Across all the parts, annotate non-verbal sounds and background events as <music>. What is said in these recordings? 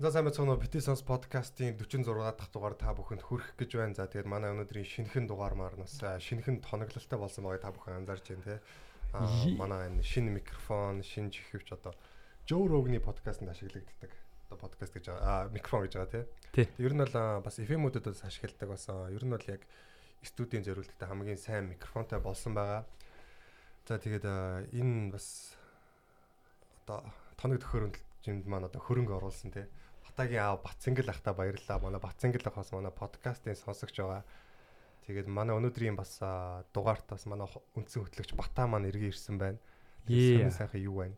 За сайн байцгаана уу. Бити сонс подкастын 46 дахь дугаар та бүхэнд хүрэх гэж байна. За тэгээд манай өнөөдрийн шинэхэн дугаар маар нас шинэхэн тоноглолтой болсон байгааг та бүхэн анзаарч байна те. Аа манай энэ шинэ микрофон, шинэ чихвч одоо Joe Rogan-ы подкастт ашиглагддаг. Одоо подкаст гэж аа микрофон гэж байгаа тий. Ер нь бол бас FM-уудад бас ашигладаг басан. Ер нь бол яг студийн зориулттай хамгийн сайн микрофонтой болсон байгаа. За тэгээд энэ бас одоо тоног төхөөрөмжинд маань одоо хөрөнгө оруулсан тий Батагийн аав Бацэнгэл ахта баярлалаа. Манай Бацэнгэл ах бас манай подкастын сонсогч байгаа. Тэгээд манай өнөөдрийн бас дугаарт бас манай үндсэн хөтлөгч Батаа маань эргэн ирсэн байна. Сайн сайхан юу байна?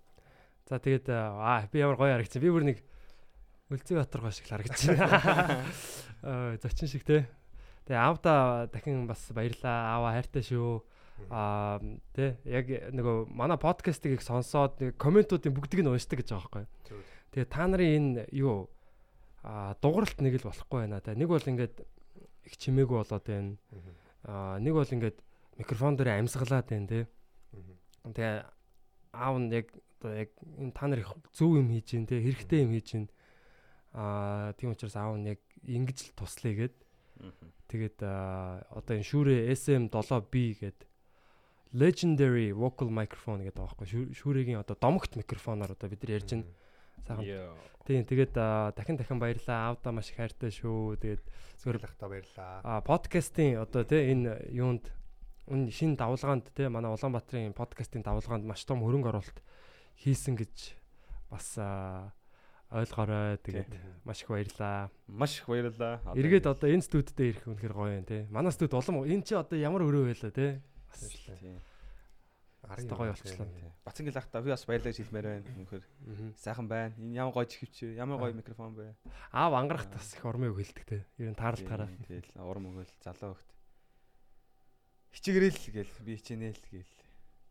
За тэгээд аа би ямар гоё харагдсан. Би бүр нэг Үлзий Батар гоо шиг харагдсан. <laughs> Аа зочин шиг те. Тэгээ аавда дахин бас баярлаа. Аава хайртай шүү. Аа тэ яг нөгөө манай подкастыг сонсоод комментуудын бүгдийг нь уншдаг гэж байгаа байхгүй. Тэгээ та нарын энэ юу а дууралт нэг л болохгүй байна та. Нэг бол ингээд их чимээгүй болоод байна. А нэг бол ингээд микрофон дээр амьсгалаад байна те. Тэгээ аав нь яг одоо яг энэ та нар их зөв юм хийж гин те хэрэгтэй юм хийж гин. А тийм учраас аав нь яг ингэж л туслая гэд. Тэгээд одоо энэ шүүрээ SM7B гэд legendary vocal microphone гэдэг байгаа байхгүй шүүрэгийн одоо домогт микрофоноор одоо бид нар ярьж байна Сайхан. Тийм тэгээд дахин дахин баярлаа. Аавда маш их хайртай шүү. Тэгээд зөвөрл ахта баярлаа. А подкастын одоо тий энэ юунд энэ шинэ давлгаанд тий манай Улаанбаатарын подкастын давлгаанд маш том хөрөнгө оруулалт хийсэн гэж бас ойлгоорой. Тэгээд маш их баярлаа. Маш их баярлаа. Эргээд одоо энэ студид ирэх үнэхээр гоё юм тий. Манай студ улам энэ чи одоо ямар өрөө байлаа тий. Бас тийм Арын гоё болчихлоо. Бацангил ахта би бас баярлаж хэлмээр байна. Үнэхээр сайхан байна. Энэ ямар гоё чихвч, ямар гоё микрофон бэ. Аав ангарахт бас их ормыг хэлдэг те. Ер нь таарлахаараа. Тэгэл урам өгөөл залуу хөхт. Хичээгэрэл гээл би хичээнэл гээл.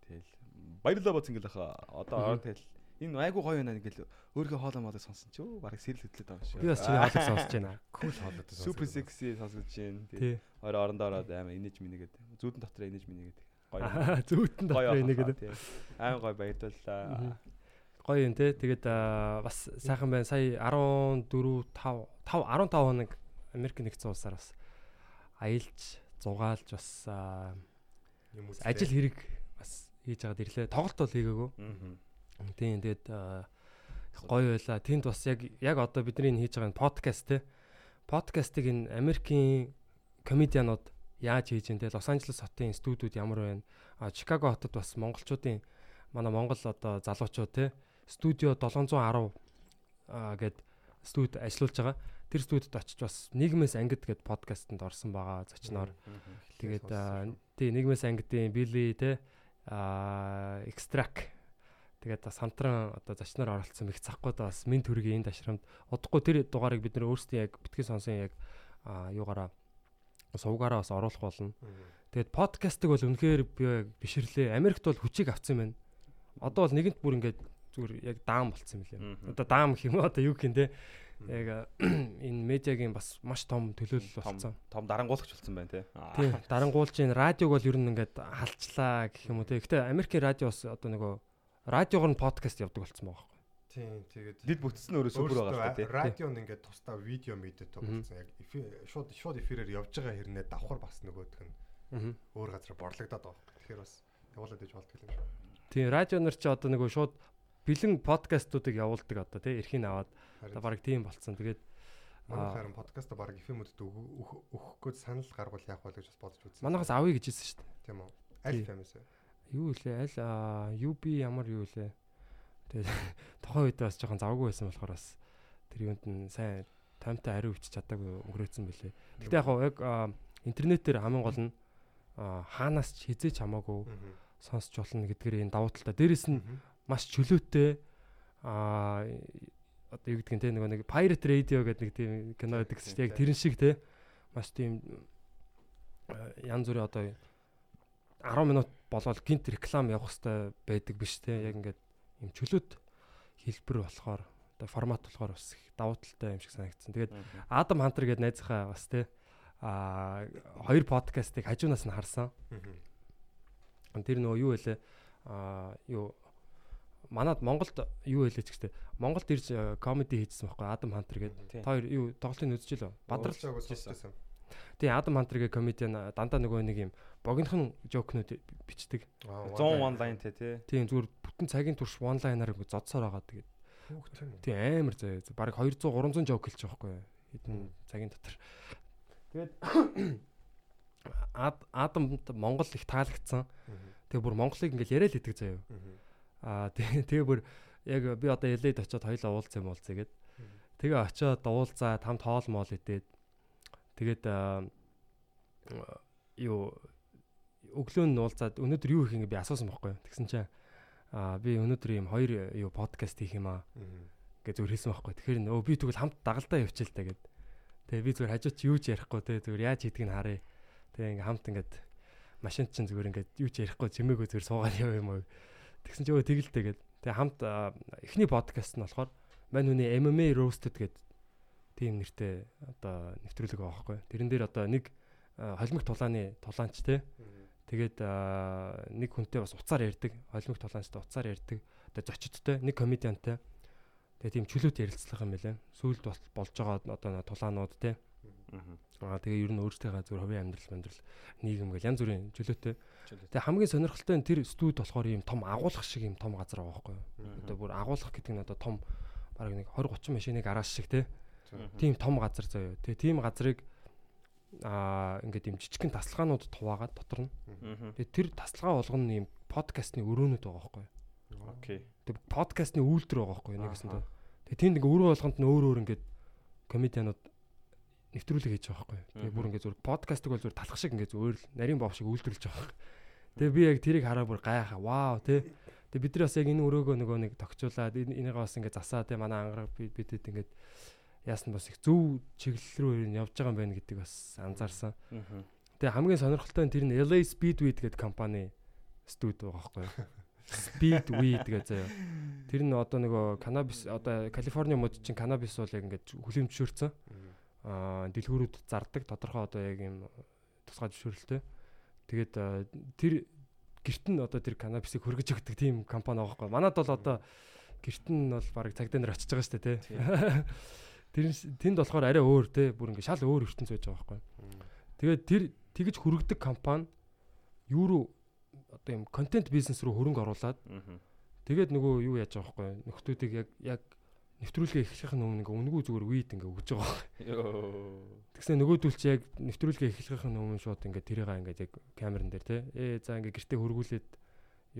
Тэгэл баярлалаа бацангил аха. Одоо тэгэл энэ айгу гоё байна ингээл өөрийнхөө хоолой моодыг сонсон ч өө бараг сэрэл хөдлөд байгаа шүү. Би бас чиний хоолойг сонсож байна. Кул хоолойд сонсож. Супер секси сонсож байна. Тий. Орой орондоо ороод амар инеж минийгээд зүүдэн дотор инеж минийгээд гоё. <laughs> Зүүтэн дотор энийг гэдэг. Айн гоё баярлалаа. Гоё юм те. Тэгээд бас сайхан байна. Сая 14 5 5 15 хоног Америк нэгдсэн улсаар бас аялж, зугаалж бас ажил хэрэг бас хийж байгаад ирлээ. Тоглолт бол хийгээгүй. Тийм тэгээд гоё байла. Тэнд бас яг яг одоо бидний хийж байгаа подкаст те. Подкастыг энэ Америкийн комедианууд яаж хийж энэ Лос Анжелес хотын студиуд ямар байна? А Чикаго хотод бас монголчуудын манай монгол одоо залуучууд те студио 710 гэд студ ажиллаулж байгаа. Тэр студид очиж бас нийгмээс ангид гэд подкастэнд орсон байгаа зочноор. Тэгээд тий нийгмээс ангидын Билли те а экстрак тэгээд бас хамтран одоо зочноор оролцсон их цахгүй бас мен төргийн энэ ташрамд удахгүй тэр дугаарыг бид нөр өөрсдөө яг битгий сонсон яг юугаараа сувгаараа бас оруулах болно. Тэгээд подкастыг бол үнэхээр би бишрлээ. Америкт бол хүчийг авсан байна. Одоо бол нэгэнт бүр ингээд зүгээр яг даам болцсон юм лээ. Одоо даам гэх юм уу одоо юу гэх юм те. Яг <clears throat> энэ медиагийн бас маш том төлөөлөл болсон. Том дарангуулгач болсон байна те. Тийм дарангуулж энэ радиог бол ер нь ингээд халчлаа гэх юм уу те. Гэтэ Америкийн радио бас одоо нөгөө радиогоор нь подкаст явдаг болсон байгаа Тийм тэгээд дид бүтцэн өөрөө супер байгаа шүү дээ. Радионд ингээд тусдаа видео мэдээ тоглосон яг шууд шууд эфирээр явж байгаа хэрнээ давхар бас нөгөөх нь өөр газар борлогдоод байгаа. Тэгэхээр бас явуулаад иж болтгоо юм шүү. Тийм радионор ч одоо нөгөө шууд бэлэн подкастуудыг явуулдаг одоо тий эрхийн аваад одоо баг тийм болцсон. Тэгээд манай харин подкаст баг FM-үдэд өгөхгүй санал гаргуул яах вэ гэж бас бодож үзсэн. Манайхаас авъя гэж хэлсэн шүү дээ. Тийм үү. Аль вэ? Юу лээ? Аль UB ямар юу лээ? Тэгээд <laughs> тухайн үед бас жоохон завгүй байсан болохоор бас тэр юунд нь сайн таймтай хариу өчч чадаагүй өнгөрөөцсөн бэлээ. Гэтэ яг яг интернетээр хамгийн гол нь хаанаас ч хизээч хамаагүй сонсч болно гэдгээр энэ давуу талтай. Дээрэс нь маш чөлөөтэй аа одоо юу гэдгийг те нөгөө нэг Pirate Radio гэдэг нэг тийм кино байдаг шүү дээ. Яг тэрэн шиг те маш тийм янз бүрийн одоо 10 минут болоод гинт реклам явах хэрэгтэй байдаг биш те. Яг ингээд юм чөлөөт хэлбэр болохоор одоо формат болохоор бас их давуу талтай юм шиг санагдсан. Тэгээд Адам Хантер гэдэг найзынхаа бас тий а хоёр подкастыг хажуунаас нь харсан. Тэр нөгөө юу вэ? а юу манад Монголд юу хэлээ ч гэжтэй Монголд ирж комеди хийжсэн байхгүй Адам Хантер гэдэг. Та хоёр юу тоглолтыг үзэж лөө? Бадрал. Бадрал. Тийм Адам Хантер гэх комедиан дандаа нөгөө нэг юм богинохон жокнууд бичдэг. 100 one line те тий. Тийм зүгээр бүтэн цагийн турш line-аар ингэ зодсоор байгаа тэгээд. Тийм амар заяа. Бараг 200 300 жок хэлж байгаа байхгүй хэдэн цагийн дотор. Тэгээд <coughs> Ад- Адамд Монгол их таалагдсан. Тэгээ бүр Монголыг ингээл яриад идэг заяа. Аа тэгээ бүр яг би одоо LA-д очиод хоёлаа уулзсан юм уулзъя гэд. Тэгээ очиод уулзаа там тоол моол идээд тэгээд юу өглөө нь уулзаад өнөөдөр юу хийх ингэ би асуусан байхгүй. Тэгсэн чинь аа би өнөөдөр ийм хоёр юу подкаст хийх юм аа гэж зүгээр хэлсэн байхгүй. Тэгэхээр нөө би тэгвэл хамт дагалдаа явчихъя л та гэд. Тэгээ би зүгээр хажууд чи юу ч ярихгүй те зүгээр яаж хийдгийг нь харъя. Тэгээ ингээм хамт ингээд машин чинь зүгээр ингээд юу ч ярихгүй чимээгүй зүгээр суугаад яв юм уу. Тэгсэн чи өө тэгэлтэй гэд. Тэгээ хамт эхний подкаст нь болохоор мань хүний MMA roasted гэд тийм нэртэй одоо нэвтрүүлэг байгаа байхгүй. Тэрэн дээр одоо нэг холимог тулааны тулаанч те. Тэгээд нэг хүнтэй бас уцаар ярьдаг. Холимог тулаанчтай уцаар ярьдаг. Одоо зочидтой нэг комедиантай. Тэгээ тийм чөлөөт ярилцлага юм байлаа. Сүүлд бол болж байгаа одоо тулаанууд те. Аа тэгээ ер нь өөртөө зүгээр хувийн амьдрал амьдрал нийгэм гэл янз бүрийн чөлөөтэй. Тэгээ хамгийн сонирхолтой нь тэр студ болохоор ийм том агуулгах шиг ийм том газар байгаа байхгүй юу. Одоо бүр агуулгах гэдэг нь одоо том бараг нэг 20 30 машины гараж шиг те. Тийм том газар заяа. Тэгээ тийм газрыг аа ингээд ийм жижигхэн тасалгаанууд хуваагаад дотор нь. Тэгээ тэр тасалгаа болгоно ийм подкастны өрөөнүүд байгаа байхгүй юу. Окей. Тэгээ подкастны үйлдвэр байгаа байхгүй юу нэгэсэндээ. Тэгээ тэнд ингээ өрөө болгонд нь өөр өөр ингээд комедианууд нэвтрүүлэг хийж байгаа байхгүй юу. Тэгээ бүр ингээ зүгээр подкастыг бол зүгээр талах шиг ингээ зүгээр л нарийн бов шиг үйлдвэрлэж байгаа байхгүй. Тэгээ би яг тэрийг хараа бүр гайхаа. Вау тий. Тэгээ бид нар бас яг энэ өрөөгөө нөгөө нэг тогтчуулаад энэ- энийг бас ингээ засаа тий манай ангараг бид бидэд ингээ яасан бас их зөв чиглэл рүү явж байгаа юм байна гэдэг бас анзаарсан. Тэгээ хамгийн сонирхолтой нь тэр нь LA Speedweed гэдэг компани студ байгаа байхгүй юу. Speedweed гэж заяа. Тэр нь одоо нөгөө канабис одоо Калифорни мод чинь канабис бол яг ингээд хүлэмжшөөрсөн. Аа дэлгүүрүүд зардаг тодорхой одоо яг юм тусгай зөвшөөрөлтэй. Тэгээд тэр гэрт нь одоо тэр канабисыг хөргөж өгдөг тийм компани байгаа байхгүй. Манад бол одоо гэрт нь бол баг цагдаа нар очиж байгаа шүү дээ тий. Тэр тэнд болохоор арай өөр тий. Бүр ингээд шал өөр ертөнц байж байгаа байхгүй. Тэгээд тэр тэгж хүрэгдэг компани юу руу одоо юм контент бизнес руу хөрөнгө оруулад тэгээд нөгөө юу яаж байгаа байхгүй нөхдүүдийг яг яг нэвтрүүлгээ эхлэхин өмнө ингээ үнгүй зүгээр үйд ингээ өгж байгаа байхгүй. Тэгснэ нөгөөдөл чи яг нэвтрүүлгээ эхлэхин өмнө шууд ингээ тэрийга ингээ яг камерын дээр те ээ за ингээ гэртээ хөргүүлээд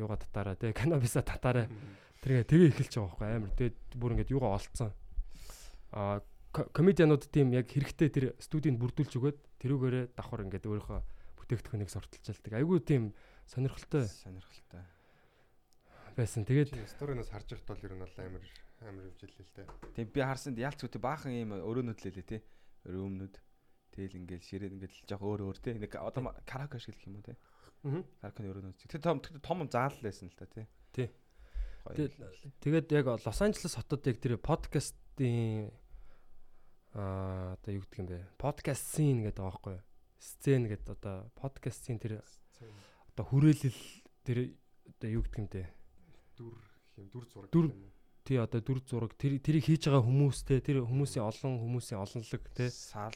юугаа татаараа те <laughs> канабиса татаараа тэргээ тэгээ эхэлж байгаа байхгүй амар тэгээд бүр ингээ юугаа олцсон. Аа ко- комедианууд тийм яг хэрэгтэй тэр студинд бүрдүүлж өгөөд тэрүүгээрээ давхар ингээ өөрийнхөө бүтээгдэхүүнийг сортолчаалдаг. Айгүй тийм сонирхолтой Сонирхолтой. байсан. Тэгээд Сториноос харж байхад бол ер нь амар амар хөвжлээ л дээ. Тэг би харсан ялц үтэй баахан ийм өрөөнүүд лээ тий. Өрөөнүүд. Тэгэл ингээл ширээд ингээл жоох өөр өөр тий. Нэг одоо караоке шиг гэх юм уу тий. Караокены өрөөнүүд. Тэг том том заал лээсэн л та тий. Тий. Тэгээд яг Лос Анжелес хотод яг тэр подкастын аа одоо юу гэдэг юм бэ? Подкаст scene гэдэг байгаа байхгүй юу? Сцен гэдэг одоо подкастын тэр одоо хүрээлэл тэр одоо юу гэдэг юм бэ? Дүр юм дүр зураг. Дүр. тий одоо дүр зураг тэр тэрийг хийж байгаа хүмүүстэй тэр хүмүүсийн олон хүмүүсийн олонлог тий Сал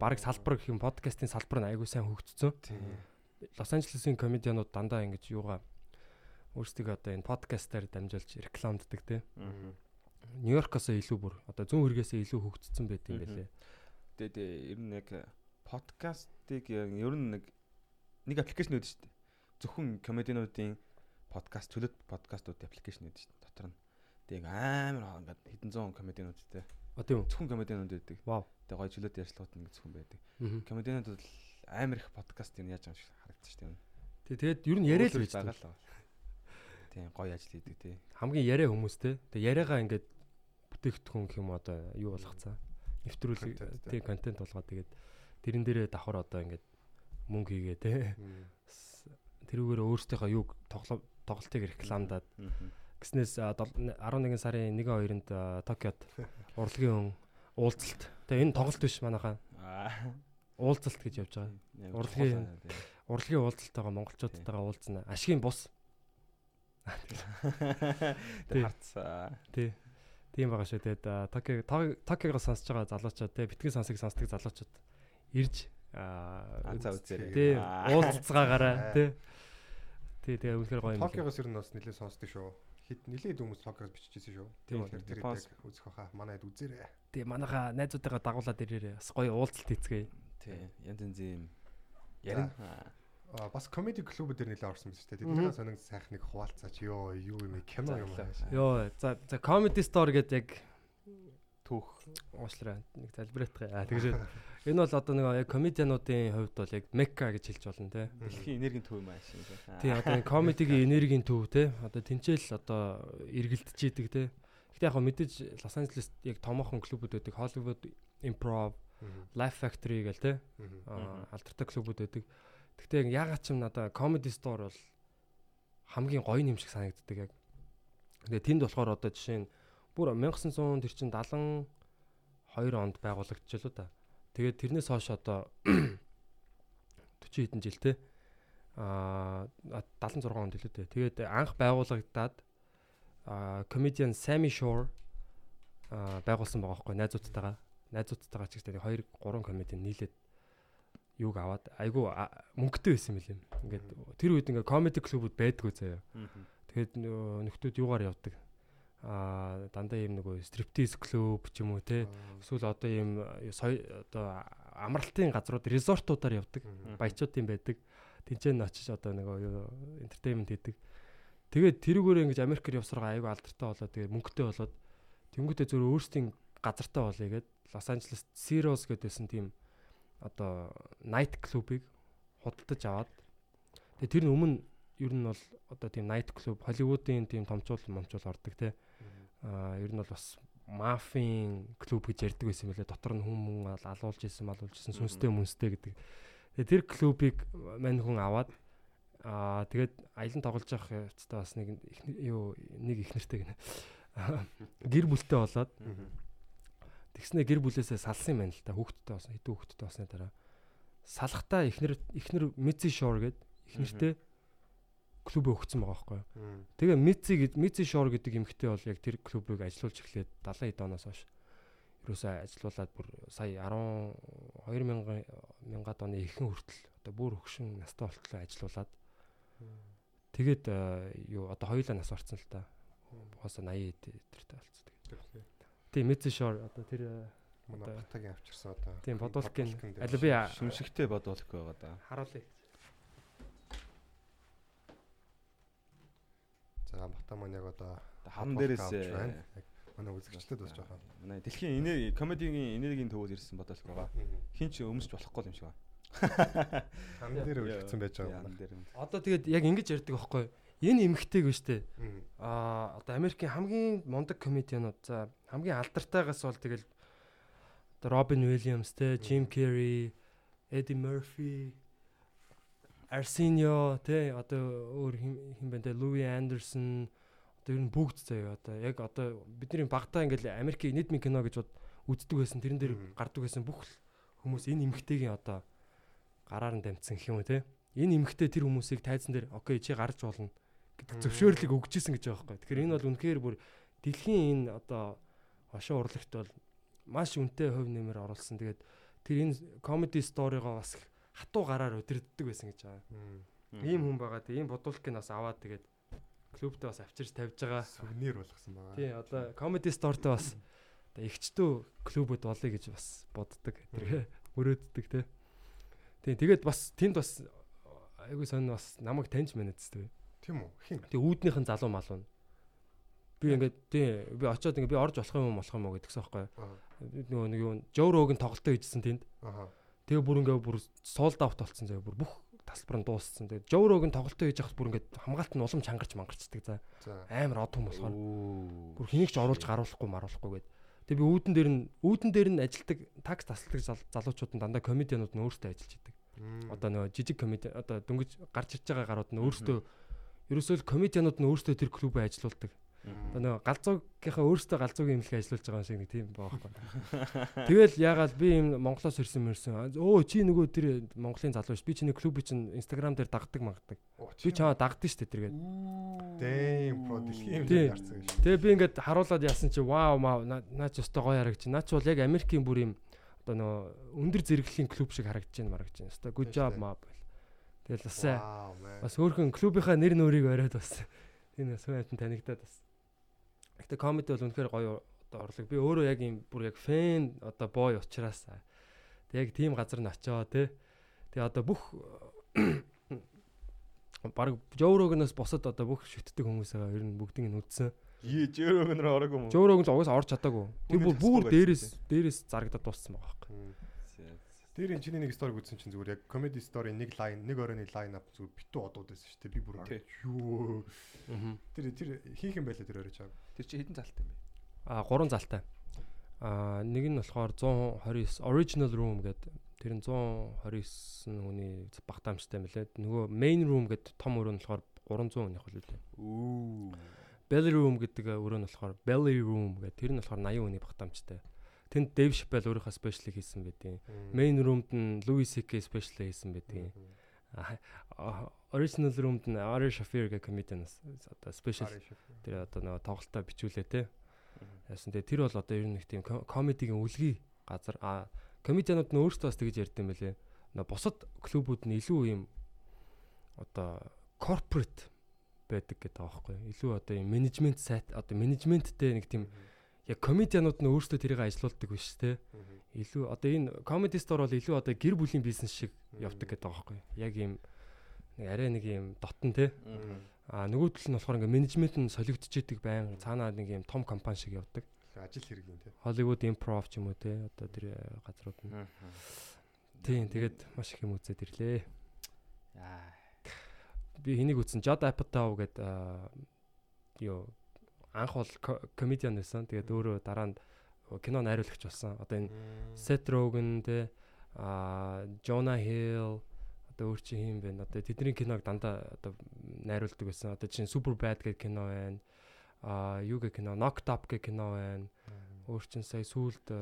бараг салбар гэх юм подкастын салбар нь айгуу сайн хөгжсөн. Лос Анжелесийн комедианууд дандаа ингэж юугаа өөрсдөө одоо энэ подкастаар дамжуулж рекламддаг тий. Нью-Йоркоос илүү бүр одоо зүүн хэрэгээсээ илүү хөгжсөн байт юм байлээ. Тэгээд ер нь яг подкастыг ер нь нэг нэг аппликейшн үүдэн шүү дээ. Зөвхөн комединуудын подкаст төлөд подкастууд аппликейшн үүдэн шүү дээ. Дотор нь. Яг амар ингээд хэдэн зуун комединуудтэй. А тийм үү. Зөвхөн комединууд байдаг. Вау. Тэгээд гоё чөлөөт ярьцлагууд ингээд зөвхөн байдаг. Комединууд бол амар их подкаст юм яаж юм шиг харагдаж шүү дээ. Тэг- Тэгээд ер нь яриа л байж байгаа л. Тийм гоё ажил хийдэг тий. Хамгийн яриа хүмүүстэй. Тэг яриагаа ингээд бүтээгдэхүүн гэх юм одоо юу болгоцсон. Нэвтрүүлэг Контент, тий контент болгоод тэгээд тэрэн дээрээ давхар одоо ингээд мөнгө хийгээ те. Тэрүүгээр өөрсдийнхөө юг тоглолтыг рекламдаад Мгм. гиснээс а, дол- 11 сарын 1-2-нд а, Токиод <laughs> урлагийн уулзалт. Тэгээ энэ тоглолт биш манайхаа. Аа. Уулзалт гэж явж байгаа. Урлагийн-. Урлагийн уулзалтайгаа монголчуудтайгаа уулзна. Ашигын бус. <laughs> Тэр харцаа. Тий. Тийм байгаа шүү. Тэгээд Токио Токиогоо сонсож байгаа залуучууд те битгий сонсыг сонсдог залуучууд ирж аа Анцаа үзээрэй. тий Аа. уулзцаагаараа тий. Тий тэгээ үнэхээр гоё юм. Токиогоос ер нь бас нэлээд сонсдог шүү. Хэд нэлээд хүмүүс Токиогоос биччихсэн шүү. Тийм, Тэгэхээр тэр яг үзэх хаа манайд үзээрэй. Тий манайха найзуудтайгаа дагуулад ирээрээ бас гоё уулзалт хийцгээе. Тий. Янз янз юм. Ярин. Бас комеди клубүүд нэлээд орсон биз дээ. Тэдний сонин сайх нэг хуваалцаач ёо юу юм кино юм аа. Йоо за за comedy store гэдэг яг Түүх. уушлараа нэг залбирах. Аа тэгэж <laughs> энэ бол одоо нэг яг комедиануудын хувьд бол яг мекка гэж хэлж болно те. Дэлхийн энергийн төв юм аа шиг. Тий одоо комедигийн энергийн төв те. Одоо тэнцэл одоо эргэлдэж идэг те. Гэтэ яг мэдээж Лос Анжелест яг томоохон клубүүд байдаг. Hollywood Improv, Life Factory гэл те. Аа, алдартай клубүүд байдаг. Гэхдээ яг ягаад ч юм надаа comedy store бол хамгийн гоё юм шиг санагддаг яг. Тэгээ тэнд болохоор одоо жишээ нь бүр 1900 тэр чин 72 онд байгуулагдчихлоо да. Тэгээд тэрнээс хойш одоо <coughs> 40 хэдэн жил те аа 76 онд илүү дээ. Тэгээд анх байгуулагдаад аа comedian Sammy Shore байгуулсан байгаа байхгүй найзуудтайгаа. Найзуудтайгаа ч гэсэн 2 3 comedian нийлээд юуг аваад айгу а- мөнгөтэй байсан юм лээ. Ингээд тэр үед ингээ comedy клубуд байдгүй заяа. Тэгээд нөө нөхдүүд юугаар явдаг? Аа дандаа юм нөгөө стриптиз клуб ч юм уу те. Эсвэл одоо юм э, одоо амралтын газрууд резортуудаар явдаг. Баячуудын байдаг. Тинчэн очиж одоо нөгөө entertainment хийдэг. Тэгээд тэрүүгээр ингэж Америкээр явсаргаа айгу алдартай болоод тэгээд мөнгөтэй болоод тэнгуүтээ зөв өөрсдийн газартаа болъё гээд Лос Анжелес Zeros гэдээсэн тийм одоо night клубыг худалдаж аваад тэгээд тэр нь өмнө ер нь бол одоо тийм night клуб Холливуудын тийм томчуул момчуул ордог те. Аа ер нь бол бас мафийн клуб гэж ярьдаг байсан мөлий дотор нь ал- алуулж исэн малуулж исэн сүнстэй мүнстэй гэдэг. Тэгээ тэр клубыг мань хүн аваад аа тэгээд аялан тоглож явах хэвчээ бас нэг юу нэг их нэртэй гэнэ. <laughs> Гэр бүлтэй болоод тэгснэ гэр бүлээсээ салсан юм байна л та. Хүүхдтэй болсон хэдэн хүүхдтэй болсны дараа. Салахтаа ихнэр ихнэр Мици Шор гээд ихнэртэй клуб өгсөн байгаа байхгүй юу. Тэгээ Мици гэд Мици Шор гэдэг эмэгтэй бол яг тэр клубыг ажилуулж эхлээд 70 хэд оноос хойш ерөөсөө ажилуулад бүр сая 10 2000 мянгад оны ихэнх хүртэл одоо бүр хөгшин настай болтлоо ажилуулад тэгээд э, юу одоо хоёулаа нас орцсон л та. Угаасаа 80 тэртэй болцсон. Тийм Мици Шор одоо тэр э, Манай Одоо- батагийн авчирсан одоо. тийм бодолкын дээр аль би а- Шүмшигтэй бодволк байгаа да. харуулъя. За бата маань яг одоо Бодволк дээрээс байна. Яг Манай үзэгчдэд бас жоохон. Манай дэлхийн энерги комедигийн энергийн төвөөс ирсэн бодволк байгаа. Хин ч өмсч болохгүй юм шиг байна. Хан дээр үлдсэн байж байгаа юм. Одоо тэгээд яг ингэж ярьдаг байхгүй юу? Энэ эмгтэйг биш? Мгм. Аа одоо Америкийн хамгийн мундаг комедианууд за хамгийн алдартай-гаас бол тэгэл Робин Уильямс те, Jim Carrey, Eddie Murphy, Arsenio те одоо өөр хин байна те, Louis Anderson одоо ер нь бүгд заяа одоо яг одоо бидний багтаа ингээл Америкийн нийтмийн кино гэж бод үздэг байсан тэрэн дээр гардаг байсан бүх хүмүүс энэ эмгтэйгийн одоо гараар нь дамжсан гэх юм уу те. Энэ эмгтэй тэр хүмүүсийг тайзан дээр окей чи гарч болно гэдэг зөвшөөрлөг өгч исэн гэж байгаа байхгүй. Тэгэхээр энэ бол үнэхээр бүр дэлхийн энэ одоо хошоо урлагт бол маш үнэтэй хувь нэмэр оруулсан. Тэгээд тэр энэ comedy story-гоо бас хатуу гараар өдөрддөг байсан гэж байгаа. Ийм хүн байгаа. Тэгээ ийм бодуулкыг нас аваад тэгээд клубтээ бас авчирч тавьж байгаа. Сүвнэр болгосон байгаа. Тий, одоо comedy store-тэй бас одоо ихчдөө клубуд болъё гэж бас боддог. Тэр мөрөөддөг те. Тий, тэгээд бас тэнд бас айгүй сонь бас намайг таньж мэнэцтэй. Тийм үү? Хин. Тэгээ үүднийхэн залуу малуу. Би ингээд тий би очиод ингээд би орж болох юм болох юм уу гэдгсэн байхгүй. Аа. Нөгөө нэг юу Жо Рогийн тоглолтоо хийжсэн тэнд. Аха. Тэгээ бүр ингээд бүр sold out болсон заяа бүр бүх тасалбар нь дууссан. Тэгээ Жо Рогийн тоглолтоо хийж хахад бүр ингээд хамгаалт нь улам чангарч мангарчдаг за. Амар од хүн болохоор Оо. бүр хэнийг ч оруулж гаруулахгүй маруулахгүй гээд. Тэгээ би үүдэн дээр нь үүдэн дээр нь ажилдаг такс тасалдаг зал- залуучууд нь дандаа комедианууд нь өөрсдөө ажиллаж идэг. Одоо нөгөө жижиг комеди одоо дөнгөж гарч ирж байгаа гарууд нь өөрсдөө ерөөсөө л комедианууд нь өөрсдөө тэр клубээ ажилуулдаг. Одоо нөгөө галзуугийнхаа өөрөөсөө галзуугийн имлэг ажиллуулж байгаа юм шиг нэг тийм байгаа байхгүй. <laughs> Тэгэл яагаад би юм Монголоос ирсэн мэрсэн. Өө чи нөгөө тэр Монголын залуу ш. Би чиний клуб чинь Instagram дээр дагдаг магдаг. Би чамаа дагдаг ш. тэргээд. Дэм про дэлхийн Тийм. гарцсан гэж. Тэгээ би ингээд харуулад яасан чи вау маа наа ч өстой гоё харагч. Наа ч бол яг Америкийн бүр юм одоо нөгөө өндөр зэрэглэлийн клуб шиг харагдаж байна марагдаж байна. Өстой good job шүү дээ. маа. Тэгэл бас бас өөрхөн клубийнхаа нэр нөрийг оройд бас энэ хүн танигдаад бас. Гэтэ комеди бол үнэхээр гоё одоо орлог. Би өөрөө яг юм бүр яг фэн одоо бой учраас аа. Тэг яг тийм газар нь очиод те. Тэгээ одоо бүх <coughs> баг Жоурогноос босод одоо бүх шүтдэг хүмүүсээ ер нь бүгдийг нь үдсэн. Ее жөөрөг нөр орог юм уу? Жоурог нь угаас орж чадаагүй. Тэр бүр бүр дээрээс дээрээс зарагдаад дууссан байгаа байхгүй. Тэр энэ чиний нэг сториг үзсэн чинь зүгээр яг comedy story нэг лайн нэг оройны лайн ап зүгээр битүү одууд байсан шүү дээ. Би бүр юу тэр тэр хийх юм байлаа тэр орой чаа. Тэр чи хэдэн залтай юм бэ? А гурван залтай. А нэг нь болохоор 129 original room гэдэг тэр нь 129 хүний багтаамжтай мөлий. Нөгөө main room гэдэг том өрөө нь болохоор 300 хүнийх хөл үлээ. Үу. Belly room гэдэг өрөө нь болохоор belly room гэдэг тэр нь болохоор 80 хүний багтаамжтай. Тэнд Дэв Шипел өөрийнхөө спешлыг хийсэн байдیں۔ Main room-д нь Louis CK спешлыг хийсэн байдیں original room-д нь Ari Shafir гэх comedian одоо special тэр одоо нэг тоглолтоо бичүүлээ те. Яасан те тэр бол одоо ер нь нэг тийм комедигийн үлгий газар а комедианууд нь өөрсдөө бас тэгж ярьд юм бэлээ. Бусад клубүүд нь илүү юм одоо corporate байдаг гэдэг аахгүй. Илүү одоо юм менежмент сайт одоо менежменттэй нэг тийм mm -hmm яг комедианууд нь өөрсдөө тэрийг ажилуулдаг биш те. Илүү одоо энэ comedy store бол илүү одоо гэр бүлийн бизнес шиг явдаг гэдэг байгаа байхгүй? Яг юм нэг арай нэг юм дотн те. А нөгөө төл нь болохоор ингээ менежмент нь солигдчихийдэг байн цаанаа нэг юм том компани шиг явдаг. ажил хэрэг юм те. Hollywood Improv ч юм уу те одоо тэр газрууд нь. Тийм тэгээд маш их юм үзээд ирлээ. Яа. Би хэнийг үзсэн Judd Apatow гэдэг юу анх бол комедиан байсан. Тэгээд өөрөө дараа нь кино найруулагч болсон. Одоо энэ Seth Rogen те а Jonah Hill одоо өөр чи юм бэ? Одоо тэдний киног дандаа одоо найруулдаг байсан. Одоо чинь Superbad гэх кино байна. А юу гэх кино Knocked Up гэх кино байна. Өөр чин сая сүүлд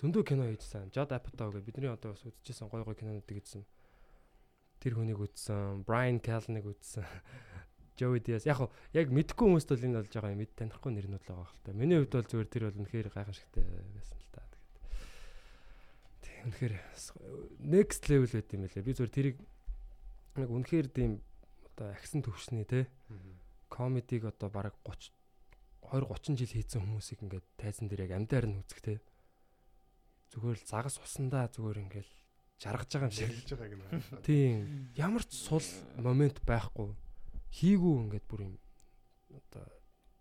зөндөө кино хийжсэн. Judd Apatow гэх бидний одоо бас үзчихсэн гой гой кинонуудыг үзсэн. Тэр хүнийг үзсэн. Brian Callen-ыг үзсэн. <laughs> Joey Diaz. Яг хав яг мэдгүй хүмүүст бол энэ болж байгаа юм. Мэд танихгүй нэрнүүд л байгаа хэл та. Миний хувьд бол зүгээр тэр бол үнэхээр гайхамшигтай байсан л та. Тэгээд тий үнэхээр next level байт юм лээ. Би зүгээр тэрийг яг үнэхээр тийм одоо агсан төвшний те комедиг одоо бараг 30 20 30 жил хийсэн хүмүүсийг ингээд тайзан дээр яг амдаар нь үзэх те. Зүгээр л загас усандаа зүгээр ингээд жаргаж байгаа юм шиг. Байгааг нь хараад. Тийм. Ямар ч сул момент байхгүй. Хийгүү ингээд бүр юм одоо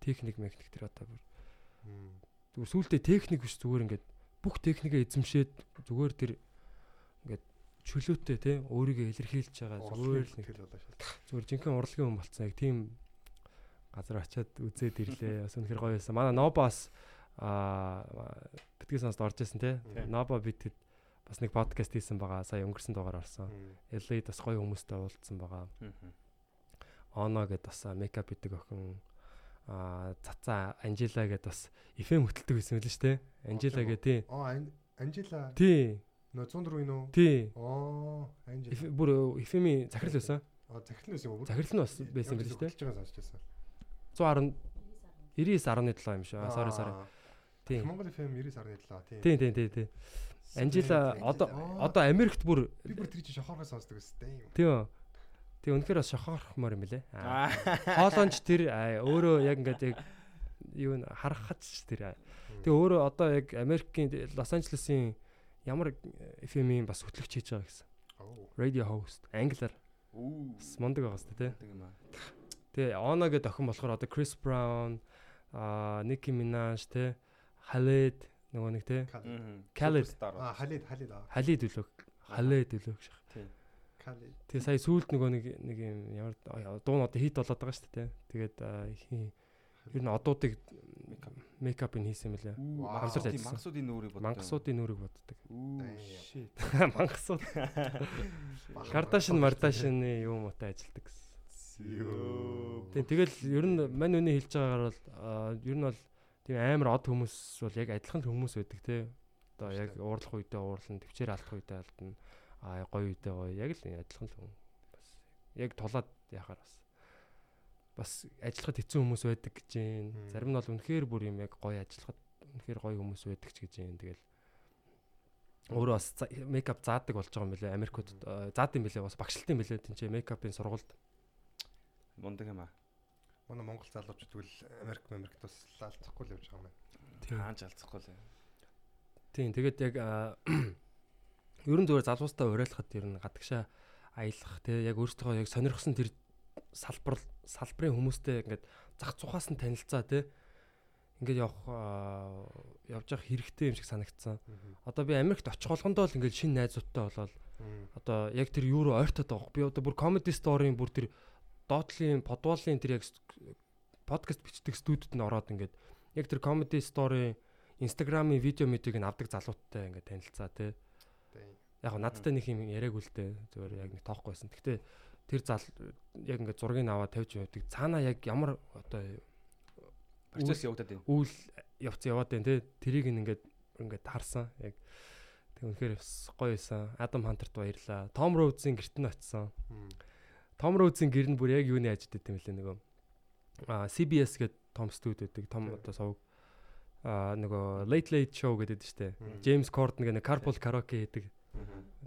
техник механик тэр одоо бүр зүгээр сүултээ техник биш зүгээр ингээд бүх техникээ эзэмшээд зүгээр тэр ингээд чөлөөтэй те өөрийгөө илэрхийлж байгаа зүгээр л нэг зүгээр жинхэнэ урлагийн хүн болцсон яг тийм газар очиад үзээд ирлээ. Бас үнэхэр гоё байсан. Манай Нобас аа битгий сонсд орж исэн те. Нобо битэд бас нэг подкаст хийсэн байгаа. Сая өнгөрсөн дугаар орсон. LA-д бас гоё хүмүүстэй уулзсан байгаа. Оно гэд бас мейкап хийдэг охин аа цацаа Анжела гэд бас FM хөтэлдэг байсан мэлээ шүү дээ. Анжела гэ тий. Оо Ан- Анжела Тий. нөө 104 юм уу? Тий. Оо Анжела. Бүр FM-ийн захирал байсан. Аа захирал байсан юм уу? Захирал нь бас байсан мэлээ шүү дээ. Хөтлж байгаа сонсчихсан. 110 99.7 юм шүү. Sorry sorry. Тий. Монгол FM 99.7 тий. Тий, тий, тий, тий. Анжела одоо одоо Америкт бүр би бүр тэр чинь шохооргоо сонсдог гэсэн. тийм. Тэг үнэхээр бас шохоорхмоор юм лээ. Аа. Хоолонч тэр өөрөө яг ингээд яг юу н харахач тэр. аа. Тэг өөрөө одоо яг Америкийн Лос Анжелесийн ямар FM-ийн бас хөтлөгч хийж байгаа гэсэн. Radio host англиар бас мундаг байгаа сте тий. Тэг юм аа. Тэг Она гэдэг охин болохоор одоо Chris Brown, аа Nicki Minaj тий, Khaled нөгөө нэг. Khaled. Аа Халид Халид аа. Халид үлөө. Халид үлөө гэж. Халид. Тэгээ сая сүүлд нөгөө нэг нэг юм ямар дуу нь одоо хит болоод байгаа шүү дээ. Тэгээд ер нь одуудыг мейкап ин хийсэн мөлий. Мангасууд ажилласан. Мангасуудын нүрийг боддог. Мангасуудын нүрийг боддог. Shit. <laughs> Мангасууд. Кардашин Мардашины юу муутай ажилдаг гэсэн. Тийм тэгэл ер нь мань үний хэлж байгаагаар бол ер нь бол тийм амар од хүмүүс бол яг адилхан хүмүүс байдаг те. Одоо яг уурлах үедээ уурлан, төвчээр алдах үедээ алдна. Аа гоё үедээ гоё. Яг л адилхан л хүн. Бас яг тулаад яхаар бас бас ажиллахад хэцүү хүмүүс байдаг гэж юм. Зарим нь бол үнэхээр бүр юм яг гоё ажиллахад үнэхээр гоё хүмүүс байдаг ч гэж юм. Тэгэл өөрөө бас мейкап заадаг болж байгаа юм билээ. Америкууд аа, заадаг юм билээ. Бас багшилт юм билээ. Тинчээ мейкапын сургуульд. Мундаг юм аа. Манай Монгол залуучууд тэгвэл Америк Америкт бас алдахгүй л явж байгаа юм байна. Тийм. Хаанч алцахгүй л. Тийм тэгээд яг аа, ерөн зүгээр залуустай уриалахад ер нь гадагшаа аялах те яг өөртөө яг сонирхсан тэр салбар салбарын хүмүүстэй ингээд зах цухаас нь танилцаа те ингээд явах явж явах хэрэгтэй юм шиг санагдсан. Одоо би Америкт очих болгондоо л ингээд шинэ найзуудтай болоод одоо яг тэр юу руу ойртоод байгаа. Би одоо бүр comedy story-ийн бүр тэр доотлын подволын тэр яг подкаст бичдэг студид нь ороод ингээд яг тэр comedy story Instagram-ийн видео мэдийг нь авдаг залууттай ингээд танилцаа те. Яг надтай нэг юм яриаггүй л дээ. Зүгээр яг нэг тоохгүй байсан. Гэхдээ тэр зал яг ингээд зургийг аваад тавьж явдаг. Цаана яг ямар одоо Процесс явагдаад байна. үйл явц яваад байна те. Тэрийг нь ингээд ингээд харсан. Яг тэг үнэхээр бас гоё байсан. Адам Хантерт баярлаа. Том Роудсийн гэрт нь очисон. Том Роудсийн гэр нь бүр яг юуны ажилт гэдэг юм лээ нөгөө а CBS гэдэг том студи байдаг. Том одоо сувг а нөгөө Late Late Show гэдэг штэ. James Corden гэх нэг carpool karaoke хийдэг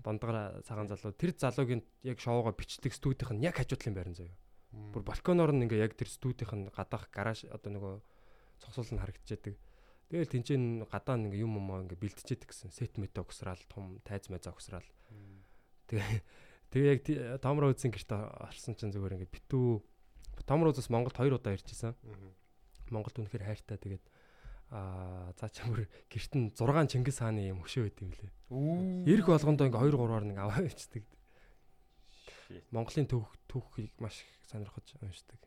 дундгараа цагаан залуу. Тэр залуугийн яг шоугаа бичдэг студийнх нь яг хажуудлын байран заяа. Бүр балконоор нь ингээ яг тэр студийнх нь гадаах гараж одоо нөгөө цогцол нь харагдчихэдэг. Тэгэл тэнцэн гадаа ингээ юм юм ингээ бэлтжиэдэг гэсэн. Сет мет огсраал том тайз мэз огсраал. Тэгээ тэгээ яг ти- Том Роузын гэрт орсон чинь зүгээр ингээ битүү Том Роузаас Монголд хоёр удаа ирчихсэн. Монголд үнэхээр хайртай тэгээд аа цаа чамөр гэрт нь 6 Чингис хааны юм хөшөө байд юм лээ. Ирэх болгондоо ингээ 2 3-аар нэг аваа ичдэг. Монголын төв түүхийг маш их сонирхож уншдаг.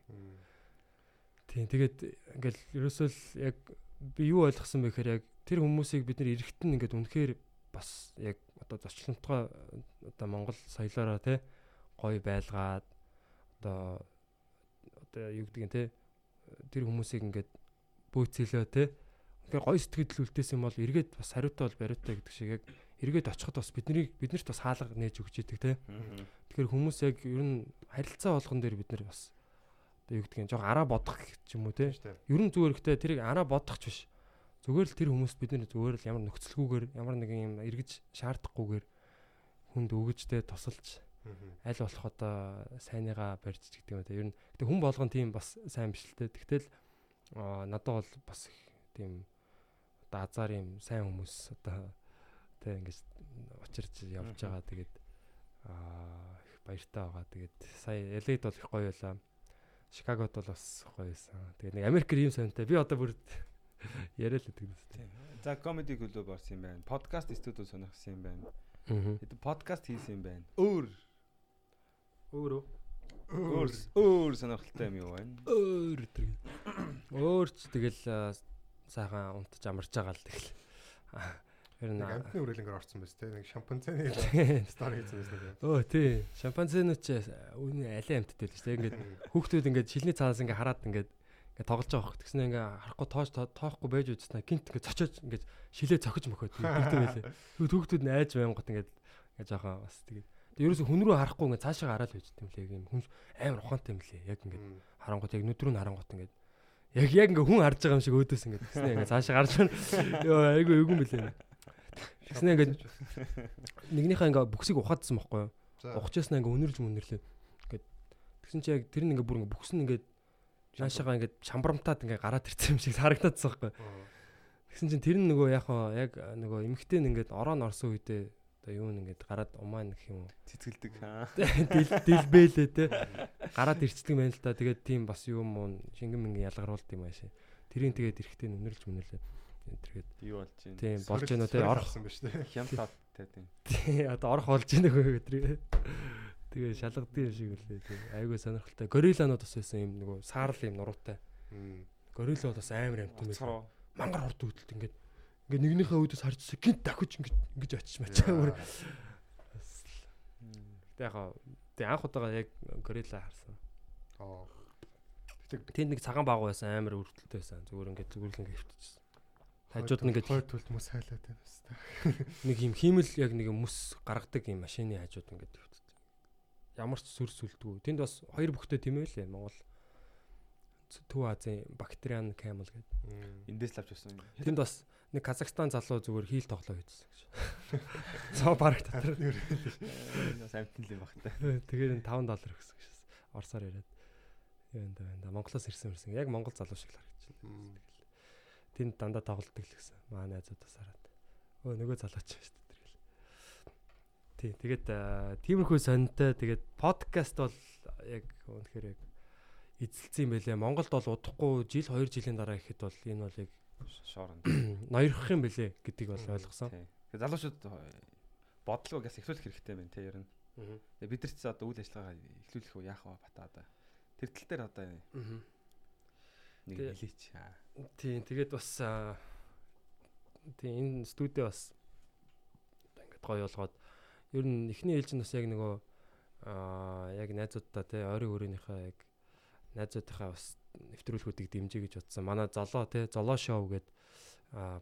Тийм тэгээд ингээл ерөөсөө л яг би юу ойлгосон бэ гэхээр яг тэр хүмүүсийг бид нэр эрэхтэн ингээд үнэхээр бас яг одоо зочлонтгой одоо Монгол соёлоороо те гоё байлгаад одоо одоо юу гэдэг нь те тэр хүмүүсийг ингээд бөөцөлөө те үнэхээр гоё сэтгэл үлдээсэн бол эргээд бас хариутай бол бариутай гэдэг шиг яг эргээд очиход бас бидний биднэрт бас хаалга нээж өгч идэг те Тэгэхээр хүмүүс яг ер нь харилцаа болгон дээр бид нар бас одоо юу гэдгийг жоо араа бодох ч юм уу те. Ер нь зүгээр ихтэй тэрийг араа бодох ч биш. Зүгээр л тэр хүмүүст бид нар зүгээр л ямар нөхцөлгүйгээр ямар нэгэн юм эргэж шаардахгүйгээр хүнд өгөжтэй тусалж аль болох одоо сайныгаа барьж гэдэг юм те. Ер нь гэтээ хүн болгон тийм бас сайн биш л те. Тэгтэл надад бол бас их тийм одоо азар юм сайн хүмүүс одоо те ингэж учирч явж байгаа тэгээд аа их баяртай байгаа. Тэгээд сая LA-д бол их гоё байлаа. Чикагод бол бас гоё байсан. Тэгээд нэг Америк ийм сонтой. Би одоо бүр <laughs> яриа л гэдэг юм. За comedy клуб орсон юм байна. Подкаст студио сонирхсан юм байна. Хэд подкаст хийсэн юм байна. Өөр Өөрөө өөр өөр сонирхолтой юм юу байна? өөр өдр. Өөрч тэгэл сайхан унтж амарч байгаа л тэгэл. <laughs> Ер нь Нэг амтны үрэлэнгээр орсон байс те. Нэг шампанцаны <laughs> стори хийсэн байсан те. Өө тий. Шампанзенууд ч үнэ алей амттай л шүү дээ. Ингээд хүүхдүүд ингээд шилний цаанаас ингээд хараад ингээд ингээд тоглож байгаа хөх. Тэгснэ ингээд харахгүй тооч тоохгүй байж үзснэ. Гинт ингээд цочоод ингээд шилээ цохиж мөхөд тэгдэг байлээ. Тэгвэл хүүхдүүд нь айж байнгут ингээд ингээд жоохон бас тэгээд тэгээд ерөөсө хүн рүү харахгүй ингээд цаашаа хараад байж тийм лээ. Ийм хүн амар ухаантай юм лээ. Яг ингээд харангууд яг нүдрүү нь харангууд ингээд яг яг ингээ хүн харж байгаа юм шиг өөдөөс ингээ тэгснэ ингээ цаашаа гарч байна. Йоо айгу эйгүн билээ. Тэгснэ ингээ нэгнийхээ ингээ бүксийг ухаадсан байхгүй юу? Ухчихсан ингээ өнөрлж мөнөрлөө. Ингээ тэгсэн чи яг тэр нь ингээ бүр ингээ бүкс нь ингээ цаашаага ингээ шамбрамтаад ингээ гараад ирсэн юм шиг харагдчихсан байхгүй юу? Тэгсэн чинь тэр нь нөгөө яг яг нөгөө эмхтэй нь ингээ ороо норсон үедээ одоо юу нэг ингээ гараад умаа гэх юм уу? цэцгэлдэг дилбэлээ те. Гараад ирчдэг мэн л та. Тэгээд тийм бас юм уу шингэн мингэн ялгаруулт юм аашаа. Тэрийн тэгээд эрэхтэй нүнэрлж мүнэрлээ. Тэгээд Юу болж байна? тийм болж гэнэ те орох. орсон биш те. Хямтаад тийм. Тий одоо орох болж гэнэ хөө өдрөө. Тэгээд шалгадсан юм шиг үлээ. Тийм айгүй сонирхолтой. Горилланууд бас байсан юм нөгөө саарл юм нуруутай. Горилла бол бас амар амт юм байсан. Мангар хорд үүдэлт ингээд ингээд нэгнийхээ үүдээс харчихсан гинт дахиж ингэж ингэж очиж мачаа бүр. Гэтэ яг тэг анх удаага яг горилла харсан. Тэгтээ Тэнд нэг цагаан баг байсан амар өртөлтэй байсан. Зүгээр ингээд зүгээр л ингээд хөвтчихсэн. Хажууд нь ингээд хойд төлт мөс хайлаад байна баста. <laughs> нэг юм хиймэл яг нэг юм мөс гаргадаг юм машины хажууд ингээд хөвтчихсэн. Ямар ч сүр сүлдгүй. Тэнд бас хоёр бүхтэй тийм ээ лээ Монгол. Төв Азийн бактериан camel гэдэг. Эндээс лавч байсан юм. Тэнд бас нэг Казахстан залуу зүгээр хийл тоглоо хийжсэн гэж. <laughs> Цоо бараг дотор. <laughs> Бас амтэн л юм бах та. Тэгээд 5 доллар өгсөн гэж. Орсоор яриад. Яа энэ байна. Монголоос ирсэн ирсэн. Яг Монгол залуу шиг л харагдчихлаа. Тэнд дандаа тоглолдог л гэсэн. Маа найзуудаас хараад. Өө нөгөө залууч шүү дээ. Тий, тэгээд тиймэрхүү сонинтой тэгээд подкаст бол яг үнэхээр яг эзэлсэн юм байлээ. Монголд бол удахгүй жил 2 жилийн дараа ихэд бол энэ бол яг Шоорон. <clears throat> ноёрхох юм бэлээ гэдгийг бол ойлгосон. Тэгээ залуучууд бодлого газ эхлүүлэх хэрэгтэй байна те ер нь. Тэгээ бид нар ч одоо үйл ажиллагаа эхлүүлэх үү яах вэ бата одоо. Тэр тал дээр одоо нэг хэлээч. Тийм тэгээд бас тийм энэ студи бас ингээд гоё болгоод ер нь эхний ээлж нь бас яг нөгөө аа яг найзуудтай те ойрын өрөөнийхөө яг найзуудынхаа бас нэвтрүүлгүүдийг дэмжиж гэж бодсон. Манай золоо те золоо шоу гэдэг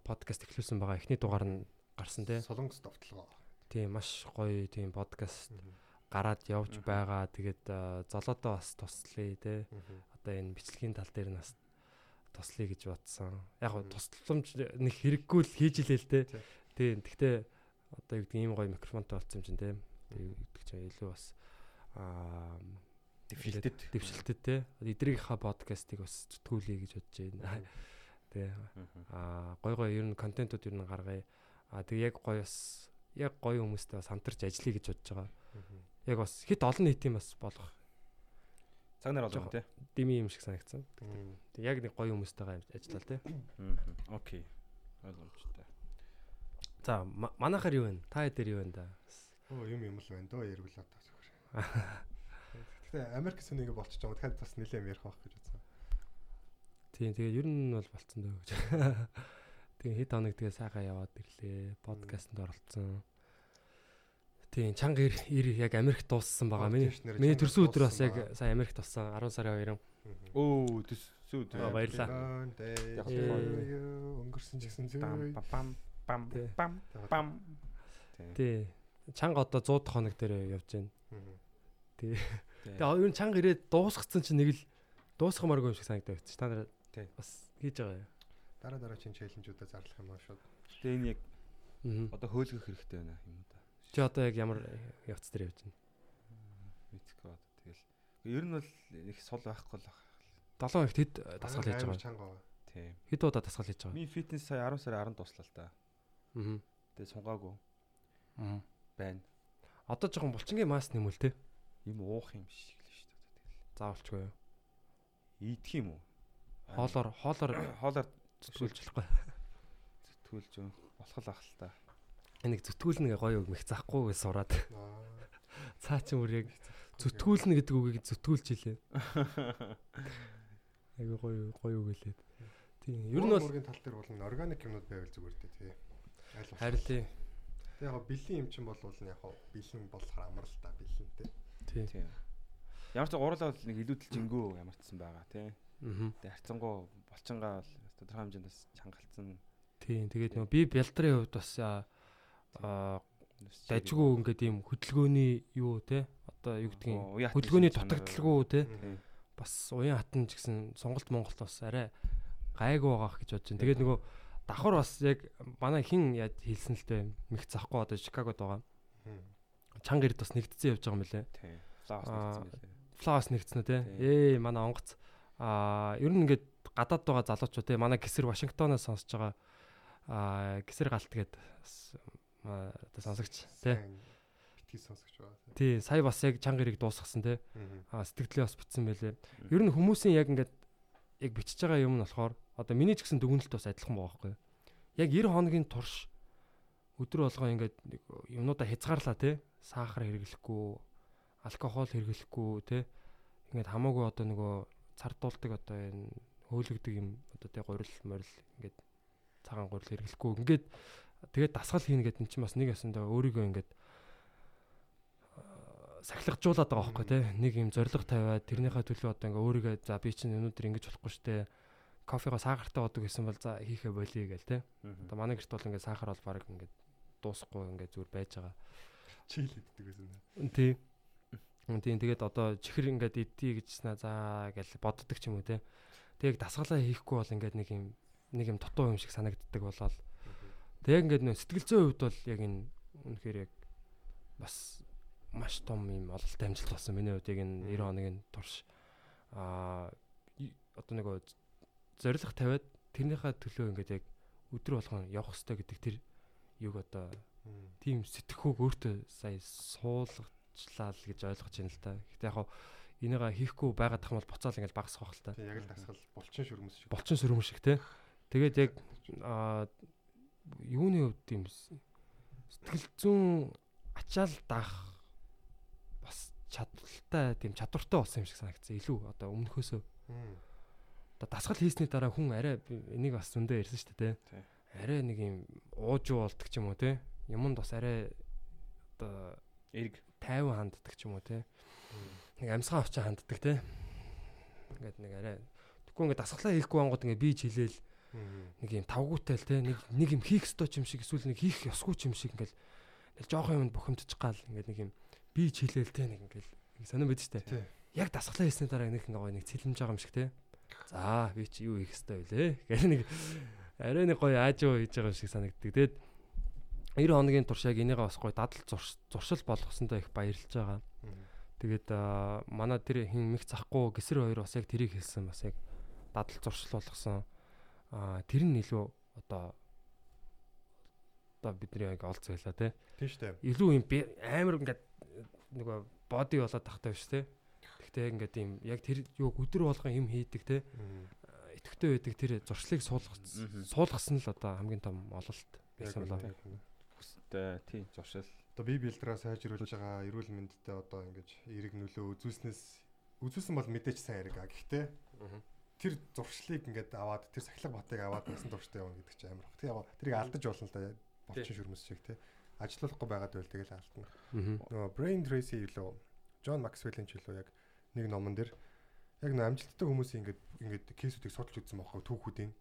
подкаст эхлүүлсэн байгаа. Эхний дугаар нь гарсан те. Солонгос товтлогоо. Тийм маш гоё тийм подкаст гараад явж байгаа. Тэгээд аа, золоодоо бас туслая те. одоо энэ бичлэгийн тал дээр нас туслая гэж бодсон. Яг нь тусламж нэг хэрэггүй л хийж илээ л те. Тий. Тийм. Гэхдээ одоо юу гэдэг ийм гоё микрофонтой болсон юм чинь те. Тэгээ юу гэдэг чинь илүү бас аа Дэвшилтэд. дэвшилтэд те. Эдрийнхаа подкастыг бас зүтгүүлье гэж бодож байна. Тэ. Аа гой гой ер нь контентууд ер нь гаргая. Аа тэгээ яг гоё бас яг гоё хүмүүстэй бас хамтарч ажиллая гэж бодож байгаа. Яг бас хит олон нийтийн бас болох Цаг нар болгоо те. дими юм шиг санагдсан. Тэг яг нэг гоё хүмүүстэйгээ ажиллаа те. Окей. Ойлгомжтой. За ма- манайхаар юу вэ? Та хэд дээр юу вэ да? Оо юм юм л байна дөө ярил одоо зүгээр. Гэтэ Америк сүнийг болчих жоо дахиад бас нэлээм ярих байх гэж бодсон. Тийм тэгээ ер нь бол болцсон дөө гэж. <laughs> Тэгээ хэд хоног тэгээ сайхан яваад ирлээ. Подкастэнд оролцсон. Тийм чанга ир ир яг Америкт дууссан байгаа. Миний миний төрсөн өдөр бас яг сая Америкт туссан 10 сарын 2-нд. Өө төсөөд. Аа, баярлалаа. Яг Өнгөрсөн ч гэсэн зөө. бам бам бам бам. Тий. Чанга одоо 100 дахь хоног дээр явж байна. Тий. Тэгээ ер нь чанга ирээд дуусгацсан чинь нэг л дуусгамааргүй юм шиг санагдаад байна. Та нар Тий. бас хийж байгаа юм. Дараа дараагийн челленжуудаа зарлах юм аа шууд. Тэгээ энэ яг одоо хөөлгөх хэрэгтэй байна юм да. Чи одоо яг ямар явц дээр явж байна? Мэдхгүй одоо тэгэл. Ер нь бол их сул байхгүй л байна. 7 хоногт хэд дасгал хийж байгаа? Тийм. Хэд удаа дасгал хийж байгаа? Ми фитнес сая 10 сарын 10 дуслаа л та. Аа. Тэгээ сунгаагүй Аа. байна. Одоо жоохон булчингийн мас нэмүүл те. Юм уух юм шиг л шүү дээ. Тэгэл. Заавалчгүй юу? Идэх юм уу? Хоолоор хоолоор <coughs> хоолоор <coughs> зүтгүүлж болохгүй. зүтгүүлж болох л ах л та. Энийг зүтгүүлнэ гоё үг мэх захгүй гэж сураад. Аа. Цаа чи мөр яг зүтгүүлнэ гэдэг үгийг зүтгүүлж илээ. <laughs> Айгу гоё гоё үг хэлээд. Тийм. Ер нь бол мөргийн тал дээр бол органик юмнууд байвал зүгээр дээ тий. Харин тий. Тэг яг бэлэн юм чинь бол яг бэлэн болохоор амар л та бэлэнтэй. Тий. Тийм. Ямар ч гурлаа бол нэг илүүдэлжингөө ямар ч гэсэн байгаа тий. Аа. Тэгээ харцангуу болчингаа бол тодорхой хэмжээнд бас чангалцсан. Тийм. Тэгээд нөгөө би бялдрын хувьд бас аа дажгүй ингээд ийм хөдөлгөөний юу те одоо юу гэдгийг хөдөлгөөний дутагдaltaгүй те Тийм. бас уян хатан ч гэсэн сонголт Монголд бас арай гайгүй байгаа гэж бодож байна. Тэгээд нөгөө давхар бас яг манай хин яд хэлсэн л дээ мэх захгүй одоо Чикагод байгаа. Чанга ирд бас нэгдсэн явж байгаа юм лээ. Тийм. Флаас Аа, нэгсэн байлээ. Флаас нэгдсэн үү те. Ээ манай онгоц аа ер нь ингээд гадаад байгаа залуучууд те манай гисэр Вашингтоноос сонсож байгаа аа гисэр галт гээд одоо сонсогч те. Битгий сонсогч байгаа. Тий, сая бас яг чанга ирийг дуусгасан те. Аа. Сэтгэлээ бас битсэн байлээ. Ер нь хүмүүсийн яг ингээд яг бичиж байгаа юм нь болохоор одоо миний ч гэсэн дүгнэлт бас адилхан байгаа байхгүй юу. Яг 90 хоногийн турш өдөр болгоо ингээд юмнуудаа хязгаарлаа те. Сахар хэрэглэхгүй, алкогол хэрэглэхгүй те. Ингээд хамаагүй одоо нөгөө цардуулдаг одоо энэ хөөлөгдөг юм одоо те гурил морил ингээд цагаан гурил хэрэглэхгүй. Ингээд тэгээд дасгал хийнэ гэдэг нь чинь бас нэг ясандаа өөрийгөө ингээд сахилгажуулаад байгаа байхгүй тий. Нэг юм зориг тавиад тэрнийхээ төлөө одоо ингээ өөрийгөө за би чинь өнөөдөр ингэж болохгүй штэ. Кофего сахартай бодог гэсэн бол за хийхэ болиё гээл тий. Одоо манай гэрт бол ингээ сахар бол баг ингээ дуусахгүй ингээ зүр байж байгаа. Чийл иддэг байсан. Тий. Тийм тэгээд одоо чихэр ингээд идтий гэжснэ за гэж боддог ч юм уу те. Тэг дасгалаа хийхгүй бол ингээд нэг юм нэг юм дутуу юм шиг санагддаг болоод тэг ингээд нөө сэтгэл зүйн хувьд бол яг энэ үнэхээр яг бас маш том юм ололт амжилт болсон миний хувьд яг энэ 90 хоногийн турш аа одоо нэг зориг тавиад тэрнийхээ төлөө ингээд яг өдөр болгон явах хэрэгтэй гэдэг тэр юг одоо тийм сэтгэхүйг өөртөө сая суулгах уучлаа л гэж ойлгож байна л та. Гэтэ яг энийгээ хийхгүй байгаад тах юм бол буцаал ингээл багасах байх л та. Тийм яг л дасгал булчин шүрмэс шиг. Булчин шүрмэс шиг те. Тэгээд яг аа юуны хувьд юм сэтгэл зүүн ачаал даах бас чадвартай тийм чадвартай болсон юм шиг санагдсан. Илүү одоо өмнөхөөсөө. Одоо дасгал хийсний дараа хүн арай энийг бас зөндөө ярьсан шүү дээ те. Арай нэг юм уужуу болдог ч юм уу те. Юмд бас арай одоо эрг тайван ханддаг ч юм уу те. Нэг амьсгаа авчаа ханддаг те. Ингээд нэг арай тэггүй ингээд дасгалаа хийхгүй ангууд ингээд бие хилээл нэг юм тавгуутай л те нэг нэг юм хийх ёстой ч юм шиг эсвэл нэг хийх ёсгүй юм шиг ингээд нэг жоохон юмд бухимдчих гал ингээд нэг юм бие хилээл те нэг ингээд сонирн байд штэ. Яг дасгалаа хийсний дараа нэг ингээ нэг цэлмж байгаа юм шиг те. За би чи юу хийх ёстой вэ? <laughs> Гэх нэг арай нэг гоё аажуу хийж байгаа юм шиг санагддаг. Тэгээд 90 хоногийн турш яг энийгээ бас гоё дадал зуршил болгосондоо их баярлж байгаа. Тэгээд манай тэр хин мих захгүй гисэр хоёр бас яг тэрийг хэлсэн бас яг дадал зуршил болгосон. Аа тэр нь илүү одоо одоо бидний яг олцойлаа тий. Тийм шүү дээ. Илүү юм амар ингээд нөгөө боди болоод тахтай биш тий. Гэхдээ ингээд юм яг тэр юу өдөр болгон юм хийдэг тий. Итгэвтэй байдаг тэр зуршлыг суулгасан суулгасан л одоо хамгийн том ололт байсан болоо хэрэгтэй тийм зуршил. Одоо бие билдраа сайжруулж байгаа эрүүл мэндэд одоо ингэж эерэг нөлөө үзүүлснээс үзүүлсэн бол мэдээч сайн хэрэг а гэхдээ тэр зуршлыг ингээд аваад тэр сахилга батыг аваад насан турштай явна гэдэг чинь амар. Тэг яг тэрийг алдаж болно л да болчин шүрмэс шиг те. Ажиллахгүй байгаад байл тэгэл алдна. Нөгөө Brain Tracy илүү John Maxwell-ийн ч илүү яг нэг номон дээр яг нөө амжилттай хүмүүсийн ингээд ингээд кейсүүдийг судалж үзсэн байхгүй түүхүүдийн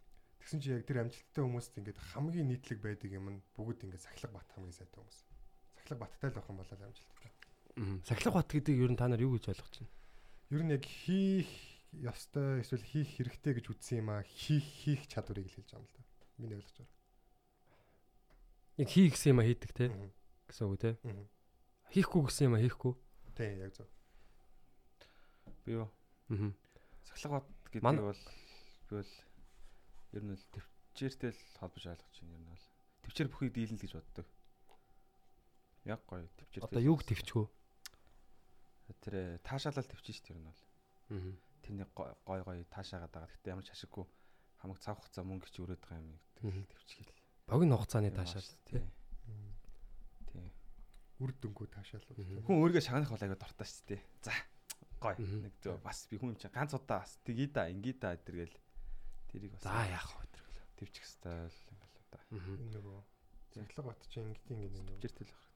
Тэгсэн чи яг тэр амжилттай хүмүүст ингээд хамгийн нийтлэг байдаг юм нь бүгд ингээд сахилга бат хамгийн сайтай хүмүүс. Сахилга баттай л байх юм бол амжилттай. Аа. Сахилга бат гэдэг ер нь та нар юу гэж ойлгож байна? Ер нь яг хийх ёстой эсвэл хийх хэрэгтэй гэж үзсэн юм аа хийх хийх чадварыг л хэлж байгаа юм л да. Миний ойлгож байгаа. Яг хийх гэсэн юм аа хийдэг те гэсэн үг те. Хийхгүй гэсэн юм аа хийхгүй. Тийм яг зөв. Би юу? Аа. Сахилга бат гэдэг бол би бол Ер нь л төвчээртэй л холбож ойлгож байна. Ер нь бол төвчээр бүхийг дийлэн л гэж боддог. Яг гоё төвчээр. Одоо юуг төвчгөө? Тэр э, таашаалал төвчин шүү дээ ер нь бол. Аа. Тэрний гой гой таашаагаад байгаа. Гэтэ ямар ч ашиггүй хамаг цав хугацаа мөнгө ч өрөөд байгаа юм гэдэг төвчгөл. Богино хугацааны таашаал тий. Тий. Үр дүнгүй таашаал. Хүн өөрийгөө шагнах бол аяга дуртай шүү дээ. За гой нэг зөв бас би хүн юм чинь ганц удаа бас тгий да инги да гэдэргээл Тэрийг бас За яах вэ тэр төвчих стайл ингээл одоо. Энэ нөгөө Сахилга бат чинь ингэдэг ингэ нөгөө жиртэл байх.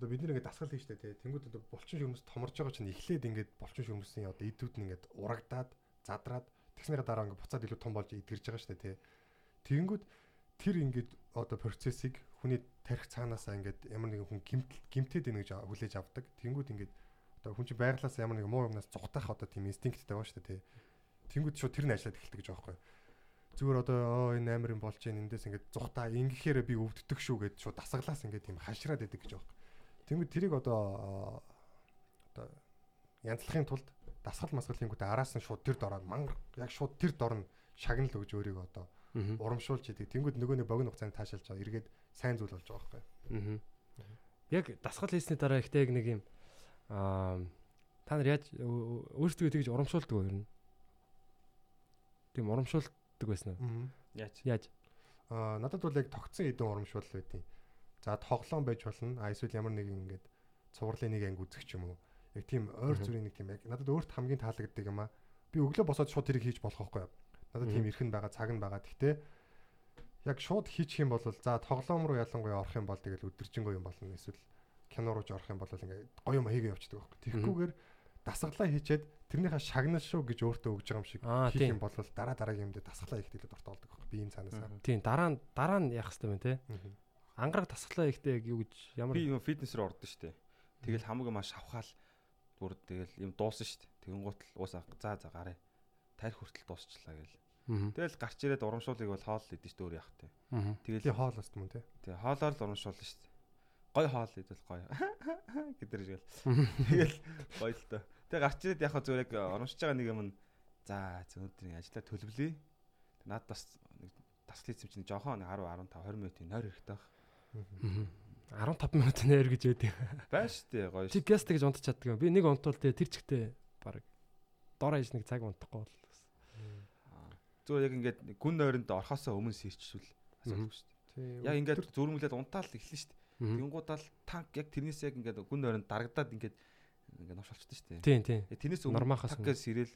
Одоо бид нэр ингэ дасгал хийж штэ тий. Тэнгүүд одоо булчин шүмс томорж байгаа чинь эхлээд ингэ булчин шүмсийн одоо идүүд нь ингэ урагдаад задраад тэгснээр дараа ингэ буцаад илүү том болж идгэрж байгаа штэ тий. Тэнгүүд тэр ингэ одоо процессыг хүний тарих цаанаасаа ингэ ямар нэгэн хүн гимт гимтэд ийн гэж хүлээж авдаг. Тэнгүүд ингэ одоо хүн чинь байглаас ямар нэгэн муу юмнаас зүгтах одоо тийм инстинкттэй байгаа штэ тий. Тэнгүүд шууд тэр нь ажиллаад эхэлдэг гэж байгаа байхгүй зүгээр одоо оо энэ амар юм болж гин эндээс ингээд зүхтаа ингэхээр би өвддөг шүү гэд шууд дасаглаас ингээд тийм хашраад идэг гэж байгаа. Тэнгүүд тэрийг одоо одоо янзлахын тулд дасгал масгалынгүүтээ араас нь шууд тэр дороо ман яг шууд тэр дор нь шагнал өгж өөрийгөө одоо урамшуулж идэг. Тэнгүүд нөгөө нэг богино хугацаанд таашаалж байгаа. Эргээд сайн зүйл болж байгаа байхгүй. Яг дасгал хийсний дараа ихтэй яг нэг юм аа та нар яаж өөрсдөө тэгж урамшуулдаг вэ ер нь? Тийм урамшуулт боддог байсан уу? Яаж? Яаж? Аа надад бол яг тогтсон эдэн урамшуул байдیں۔ За тоглоом байж болно. А эсвэл ямар нэгэн ингээд цувралын нэг анги үзэх ч юм уу. Яг тийм ойр зүрийн нэг тийм яг надад өөрт хамгийн таалагддаг юм аа. Би өглөө босоод шууд тэрийг хийж болох байхгүй юу? Надад тийм эрхэн байгаа, цаг нь байгаа. Гэхдээ яг шууд хийчих юм бол за тоглоом руу ялангуяа орох юм бол тэгэл өдөржингөө юм болно. Эсвэл кино руу жорох юм бол ингээд гоё юм хийгээ явчихдаг байхгүй. Тэгэхгүйгээр дасгалаа хийчээд тэрнийхээ шагнал шүү гэж өөртөө өгж байгаа юм шиг хийх юм бол дараа дараагийн юмдээ дасгалаа хийх төлөд орто болдог байхгүй. Биеийн цаанаасаа. Тийм дараа нь дараа нь яах хэрэгтэй байна те. Ангараг тасглаа ихтэй яг юу гэж ямар Би юм фитнес рүү ордон штэ. Тэгэл хамаагүй маш шавхаал бүр тэгэл юм дуусан штэ. Тэгэн гутал уусаа за за гараа. Тарих хүртэл дуусчлаа гэл. Тэгэл гарч ирээд урамшуулыг бол хоол идэж штэ өөр яах те. Тэгэл хоол ост мөн тий. тэг хоолоор л урамшуулна штэ. Гой хоол идэл гой. <laughs> Гэдэр жигээл. Мгм. Тэгэл гоё л доо. Тэг гарч ирээд яг зүгээр яг урамшиж байгаа нэг юм нь за өнөөдрийн ажлаа төлөвлөе. Наад бас нэг таслын эзэм чинь жоохон 10 15 20 минутын нойр хэрэгтэй. Мгм. 15 минутын нэр гэж яддаг. Байна штэ гоё. Чи гест гэж унтч чаддаг юм. Би нэг унтвал тэгээ тэр чигтээ баг дор ээж нэг цаг унтахгүй бол. Зүгээр яг ингээд гүн нойронд орхосоо өмнө сэрчшүүл асуудаггүй шүү дээ. Тий. Яг ингээд зүрмлээд унтаал эхлэн шүү дээ. Мгм. Тэнгуудаа л танк яг тэрнээс яг ингээд гүн нойронд дарагдаад ингээд ингээд новш болчтой шүү дээ. Тийм тийм. Яг Тэрнээс өмнө гэж сэрэл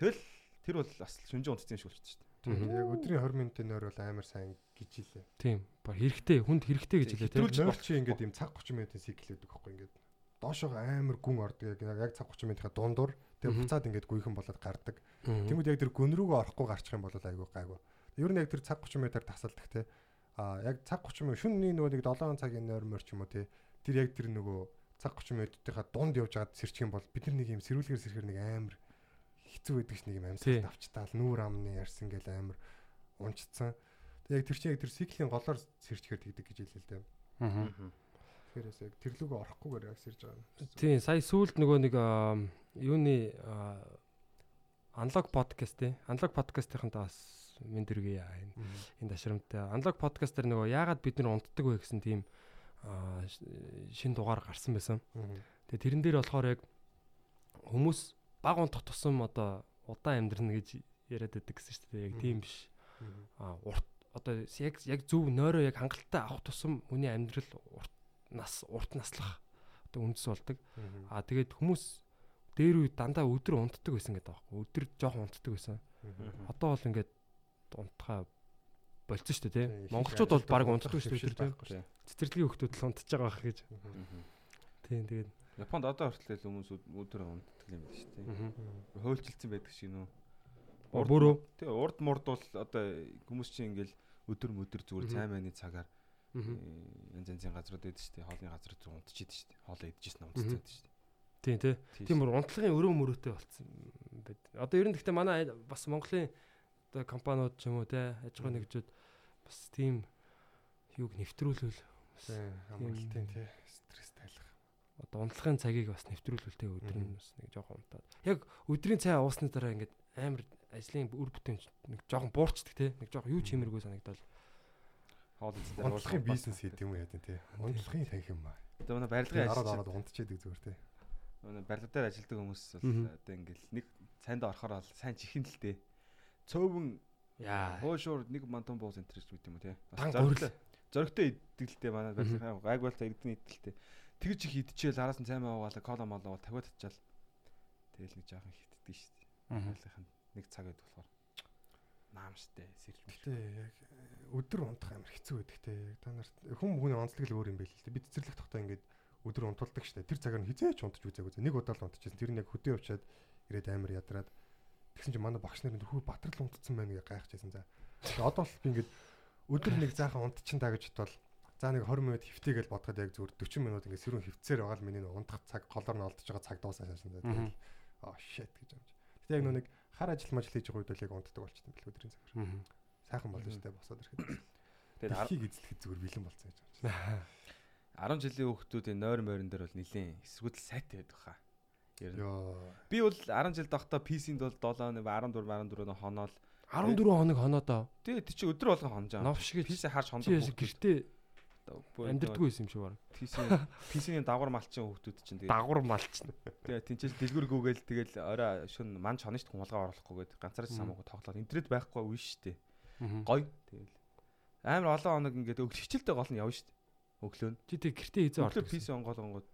тэгэл тэр бол бас шүнжин унтсан юм шиг болчихсон шүү дээ. Мгм. Яг өдрийн 20 минутын нойр бол амар сайн гэж илээ. Тийм. Баг хэрэгтэй, хүнд хэрэгтэй гэж хэлээ тийм. Нойр чи ингээд юм цаг 30 минутын цикл гэдэг байхгүй ингээд доошоо амар гүн ордог яг цаг 30 минутын дундуур тэгээ буцаад ингээд гүйхэн болоод гардаг. Мгм. Тэнгүүд яг тэр гүн рүүгээ орохгүй гарчих юм бол айгүй гайгүй. Ер нь яг тэр цаг 30 минутаар тасалдаг те. А яг цаг 30 минут шөнөний нөгөө нэг 7 цагийн нойр мөр ч юм уу те. Тэр яг тэр нөгөө цаг 30 минутынхаа дунд явж байгаад сэрчих юм бол бид нар нэг юм сэрүүлгээр сэрхээр нэг амар хэцүү байдаг ш нэг юм Тий. амьсгал авчтаал нүүр амны ярьсан гэл амар унцсан. Тэг яг тэр чинь яг тэр циклийн голоор сэрчгээр тэгдэг гэж хэлээ л дээ. Мгм. Тэгэхээр яг тэр лүгөө орохгүйгээр яг сэрж байгаа юм. Тийм, сая сүүлд нөгөө нэг аа, юуны аналог подкаст тий. Аналог подкастынханд бас мен дэргээ яа энэ энэ ташрамтай. Аналог подкаст дээр нөгөө яагаад бид нар унтдаг вэ гэсэн тийм аа, шин дугаар гарсан байсан. Тэгээ тэрэн дээр болохоор яг хүмүүс баг унтах тусам одоо удаан амьдрна гэж яриад байдаг гэсэн шүү дээ. Яг тийм биш. Мгм. А урт одоо яг яг зөв нойроо яг хангалттай авах тусам хүний амьдрал урт нас урт наслах одоо үндэс болдог. Мгм. А тэгээд хүмүүс дээр үе дандаа өдөр унтдаг байсан гэдэг аахгүй. Өдөр жоохон унтдаг байсан. Одоо бол ингээд унтахаа болцсон шүү дээ Тийм, тий. Монголчууд бол баг унтдаг шүү дээ тий. Цэцэрлэгийн хүмүүс л унтж байгаа байх гэж. Тийм тэгээд. Японд одоо хүртэл хүмүүс өд- өдөр унтдаг юм байна шүү дээ. Хөөлжилсэн байдаг шиг нөө. Бүрөө. Тэгээ урд мурд бол одоо хүмүүс чинь ингээл өдөр мөдөр зүгээр цай мааны цагаар э, янз янзын газрууд байдаг шүү дээ. Хоолны газрууд руу унтчихэд шүү дээ. Хоолоо идчихсэн унтчихсан байдаг шүү дээ. Тийм тий. Тийм бүр унтлагын өрөө мөрөөтэй болцсон байд. Одоо ер нь гэхдээ манай бас Монголын одоо компаниуд ч юм уу те аж ахуйн нэгжүүд бас тийм юуг нэвтрүүлвэл Тийм, амралтын тий стресс тайлах. одоо унтлагын цагийг бас нэвтрүүлвэл те өдөр нь бас нэг жоохон унтаад. Яг өдрийн цай уусны дараа ингээд амар ажлын үр бүтээн нэг жоохон буурчдаг те нэг жоохон юу ч хиймэргүй санагдал. Унтлахын бизнес хийх юм яа тий. Унтлахын танх юм аа. Одоо манай барилгын ороод ажил ороод унтчихэдэг зүгээр тий. манай барилга дээр ажилладаг хүмүүс бол одоо ингээл нэг цайнд орохоор бол сайн чихэн л дээ. Цөөвөн Яа. хоошуур нэг мантон бууз энэ гэж үт юм уу те. Тан гурил. Зөрөгтэй идэлтэй манай барилгын гайг болтой иргэдний идэлтэй. Тэгж их идчихэл араас нь цаймаа уугаалаа кола молоо тавиад тачаал. Тэгэл нэг жоохон хитддэг шүү дээ. Барилгын нэг цаг байд болохоор наамштай сэрэл Гэтэ яг э, өдөр унтах амар хэцүү байдаг те. Яг та нарт хүм хүний онцлог л өөр юм байл л те. Бид цэцэрлэг тогтоо ингээд өдөр унтуулдаг штэ. Тэр цагаар нь хизээч унтаж үзээгүй. Нэг удаа л унтчихсан. Тэр нь яг хөдөө явчаад ирээд амар ядраад тэгсэн чинь манай багш нар хүү батрал унтцсан байна гэж гайхажсэн за. Тэгээ одоо л би ингээд өдөр нэг заахан унтчихын та гэж бодвол за нэг 20 минут хөвтэйгээл бодоход яг зүгээр 40 минут ингээд сэрүүн хөвцээр байгаа л миний унтах цаг голоор нь олдож байгаа цаг дуусаа шаасан за. Тэгэл аа shit гэж амж. Гэтэ яг нэг хар ажил мажил хийж байгаа үед бол яг унтдаг болчихсон бэл өдрийн цагаар. Сайхан болно шүү дээ босоод ирэхэд. Тэгээд Дэлхийг эзлэхэд зүгээр бэлэн болсон гэж байна. <laughs> 10 жилийн хүүхдүүдийн нойр морин дээр бол нэлийн эсвгүүдэл сайтай байдаг хаа. Ер нь. Би бол 10 жил дохдоо PC-нд бол 7 14 14 он хоноол. 14 хоног хоноодоо Тэгээ тий чи өдөр болгон хонож байгаа. новш гэж PC харж хондох. гэртээ амьдрдаггүй байсан юм шиг баг. PC PC-ний дагвар малчин хүүхдүүд чинь тэгээ Дагвар малчна. тэгээ тэнцээс дэлгүр гүгээл тэгэл орой шүн ман чоношт хумалгаа оруулахгүйгээд ганцаарч Мгм. самаагүй тоглоод интернет байхгүй үе штэ. Гой тэгэл. Амар олон хоног ингээд хичээлтэй гол нь явна штэ. Өглөө. Чи тэг гэртээ Өглөө ордог. PC онгоолгонгод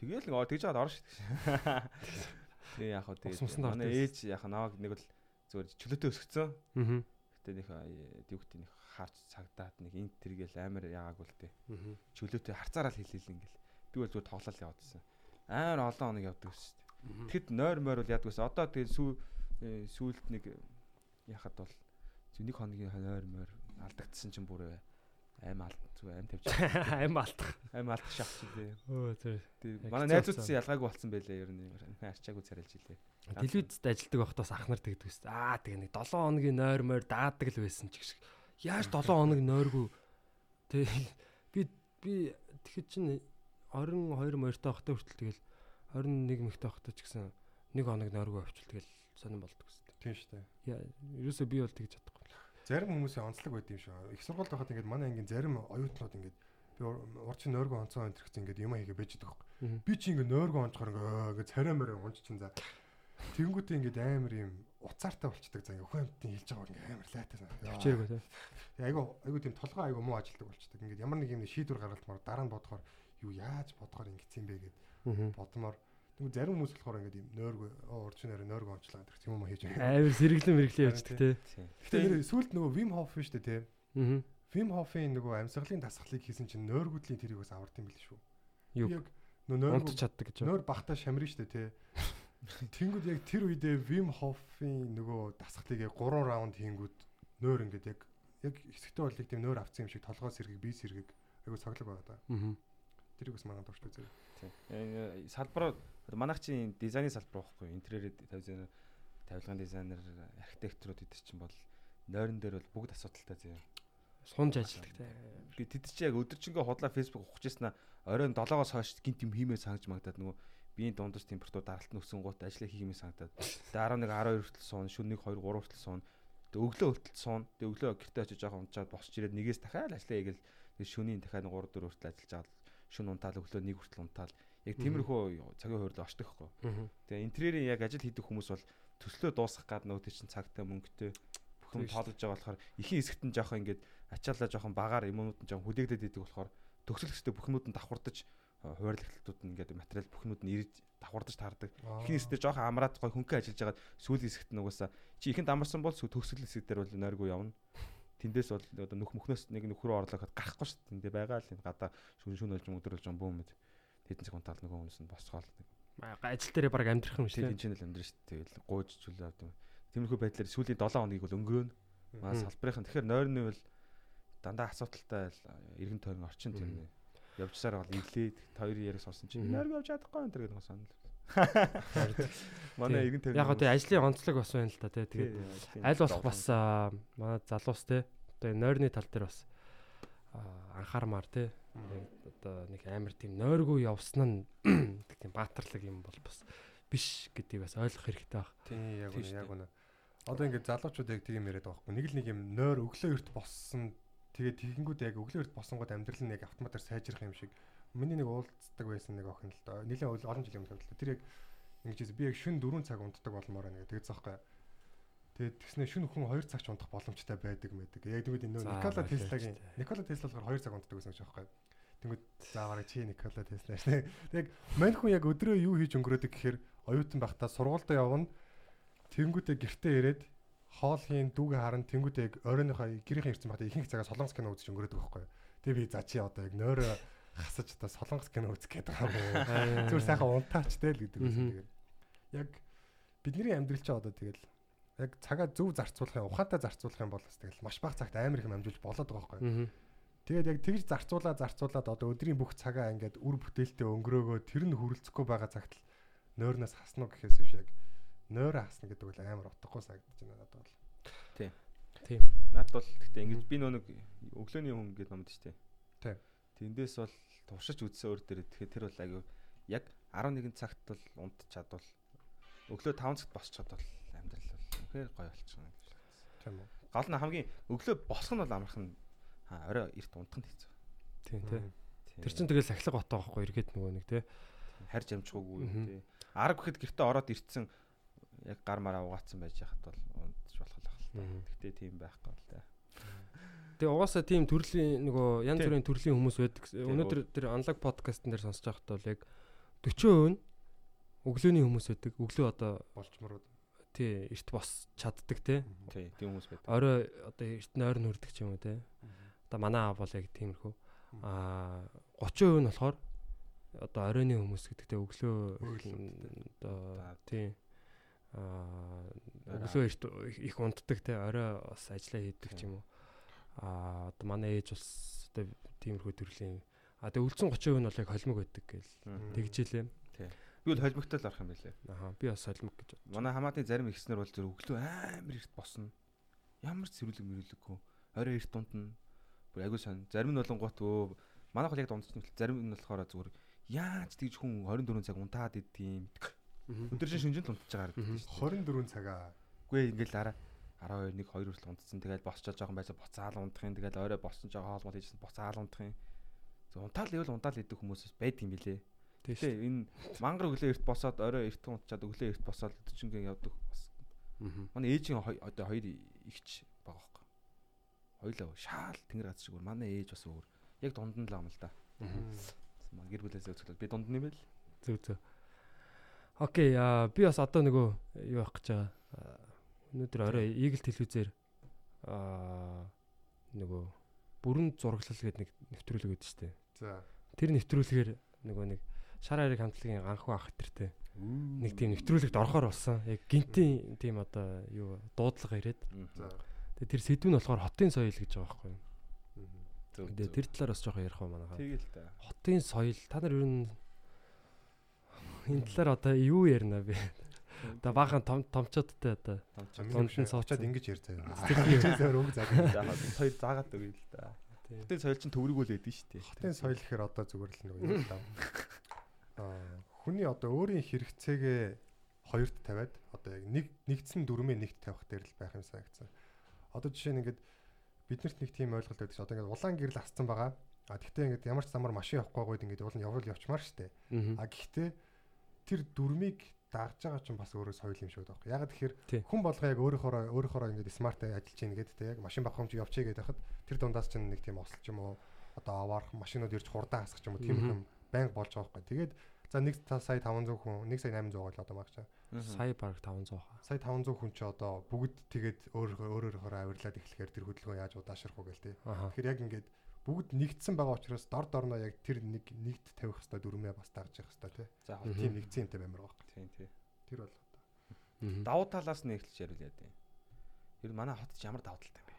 тэгэл нэг тэгж жаад орно штэ. <laughs> Тэгээ яг хөө тэгээ манай ээж яг намайг нэг л зүгээр чөлөөтэй өсгцэн. Аа. Гэтэ нэг юу гэдэг нэг харж цагдаад нэг инт тэргээл амар яагаагүй л дээ. Аа. Чөлөөтэй харцаараа л хэлээл ингээл. Би бол зүгээр тоглол явуулсан. Амар олон хоног явдаг шүү дээ. Тэгэхэд нойр мойр бол ядгүйс. Одоо тэгээ сүү э, сүүлд нэг яхад бол зөв нэг хоногийн нойр мойр алдагдсан чинь бүр аим алд зүгээр аим тавьчих. <laughs> Аим алдах. Аим алдах шахч тий. Өө тэр. Манай хэцүү найзуудсан ялгаагүй болсон байлээ ер нь арчаагүй царайлж илээ. Телевизэд ажилдаг байхдаа ах нар тэгдэг ус. Аа тэгээ нэг 7 хоногийн нойр мойр даадаг л байсан ч гэх шиг. Яаж 7 хоног нойргүй. Тэг би би тэгэхэд чинь 22 морьтой байхдаа хүртэл тэгэл 21 мэгтэй байхдаа ч гэсэн нэг хоног нойргүй авчвал тэгэл сонирн болдог ус. Тийм шүү дээ. Яа, ерөөсөө би бол тэгж чадахгүй. Зарим хүмүүсийн онцлог байд юм шиг. Их сургуульд байхад ингээд манай ангийн зарим оюутнууд ингээд би урчин нойргоо онцгой энэ гэсэн ингээд юм хийгээ бэж идэх байхгүй. Би чи ингээд нойргоо онцгоор ингээд ингээд царай морой унж чин за. Тэнгүүтээ ингээд амар юм уцаартай болчдаг за ингээд амтын хэлж байгаа ингээд амар лайтай сан. Төвчээргүй те. Айгу айгу тийм толгой айгу муу ажилдаг болчдаг. Ингээд ямар нэг юм шийдвэр гаргалтмаар дараа нь бодохоор юу яаж бодохоор ингэсэн юм бэ гэд бодмоор Тэгвэл зарим хүмүүс болохоор ингээд юм нойргоо урчин нойроо нойргоо онцлоо гэдэг юм юм хийж байгаа. Айвар сэргэлэн мэрэглэн явждаг те. Тийм. Гэтэ сүүлд нөгөө Вим Хоф шүү дээ тий. Аа. Вим Хофын нөгөө амьсгалын дасгалыг хийсэн чинь нойргуудлын тэрийг бас авард юм бил шүү. Юу? Яг нөө нойр чаддаг гэж. нойр багтаа шамрын шүү дээ тий. Тэнгүүд яг тэр үедээ Вим Хофын нөгөө дасгалыг яг 3 раунд хийнгүүд нойр ингээд яг яг хэсэгтээ бол яг тийм нойр авцсан юм шиг толгой сэргийг бие сэргийг айгу цоглог байгаа да. Аа. Тэрийг бас манай дуртай үзээ. Тийм. Э, Салбар манайх чинь дизайны салбар байхгүй интерьер тавьсан тавилгын дизайнер архитекторууд эдэр чинь бол нойрон дээр бол бүгд асуудалтай зөө. Сунж ажилдаг те. Би тэд чи яг өдөржингөө худлаа Facebook ухажсэн оройн 7-оос хойш гинт юм хиймээ сангаж магадад нөгөө биеийн дундас температур даралт нөсөн гут ажиллаа хиймээ санагдаад. Тэгээ 11 12 хүртэл суун, шөнө 1 2 3 хүртэл суун. Тэгээ өглөө хүртэл суун. Тэгээ өглөө гэртээ очиж жоохон унчаад босч ирээд нэгээс дахиад ажиллаа хийгээл тэгээ шөнийн дахиад 3 4 хүртэл ажиллаж байгаа. Шөнө унтаал өглөө 1 хүртэл унтаал. Яг тиймэрхүү цагийн хувьд очдог хгүй. Тэгээ интерьерийн яг ажил хийдэг хүмүүс бол төслөө дуусгах гад нөөтэй чинь цагтай мөнгөтэй бүх юм тоолж байгаа болохоор ихийн хэсэгт нь жоохон ингээд ачаалаа жоохон багаар юмнууд нь жоохон хүлээгдээд идэг болохоор төгсөл хэсэгтээ бүх юмуд нь давхурдаж э, хуваарлагдтууд нь ингээд материал бүх юмуд нь ирж давхурдаж таардаг. Ихийн хэсэгтээ жоохон амраад гой хөнгөн ажиллаж байгаа сүүлийн хэсэгт нь угаасаа чи ихэнд амарсан бол сүү төгсөл хэсэг дээр бол нойргүй явна. Тэндээс бол одоо нөх мөхнөөс нэг нөхрөө орлоо гэхэд гарахгүй шүү дээ. Тэндээ байгаа л юм гадаа шүн шүн олж өдрөлж юм бүүм мэд. Тэдэн цаг унтаал нөгөө хүнс нь босгоол. Ажил дээрээ баг амьдрах юм шүү энэ ч л амьдрын шүү дээ. Тэгэл гууж чүлээ авдаг. Тиймэрхүү байдлаар сүүлийн 7 хоногийг бол өнгөрөөнө. Маа Мгм. салбарын. Тэгэхээр нойрны бол дандаа асуудалтай л эргэн тойрон орчин тийм нэ. Явжсаар бол ирлээд хоёр яриг сонсон чинь Мгм. нойрг явж чадахгүй энэ гэдэг нь санал. Манай эргэн тойрон. Яг одоо ажлын онцлог бас байна л да тий. Тэгээд аль болох бас манай залуус те одоо энэ нойрны тал дээр бас аа, анхаармаар Яг одоо нэг амар тийм нойргүй явсан нь <clears throat> тийм баатарлаг юм бол бас биш гэдгийг бас ойлгох хэрэгтэй баг. Тийм яг үнэ яг үнэ. Одоо ингээд залуучууд яг тийм яриад байгаа байхгүй. Нэг л нэг юм нойр өглөө эрт боссон. Тэгээд тэгэнгүүт яг өглөө эрт боссонгод амьдрал нь яг автоматар сайжрах юм шиг. Миний нэг уулздаг байсан нэг охин л доо. Нилээн ол- олон жилийн өмнө. Тэр яг ингэж би яг шүн 4 цаг унтдаг болмоор байна гэдэг захгүй. Тэгээд тэгснэ шүн хүн 2 цаг ч унтах боломжтой байдаг мэдэг. Яг тэгвэл энэ Никола Теслагийн. Никола Тесла болохоор 2 цаг унтдаг гэсэн үг байхгүй. Тэнгүүд заавараа чи Никола Тесла шнэ. Тэг <laughs> мань хүн яг өдрөө юу хийж өнгөрөөдөг гэхээр оюутан байхдаа сургуультай явна. Тэнгүүтээ гэртээ ирээд хоол хийн дүүгээ харан тэнгүүтээ яг оройныхоо гэрийнхэн ирсэн байхдаа ихэнх цагаа солонгос кино үзэж өнгөрөөдөг байхгүй. Тэгээ би за чи одоо яг нойроо хасаж одоо солонгос кино үзэх гээд байгаа юм? <laughs> Зүгээр сайхан унтаач тэл гэдэг байсан. Мгм. Тэгээд яг бидний амьдрал чи одоо тэгэл яг цагаа зөв зарцуулах юм, ухаантай зарцуулах юм бол бас тэгэл маш бага цагт амар их юм амжуулж болоод байгаа байхгүй. Аа. Тэгээд яг тэгж зарцуулаа зарцуулаад одоо өдрийн бүх цагаа ингээд үр бүтээлтэй өнгөрөөгөө тэр нь хүрэлцэхгүй байгаа цагт л нойрноос хасна уу гэхээс биш яг нойроо хасна гэдэг бол амар утгагүй санагдаж байна надад бол. Тийм. Над бол гэхдээ ингэж би нөө нэг өглөөний хүн гэдэг номд штэ. Тийм. Тэндээс бол туршиж үзсэн өөр дээр тэгэхээр тэр бол аягүй яг 11 цагт бол унт чадвал өглөө 5 цагт босч чадвал үнэхээр гоё болчихно гэж бодсон. Тийм үү. Гол нь хамгийн өглөө босох нь бол амархан орой эрт унтах нь хэцүү. Тийм тий. Мгм. Тэр чинь тэгэл сахилга батгаа байхгүй эргээд нөгөө нэг тий. харж амжихгүйгүй тий. Арга гэхэд гэртээ ороод ирцэн яг гар мараа угаацсан байж яхад бол унтж болох л ахал. Мгм. Гэхдээ тийм байхгүй л та. Тэгээ угаасаа тийм төрлийн нөгөө янз Тийм. бүрийн төрлийн хүмүүс байдаг. Тийм, Өнөөдөр тэр анлаг подкастн дээр сонсож байхдаа бол яг 40% нь өглөөний хүмүүс байдаг. Өглөө одоо болчморууд. Тий эрт бос чаддаг те. Тий, тийм хүмүүс байдаг. Орой одоо эрт нь хүрдэг ч юм уу те. Одоо манай аав бол яг тиймэрхүү. Аа 30% нь болохоор одоо оройны хүмүүс гэдэгтэй өглөө одоо тий аа өглөө эрт их унтдаг те орой бас ажиллаа хийдэг ч юм уу. Аа одоо манай ээж бас одоо тиймэрхүү төрлийн а тэгээ үлдсэн 30% нь бол яг холимог байдаг гэл тэгжээлээ. Би бол холимогтой л орох юм байлээ. Аа би бас холимог гэж бодсон. Манай хамаатны зарим ихснэр бол зөв өглөө амар эрт босно. Ямар ч цэвэрлэг мөрөлөггүй. Орой эрт унтна. Бүр агүй сан. Зарим нь болонгот өө манайх бол яг дундч нь зарим нь болохоор зүгээр яаж тэгж хүн 24 цаг унтаад идтiin. Өдөр шин шинжэнд унтж байгаа гэдэг шүү дээ. 24 цагаа. Үгүй ингээл араа 12 1 2 хүртэл унтцсан. Тэгэл босчоо жоохон байсаа буцаал унтах юм. Тэгэл орой боссон жоохон хоолмол хийжсэн буцаал унтах юм. Зөв унтаал ивэл унтаал идэх хүмүүс байд юм билэ. Тэгээ энэ мангар өглөө эрт босоод орой эрт унтчаад өглөө эрт босоод өдөржингөө явдаг бас. Манай ээжийн одоо хоёр ихч байгаа байхгүй. Хоёлаа шаал тэнгэр газ шиг өөр манай ээж бас өөр. Яг дунд нь л ам л да. Гэр бүлээс зөвхөн би дунд байл. Зөв зөв. Окей, а би бас одоо нөгөө юу явах гэж байгаа. Өнөөдөр орой Eagle телевизээр аа нөгөө бүрэн зураглал гэдэг нэг нэвтрүүлэг өгдөө штэ. За. Тэр нэвтрүүлгээр нөгөө нэг шар хариг хамтлагийн анхуу ах хэтэртэй нэг тийм нэвтрүүлэгт орохоор болсон. Яг гинтийн тийм одоо юу дуудлага ирээд. Тэгээ тэр сэдв нь болохоор хотын соёл гэж байгаа байхгүй юу? Тэгээ тэр талаар бас жоохон ярих уу манайхаа. Тэгэл та. Хотын соёл та нар ер нь энэ талаар одоо юу ярина бэ? Одоо баахан том томчуудтай одоо томчин суучаад ингэж ярьж байгаа. Сэтгэл өнгө заг. Хоёр заагаад өгье л да. Хотын соёл чинь төврөгөл байдэн шүү дээ. Хотын соёл гэхээр одоо зүгээр л нэг юм даа. <laughs> Хүний одоо өөрийн хэрэгцээгээ хоёрт тавиад одоо яг нэг нэгдсэн дүрмээ нэгт тавих дээр л байх юм санагдсан. Одоо жишээ нь ингээд биднэрт нэг тийм ойлголт байдаг ш. Одоо ингээд улаан гэрэл асцсан байгаа. А тэгтээ ингээд ямар ч замаар машин явахгүй гойд ингээд уул нь явал явчмаар штэ. А гэхдээ тэр дүрмийг дагж байгаа ч бас өөрөө соёл юм шиг байна. Яг тэгэхээр хүн болгоо яг өөрөөхөө өөрөөхөө ингээд смарт ажиллаж ийн гэдэг те яг машин бахамж явчих гээд байхад тэр дундаас ч нэг тийм ослч юм уу одоо аваарах машинууд ирж хурдан хасах юм уу тийм юм байнга болж байгаа байхгүй. Тэгээд за 1 сая 500 хүн 1 сая 800 гол одоо магчаа. Сая баг 500 хаа. Сая 500 хүн ч одоо бүгд тэгээд өөрөөхөө өөрөөхөө авирлаад эхлэхээр тэр хөдөлгөөн яаж удаашрах уу гээл те. Тэгэхээр яг ингээд бүгд нэгдсэн байгаа учраас дор дорноо яг тэр нэг нэгт тавих хэвээр дүрмээ бас дагж явах хэвээр тий. За тийм нэгдсэн юмтай баймар байгаа. Тийм тий. Тэр бол одоо. Давуу талаас нь эхэлж ярил яа дээ. Ер нь манай хот ч ямар давуу талтай юм бэ?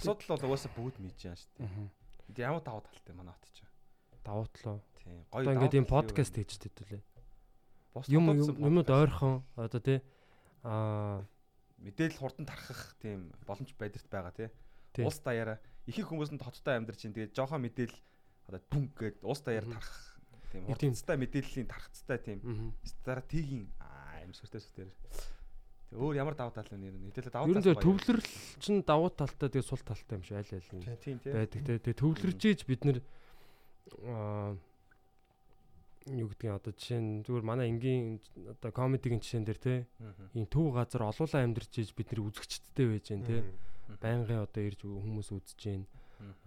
Асуудал бол угаасаа бүгд мэдж байгаа шүү дээ. Ямар давуу талтай манай хот ч. Давуу тал уу? Тийм. Гоё ингээд юм подкаст хийж тэтүүлээ. Юм юмуд ойрхон одоо тий аа мэдээлэл хурдан тархах тийм боломж байдэрт байгаа тий. Улс даяараа ихэнх хүмүүс нь хоттой амьдарч чинь тэгээд жоохон мэдээлэл одоо бүнг гээд уус даяар тарах тийм хурцтай мэдээллийн тархацтай тийм стратегийн амьсгартай сүтээр Тэг өөр ямар давуу тал нь хэдэлээ давуу тал. Ер нь төвлөрөл чинь давуу талтай тэгээ сул талтай юм шиг аль аль нь байдаг те. Тэгээ төвлөржээж бид нэр юу гэдгийг одоо жишээ нь зүгээр манай энгийн одоо комедигийн жишээн дээр те. Ийм төв газар олуулаа амьдарч ийж бид нэр үзэгчдтэй байж гэн те. Байнгын одоо ирж хүмүүс үзэж гин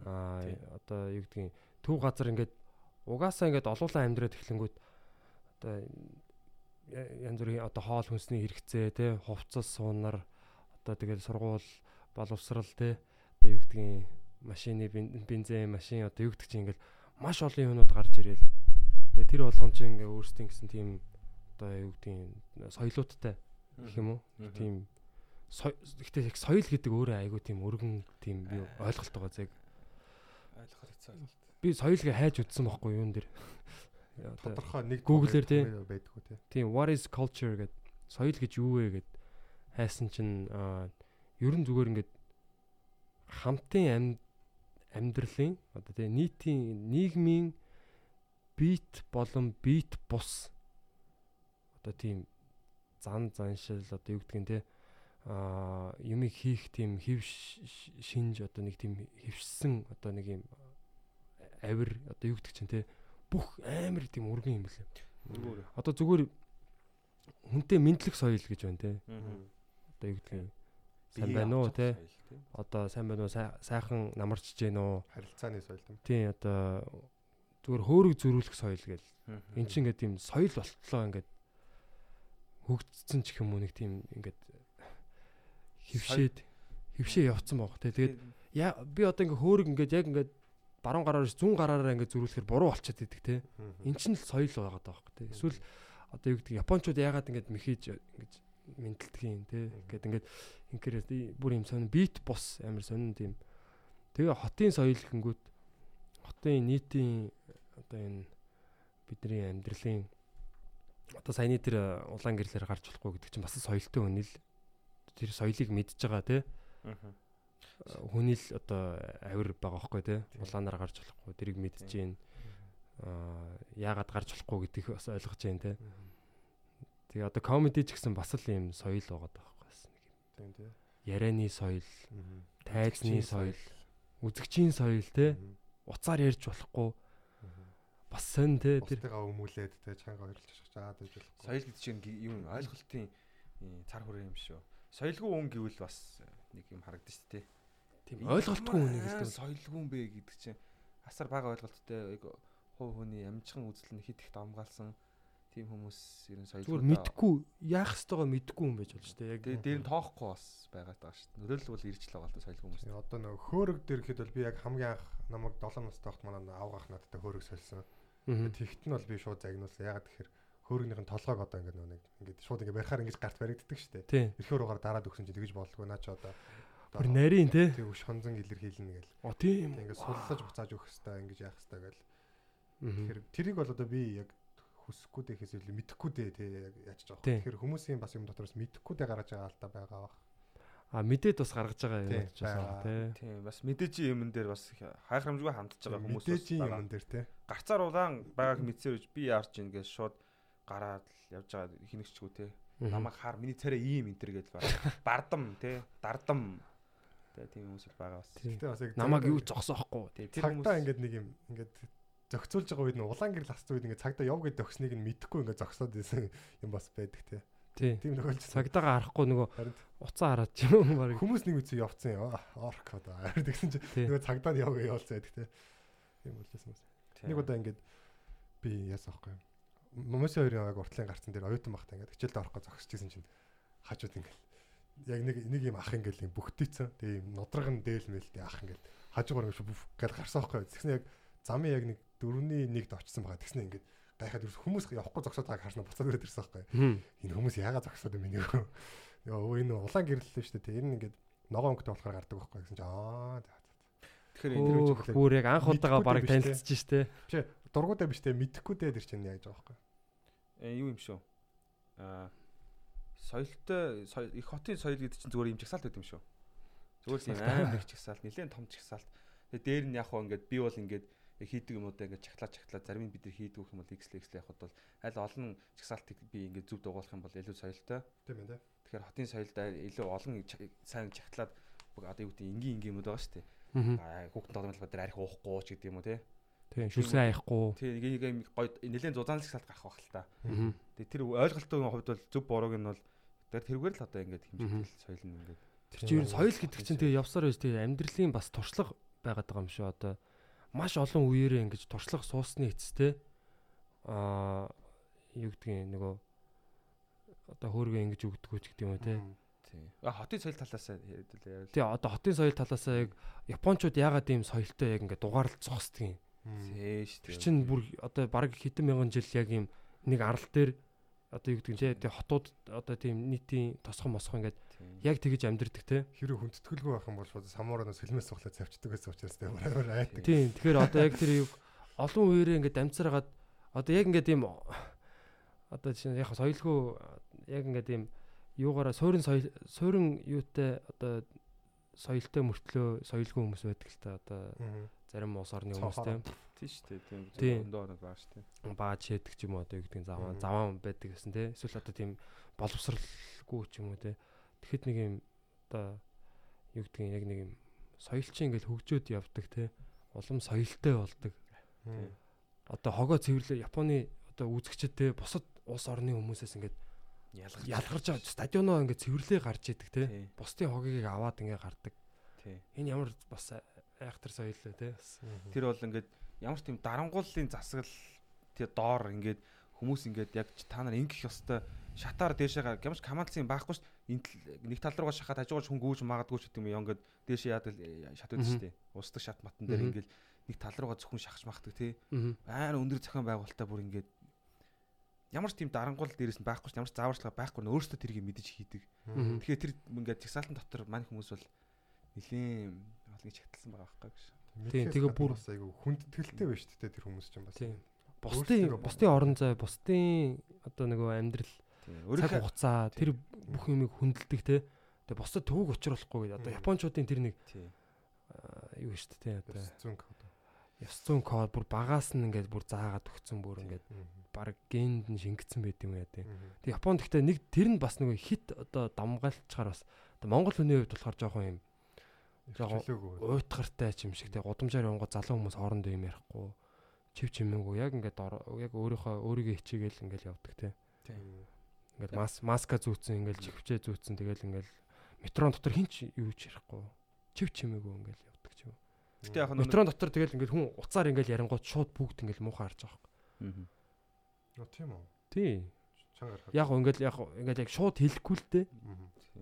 аа одоо юу гэдгийг төв газар ингээд угаасаа ингээд олуулаа амьдраад эхлэнгүүт одоо янз бүрийн одоо хоол хүнсний хэрэгцээ те хувцас суунар одоо тэгээд сургуул боловсрал те одоо юу гэдгийг машины бензин машин одоо юу гэдэг чинь ингээд маш олон юмнууд гарч ирээл тэгээд тэр болгон чинь ингээд өөрсдийн гэсэн тийм одоо юу гэдгийг соёлуудтай гэх юм уу тийм гэхдээ яг соёл гэдэг өөрөө айгүй тийм өргөн тийм юу ойлголт байгаа зэг. Ойлгоход хэцүү ойлголт. Би соёлгээ хайж үзсэн байхгүй юун дээр. <laughs> Тодорхой нэг Google-ээр тийм байдгүй тийм. Тийм what is culture гэд соёл гэж юу вэ гэд хайсан чинь ер нь зүгээр ингээд хамтын амьдралын одоо тийм нийтийн нийгмийн бит болон бит бус одоо тийм зан заншил одоо юу гэдгийг те а юмыг хийх тийм хэв шинж одоо нэг тийм хэвшсэн одоо нэг юм авир одоо юу гэдэг чинь те бүх амар тийм өргөн юм лээ. Одоо зүгээр хүнтэй мэдлэг соёл гэж байна те. Одоо юу гэдэг юм сайн байна уу те. Одоо сайн байна уу сайхан намарчж гэнэ үү? Харилцааны соёл юм. Тийм одоо зүгээр хөөрөг зөрүүлэх соёл гэл. Эн чинь ингээд тийм соёл болтлоо ингээд хөгжсөн ч юм уу нэг тийм ингээд хөвшээд хөвшөө явцсан баг тий. Тэгээд яа би одоо ингээ хөөрөг ингээд яг ингээд баруун гараар зүүн гараараа ингээд зөрүүлэхээр буруу болчиход идэг тий. Эн чинь л соёл байгаад байгаа байхгүй тий. Эсвэл одоо юу гэдэг японочууд яагаад ингээд мэхийж ингэж мэдлдэг юм тий. Ингээд ингээд ингээр бүр юм сонин бит бос амар сонин тийм. Тэгээ хотын соёл гэнгүүт хотын нийтийн одоо энэ бидний амьдралын одоо саяны тэр улаан гэрлэр гарч болохгүй гэдэг чинь бас соёлтой хүн л тэр соёлыг мэдж байгаа тий. Хүний л одоо авир байгаа хөөхгүй тий. Улаанаар гарч болохгүй тэрийг мэдж гин аа яагаад гарч болохгүй гэдгийг бас ойлгож байна тий. Тэгээ одоо комеди ч гэсэн бас л юм соёл байгаа байхгүй бас нэг юм. Тийм тий. Ярианы соёл, тайзны соёл, үзэгчийн соёл тий. Уцаар ярьж болохгүй бас сэн те тэр Бусдыгаа өмүүлээд те чанга ойрлж чаад байж болохгүй. Соёл гэдэг чинь юм ойлголтын цар хүрээ юм шүү. Соёлгүй хүн гэвэл бас нэг юм харагдаж шүү дээ. тийм ойлголтгүй үнийг хэлдэг. соёлгүй юм бэ гэдэг чинь асар бага ойлголттой хувь хүний амжихан үзэл нь хит их дамгаалсан тийм хүмүүс ер нь соёлгүй Зүгээр мэдхгүй яах ёстойгоо мэдхгүй юм байж болж шүү дээ. Яг дээр нь тоохгүй бас байгаад байгаа шүү дээ. Нөлөөлөл бол ирж л байгаа л да соёлгүй хүмүүс. Одоо нөгөө хөөрөг дээр ихэд бол би яг хамгийн анх намайг 7 настай байхад манай авгаах надтай хөөрөг сольсон. Тэгт нь бол би шууд загнуулсан. Ягаад гэхээр хөөргөнийх нь толгойг одоо ингээд нөгөө нэг ингээд шууд ингээд барихаар ингэж гарт баригддаг шүү дээ. Эрхээр угаар дараад өгсөн чинь тэгэж болдгоо наа чи одоо Бүр нарийн те. тэг үш хонзон илэрхийлнэ гэл. О тийм. Ингээд суллаж буцааж өгөх хэвээр ингэж яах хэвээр гэл. Тэгэхээр тэрийг бол одоо би яг хүсэхгүй дэхээс илүү мэдэхгүй дээ тий яаж байгаа. Тийм. Тэгэхээр хүмүүсийн бас юм дотроос мэдэхгүй дээ гаргаж байгаа алта байгаа бах. А мэдээд бас гаргаж байгаа юм Тийм, ч бас байгаа. те. Тийм бас мэдээжийн юмн дээр бас хайхрамжгүй хандж байгаа хүмүүс бас Мэдээжийн байгаа. юм дээр тий. Гарцаар улаан байгааг мэдсээр би яарч ийн гэж шууд гараад л явж байгаа хинэгчгүй. Мгм. Намайг хаар миний царай ийм энэ төр гэж баг. <laughs> Бардам те. Дардам. Тийм хүмүүс л байгаа бас. Тийм. Гэтэ бас яг Намаг зөндөө- юу зогсоохгүй. Тэ тэр хүмүүс ингээд нэг юм ингээд зохицуулж байгаа үед нь улаан гэрэл асцсан үед ингээд цагдаа яв гэдэг өгснгийг нь мэдэхгүй ингээд зогсоод байсан <laughs> юм бас байдаг тий. Тийм. Тохиолдож Цагдаагаа харахгүй нөгөө уцаа хараад юм баг. хүмүүс нэг үгүй явцсан яа орк одоо <laughs> харин тэгсэн чинь нөгөө цагдаа нь явгаа явуулсан байдаг тий. Тийм бас. Тийм. Нэг удаа ингээд би яасан аахгүй юм. Момосын хоёрын яг уртлын гарцсан дээр оюутан багтаа ингээд хичээлд орох гэж зогсчихсэн чинь хажууд ингээд яг нэг нэг юм ах ингээд юм бүгдээцэн тийм нодрог нь дээл мэлтэй ах ингээд хажуугаар ингээд гэл гарсан аахгүй. Тэгсэн яг замын яг нэг дөрөвний нэгд очсон байгаа. Тэгснэ ингээд гайхаад хүмүүс явахгүй зогсоод байгааг харснаа буцаад ирээд ирсэн аахгүй. Хм. Энэ хүмүүс яагаад зогсоод юм бэ нэг. Йоо энэ улаан гэрлэлээ шүү дээ. Энэ ингээд ногоон өнгөтэй болохоор гардаг байхгүй гэсэн чинь аа Тэгэхээр энэ төр Өөх бүр яг анх удаага баг танилцж штэ. Биш дургуудаа биш те мэдхгүй дээ тэр чинь яаж байгаа байхгүй. э, юу юм шүү. Аа соёлтой соёл- их хотын соёл гэдэг чинь зүгээр юм чагсаалт байт юм шүү. Зүгээр л юм аим их чагсаалт, нэлээд том чагсаалт. Тэгээ дээр нь яг хоо ингээд би бол ингээд хийдэг юмудаа ингээд чагтлаа чагтлаа зарим нь бид нар хийдэг юм бол XL XL явахад бол аль олон чагсаалтыг би ингээд зөв дугуулах юм бол илүү соёлтой. Тийм ээ. Тэгэхээр хотын соёлдаа илүү олон сайн чагтлаад бүх одоо юу гэдэг энгийн энгийн юмуд байгаа шүү дээ. Хүүхдэн тоглоомлогоо дээр арих уухгүй ч гэдэг юм уу те. Тийм шүлсэн аяхгүй. Тэгээ нэг юм гоё нэлээд зузаан чагсаалт гарах байх л та. Тэгээ тэр ойлголтын хувьд бол зөв бурууг нь бол тэр тэргээр л одоо ингээд хэмжигдэл соёл нь ингээд Тэр чинь соёл гэдэг чинь тэгээ явсаар байж тэгээ амьдралын бас туршлага байгаад байгаа юм шүү одоо маш олон үеэрээ ингэж туршлага суусны эцэстээ аа юу гэдгийг нөгөө одоо хөөргөө ингэж өгдөггүй ч гэдэг юм уу те. тий. А хотын соёл талаас яриад л яа. Тэгээ одоо хотын соёл талаасаа яг японочууд яагаад ийм соёлтой яг ингэ дугаарлж зогсдгийг. Зээш Тэр чинь бүр одоо баг хэдэн мянган жил яг ийм нэг арал дээр одоо юу гэдэг нь те хотууд одоо тийм нийтийн тосхон мосхон ингээд яг тэгэж амьдэрдэг те. Хэрэв хүндэтгэлгүй байх юм бол самууранаас хөлмөөс сухлаад завчдаг гэсэн учраас те амар айдаг. Тийм. Тэгэхээр одоо яг тэр юг олон үеэрээ ингээд амьцараад одоо яг ингээд ийм одоо чинь яг соёлгүй яг ингээд ийм юугаараа суурин соёл суурин юутай одоо соёлтой мөртлөө соёлгүй хүмүүс байдаг л та одоо зарим улс орны хүмүүс тийм тий шүү дээ. Тийм. Тийм. Өндөө орнод шүү дээ. бааж шээдэг ч юм уу одоо юу гэдэг нь заваа заваа байдаг гэсэн тийм эсвэл одоо тийм боловсралгүй ч юм уу тийм тэгэхэд нэг юм одоо юу гэдэг нь яг нэг юм соёлчин ингээд хөгжөөд явдаг тийм улам соёлтой болдог. Одоо хогоо цэвэрлээ. Японы одоо үзэгчд те бусад улс орны хүмүүсээс ингээд Ялгаж ялгарч байгаа стадионоо ингээд цэвэрлээ гарч идэг те. Бусдын хогийг аваад ингээд гардаг. Энэ ямар бас айхтар соёл лээ те. Тэр бол ингээд ямар ч тийм дарангууллын засаг тэр доор ингээд хүмүүс ингээд яг та нар ингэх ёстой. Шатаар дээшээ гямш камалцын баахгүй ш нэг тал руугаа шахаад хажуугаар хүн гүйж магадгүй ч гэдэг юм ингээд дээшээ яадаг шат үүдэж штэ. Устдаг шат матан дээр ингээд нэг тал руугаа зөвхөн шахаж махдаг тий айн өндөр зохион байгуулалтаа бүр ингээд ямар ч тийм дарангуул дээрээс нь байхгүй ч ямар ч зааварчлага байхгүй нь өөрөөсөө тэрийг мэдэж хийдэг. Тэгэхээр тэр ингээд чагсаалтан дотор мань хүмүүс бол нэлийн олонгийн чагталсан байгаа байхгүй гэж. Тийм тэгээ бүр айгу хүндэтгэлтэй шүү дээ тэр хүмүүс ч юм бас. Тийм. Бусдын бусдын орон зай, бусдын одоо нөгөө амьдрал цаг хугацаа тэр бүх юмыг хүндэлдэг те. Тэгээ бусдад төвөг учруулахгүй гэдэг. Одоо японочдын тэр нэг юу шүү дээ те. Одоо зүүн код. Ёс зүүн код бүр багаас нь ингээд бүр заагаад өгцөн бүр ингээд баг генд нь шингэсэн байт юм яа те. Тэгээ Японд гэхдээ нэг тэр нь бас нөгөө хит одоо дамгаалчаар бас одоо Монгол хүний хувьд болохоор жоохон юм жоохон уйтгартай ч юм шиг те гудамжаар явгоо залуу хүмүүс хоорондоо юм ярихгүй чив чимээгүй яг ингээд яг өөрийнхөө өөрийгөө хичээгээл ингээд явдаг те. Ингээд мас маска зүүцэн ингээд чихвчээ зүүцэн тэгэл ингээд метрон дотор хинч юу ч ярихгүй чив чимээгүй ингээд явдаг ч юм. Гэтэ яг метрон дотор тэгэл ингээд хүн уцаар ингээд ярингууд шууд бүгд ингээд муухай харж байгаа юм. Аа. Тийм үү? Тий. Яг ингээд яг ингээд яг шууд хэлэхгүй л дээ.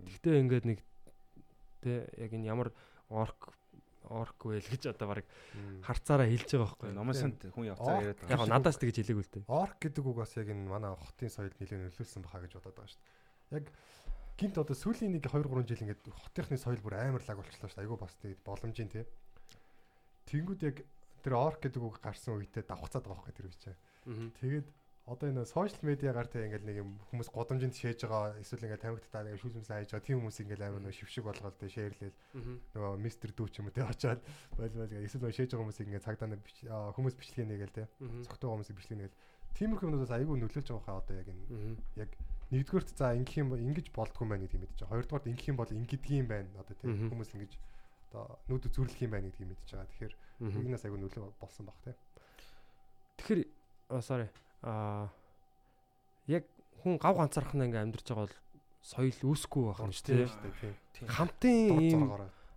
Гэхдээ ингээд нэг тэ яг энэ ямар орк вэ л гэж одоо баг харцаараа хэлж байгаа байхгүй. Номосонд хүн явцаар яриад байгаа. Яг надаас тэгж хэлээг үлдээ. Орк гэдэг үг бас яг энэ манай хотын соёлд нэлээд нөлөөлсөн баха гэж бодоод байгаа шүү дээ. Яг гинт одоо сүүлийн нэг 2 3 жил ингээд хотынхны соёл бүр амар лаг болчихлоо шүү дээ. Айгу бас тэгээд боломжийн тий. Тэнгүүд яг тэр орк гэдэг үг гарсан үедээ давхцаад байгаа байхгүй тэр үчээ. Тэгээд одоо энэ сошиал медиагаар тэг ингээл нэг юм хүмүүс годомжинд шээж байгаа эсвэл ингээл тамигтдаа нэг шүүсмсэн хайж байгаа. Тийм хүмүүс ингээл амар нэг шившиг болгоод тэг шеэрлээл нөгөө мистер дүү ч юм уу тэг очоод бойл бойл эсвэл нөгөө шээж байгаа хүмүүсийг ингээд цагдаа хүмүүс бичлэгээ нэгээл тэг цогтой хүмүүсийг бичлэгээ нэгээл. Тиймэрхүү юмнуудаас айгүй нөлөөлж байгаа хаа одоо яг энэ. Яг нэгдүгээрт за ингэх юм ингэж болдгүй юм байна гэдгийг мэдчихэж байгаа. Хоёрдугаарт ингэх юм бол ингэдэг юм байна одоо тэг хүмүүс ингэж одоо нүд үзүрлэх юм байна гэдгийг мэдчихэж байгаа. Тэгэхээр нэгнээс айгүй нөлөө болсон баг тэг Тэгэхээр sorry аа яг хүн гав ганцаархнаа ингээм амьдарч байгаа бол соёл үүсэхгүй байх юм шүү дээ. Хамтын ийм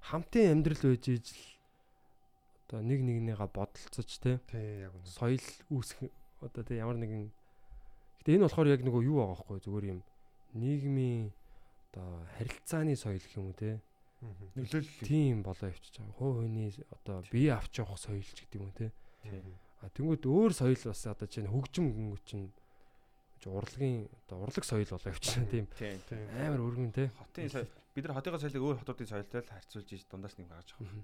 хамтын амьдрал байж ижил одоо нэг нэгнийгаа бодолцож те. Тий яг үнэ. Соёл үүсэх одоо те ямар нэгэн Гэтэ энэ болохоор яг нөгөө юу байгаа байхгүй зүгээр юм нийгмийн одоо харилцааны соёл гэх юм уу те. Нөлөөлөл тийм болоо явчихж байгаа. Хуу хөний одоо бие авч явах соёл ч гэдэг юм уу те. А тэнгууд өөр соёл бас одоо чинь хөгжим гингүү чинь урлагийн одоо урлаг соёл болоо явчихна тийм. Амар өргөн те. Хотын соёл бид нар хотын соёлыг өөр хотуудын соёлтой харьцуулж иж дундаас нэг гаргаж байгаа.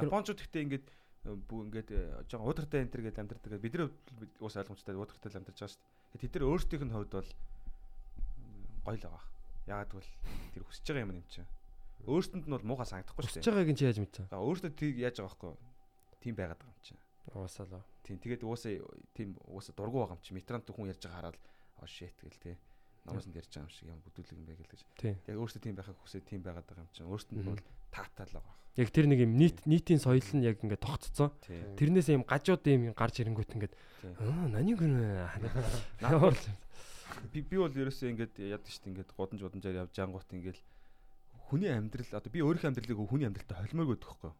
Японочууд гэхдээ ингээд бүү ингээд жоохон уудартай энэ төр гэж амьдардаг. Бид нар уус ойлгомжтой уудартай л амьдарч байгаа шүү дээ. Тэд нар өөрсдийнх нь хувьд бол гоё л байгаа. Яагаад гэвэл тэр хүсэж байгаа юм юм чинь. Өөрсдөнд нь бол муухай санагдахгүй шүү дээ. Хүсэж байгааг нь чи яаж мэдсэн? Өөрсдөө тийг яаж байгаа байхгүй. Тим байгаад байгаа юм чинь. Уусаа л. Тийм тэгээд уусаа тийм уусаа дургу байгаа юм чи метрант хүн ярьж байгаа хараад оо shit гэл те. Намаас нь ярьж байгаа юм шиг юм бүдүүлэг юм байг л гэж. Яг өөртөө тийм байхыг хүсээ тийм байгаад байгаа юм чинь. Өөртөө бол таатаал байгаа. Яг тэр нэг юм нийт нийтийн соёл нь яг ингээд тогтцсон. Тэрнээс юм гажууд юм гарч ирэнгүүт ингээд аа нани гүн <laughs> би би бол ерөөсөө ингээд яд штт ингээд годамж годамжаар явж ангуут ингээд хүний амьдрал одоо би өөрийнхөө амьдралыг хүний амьдралтай холимоор өгдөг байхгүй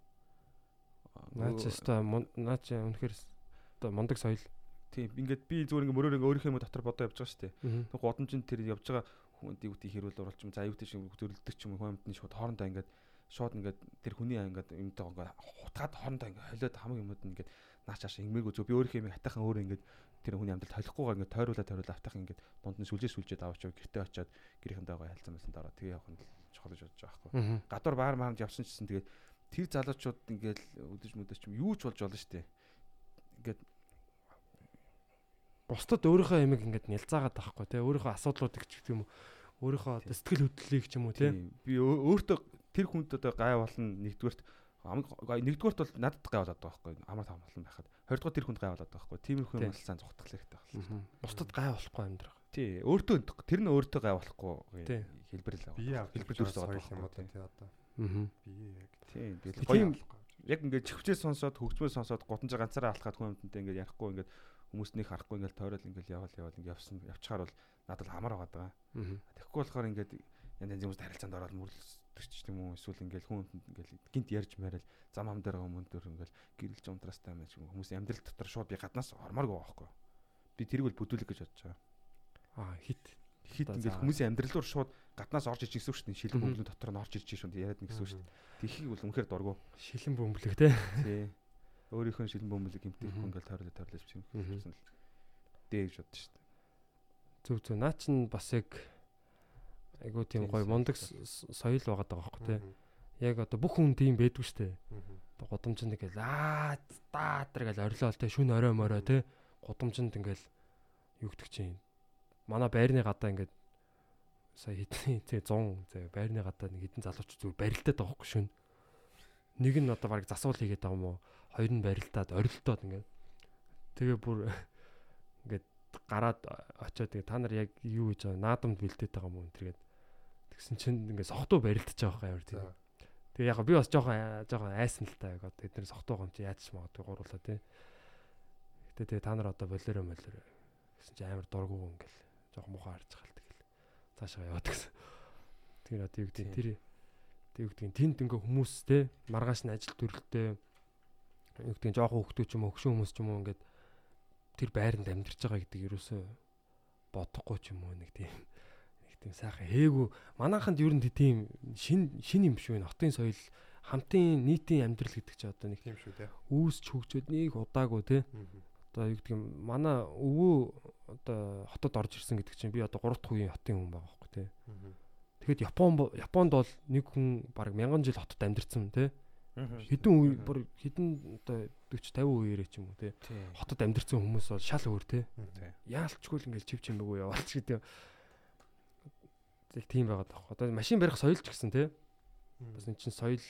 Наач өстой наач үнэхээр өстой мундаг соёл. Тийм. Ингээд би зүгээр ингээд мөрөөр ингээд өөрийнхөө юм дотор бодоо явж байгаа шүү дээ. Тэг годомжинд тэр явж байгаа хүн дивти хэрүүл оруулч юм за аюутай шиг зөрлөдөг ч юм хүн амьтны шууд хоорондоо ингээд шууд ингээд тэр хүний ингээд юмтай ингээд хутгаад хоорондоо ингээд холиод хамаг юмуд нь ингээд наач хааш ингэмээргүй зөв би өөрийнхөө юм хатайхан өөрөө ингээд тэр хүний амьдралд холихгүйгээр ингээд тойруулаа тойруулаа автах ингээд дунд нь сүлжээ сүлжээд аваач гэртээ очиод гэрийнхэндээ байгаа хайлцсан байсан дараа тэгээ явах нь чухал гэж бодож байгаа байхгүй. Гадуур баар мааранд явсан чинь тэгээд тэр залуучууд ингээл өдөж мөдөж юм юу ч болж болно шүү дээ. Ингээд бусдад өөрийнхөө ямиг ингээд нялзаагаад байхгүй те өөрийнхөө асуудлуудыг ч гэх юм уу өөрийнхөө сэтгэл хөдлөлийг ч юм уу те. Би өөртөө тэр хүнд одоо гай болно нэгдүгээрт нэгдүгээрт бол надад гай болоод байгаа байхгүй амар таамаглан байхад. Хоёрдугаар тэр хүнд гай болоод байгаа байхгүй. Тиймэрхүү юм бол сайн зүгтгах хэрэгтэй байна бусдад гай болохгүй амьдрах. Тий өөртөө тэр нь өөртөө гай болохгүй хэлбэрэл байгаа хэлбэр үүсгэж байгаа юм одоо тий одоо Аа. Би яг тийм тийм яг ингээд чихвчээ сонсоод хөгжмөө сонсоод гутанж ганцаараа алхаад хүн амьтантай ингээд ярихгүй ингээд хүмүүст нэг харахгүй ингээд тойрол ингээд явал явал ингээд явсан явчихаар бол надад амар байгаа даа. Тэгэхгүй болохоор ингээд янз янзын хүмүүст харилцаанд ороод мөрлөж юм уу эсвэл ингээд хүн ингээд гинт ярьж мээрэл зам ам дээр хүмүүнд дөр ингээд гэрэлж унтраастай юм шиг хүмүүс амьдрал дотор шууд би гаднаас ормооргүй байхгүй. Би тэрийг бол бүдүүлэг гэж бодож байгаа. Аа хит. Хит заа. хүмүүсийн амьдрал руу шууд гаднаас орж иж гэсэн шүү дээ. Шилэн бөмбөлөг дотор нь орж ирж шүү дээ. Яриад нэг гэсэн шүү дээ. Тэхийг бол үнэхээр дургу. Шилэн бөмбөлөг те. Тий. Өөрийнхөө шилэн бөмбөлөг гэмтээхгүй Мгм. ингээд тойрлоо тойрлоо бичсэн Мгм. гэсэн л дээ гэж боддоо шүү дээ. Зүг зүг. Наа чин бас яг айгуу тийм гоё мундаг соёл байгаа даа байхгүй те. Яг одоо бүх хүн тийм байдгүй. Мгм. Одоо Гудамжинд ингээл аа таатар гэж орилол те шүн орой морой те. Гудамжинд ингээл гэдэг чинь. Манай байрны гадаа ингээд сая хэдэн тий 100 зэ байрны гадаа нэг хэдэн залууч зүгээр барилдаад байгаа байхгүй шүн. Нэг нь одоо баг засуул хийгээд байгаа юм уу? Хоёр нь барилдаад орилдоод ингээд. Тэгээ бүр <laughs> ингээд гараад очиод тэгээ та нар яг юу гэж байгаа наадамд бэлдээд байгаа юм уу тэргээд тэгсэн чинь ингээд сохтуу барилдаж байгаа ямар тийм. Тэгээ яг би бас жоохон жоохон айсан л та яг одоо эдгээр сохтуу гом чи яаж ч магадгүй гурлаа тий. Гэтэ тэгээ та нар одоо болоро молоро гэсэн чи амар дургу ингээл жоохон муухай харж байгаа л тэгэл. Цаашаа яваад гэсэн. Тэр одоо юу гэдэг тэр тэг юу гэдэг тэнд ингээ хүмүүс те маргааш нь ажил төрөлтэй. Юу гэдэг жоохон хөвгтөө ч юм уу хөшөө хүмүүс ч юм уу ингээд тэр байранд амьдарч байгаа гэдэг юусоо бодохгүй ч юм уу нэг тийм нэг тийм сайхан. Хээгүү манайханд ер нь тийм шин шин юм шүү энэ хотын соёл хамтын нийтийн амьдрал гэдэг чи одоо нэг Тийм шүү дээ. үүсч хөгжөөд нэг удаагүй те. Одоо юу гэдэг юм манай өвөө одоо хотод орж ирсэн гэдэг чинь би одоо 3 дахь үеийн хотын хүн байгаа байхгүй Мгм. тэгэхэд Япон Японд бол нэг хүн баг мянган жил хотод амьдарсан те хэдэн үе бүр хэдэн одоо 40 50 үеэрээ ч юм уу Тий. хотод амьдарсан хүмүүс бол шал өөр. Тий. яалчгүй л ингээл чив чимээгүй яваалч гэдэг яг тийм байгаад байгаа. Одоо машин барих соёл ч гэсэн те бас эн чинь соёл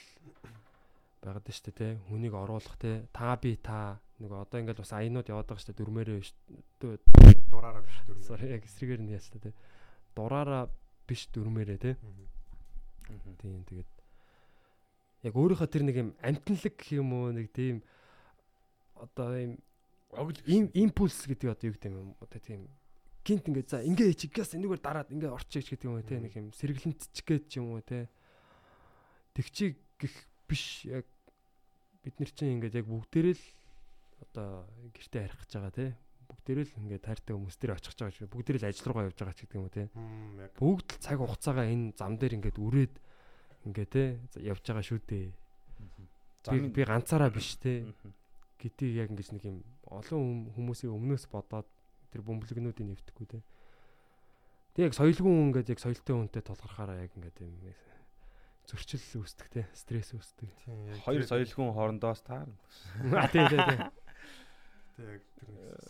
байгаад дээ те. Хүнийг оруулах те. Та би та. Нөгөө одоо ингээл бас аянууд яваад байгаа биш. Дөө- Дураараа биш дөрөв. sorry яг эсрэгээр нь яаж те. Дураараа биш дөрмээрээ те. Тийм тэгээд яг өөрийнхөө тэр нэг юм амтналаг гэх юм уу? Нэг тийм одоо юм им импульс гэдэг одоо юу гэдэг юм одоо тийм гинт ингээд за ингээ чи гээс энэгээр дараад ингээ орчих гэдэг юм те нэг юм сэргэлэнтчих ч юм уу? Те тэгчиг гих биш. Яг бид нар чинь ингээд яг бүгдээрээ л одоо гэртээ харих гэж байгаа те. Бүгдээрээ л ингээд тайртай хүмүүс дээр очих гэж байгаа бүгдээрээ л ажил руугаа явж байгаа ч гэдэг юм уу те. Бүгд л цаг хугацаагаа энэ зам дээр ингээд үрээд ингээд те явж байгаа шүү дээ. Би би ганцаараа биш те. Гэдгийг яг ингэж нэг юм олон хүм- хүмүүсийн өмнөөс бодоод тэр бөмбөлгнүүдийг нэвтэхгүй те. Тэг яг соёлгүй хүн ингээд яг соёлтой хүнтэй толгорхаараа яг ингээд юм зөрчил үүсдэг те, стресс үүсдэг. тийм яг Хоёр тэр- соёлгүй хоорондоос таар. А тий тий тий. тэг нэг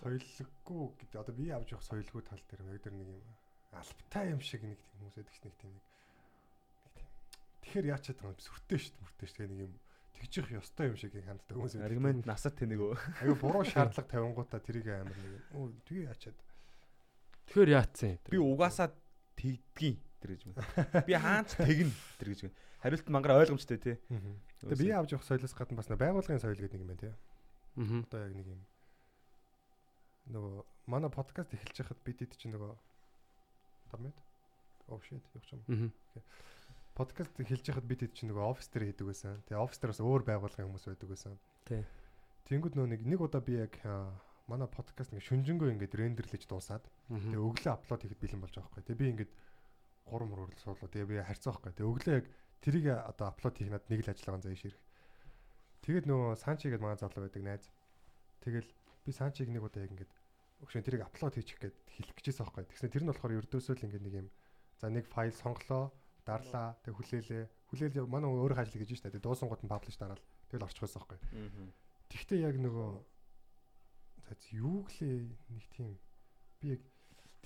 соёлгүй гэдэг одоо би авч явах соёлгүй тал дээр яг тэр нэг юм албатай юм шиг нэг тийм хүмүүс ш нэг тийм нэг нэг тийм. Тэгэхээр яачаад байгаа юм сүртэй шүү дээ мөртэй шүү нэг юм тэгчих ёстой юм шиг ханддаг хүмүүс байдаг. Аргумент насад тэнэг өө. Аюу буруу шаардлага тавингуудаа тэрийг амар нэг өө тгий яачаад Тэгэхээр яатсан юм. Би угаасаа тэгдгийн тэр гэж байна. <laughs> Би хаач тэгнэ тэр гэж байна. Хариулт мангар ойлгомжтой тий. Тэгээ би авч явах соёлоос гадна бас нэг байгууллагын соёл гэдэг нэг юм байна тий. Одоо яг нэг юм нөгөө манай подкаст эхэлж байхад бид хэд чинь нөгөө тамид Oh shit явах юм. Подкаст эхэлж байхад бид хэд чинь нөгөө офис дээр хийдэг байсан. Тэгээ офис дээр бас өөр байгууллагын хүмүүс байдаг байсан. Тий. Тэнгүүд нөгөө нэг нэг удаа би яг манай подкаст ингээ шүнжэнгөө ингээд рендерлэж дуусаад тэгээ өглөө аплод хийхэд бэлэн болж байгаа байхгүй. Тэгээ би ингээд гурван мөрөөр суулаа. Тэгээ би харьцаа байхгүй. Тэгээ өглөө яг тэрийг одоо аплод хийх надад нэг л ажиллагаан заяа ширх. Тэгээд нөгөө Санчи гэдэг манай залуу байдаг найз. Тэгэл би Санчиг нэг удаа яг ингээд өгшөн тэрийг аплод хийчих гээд хэлэх гэжсэн байхгүй. Тэгсэн тэр нь болохоор ердөөсөө л ингээд нэг юм за нэг файл сонглоо, дарлаа, тэг хүлээлээ. Хүлээлээ манай өөрөө ажил гэж штэ. Тэг дуусангууд нь паблиш дараал. Тэгэл орчих байсан байхгүй. Тэгтээ яг нөгөө за юу гэлээ нэг тийм би яг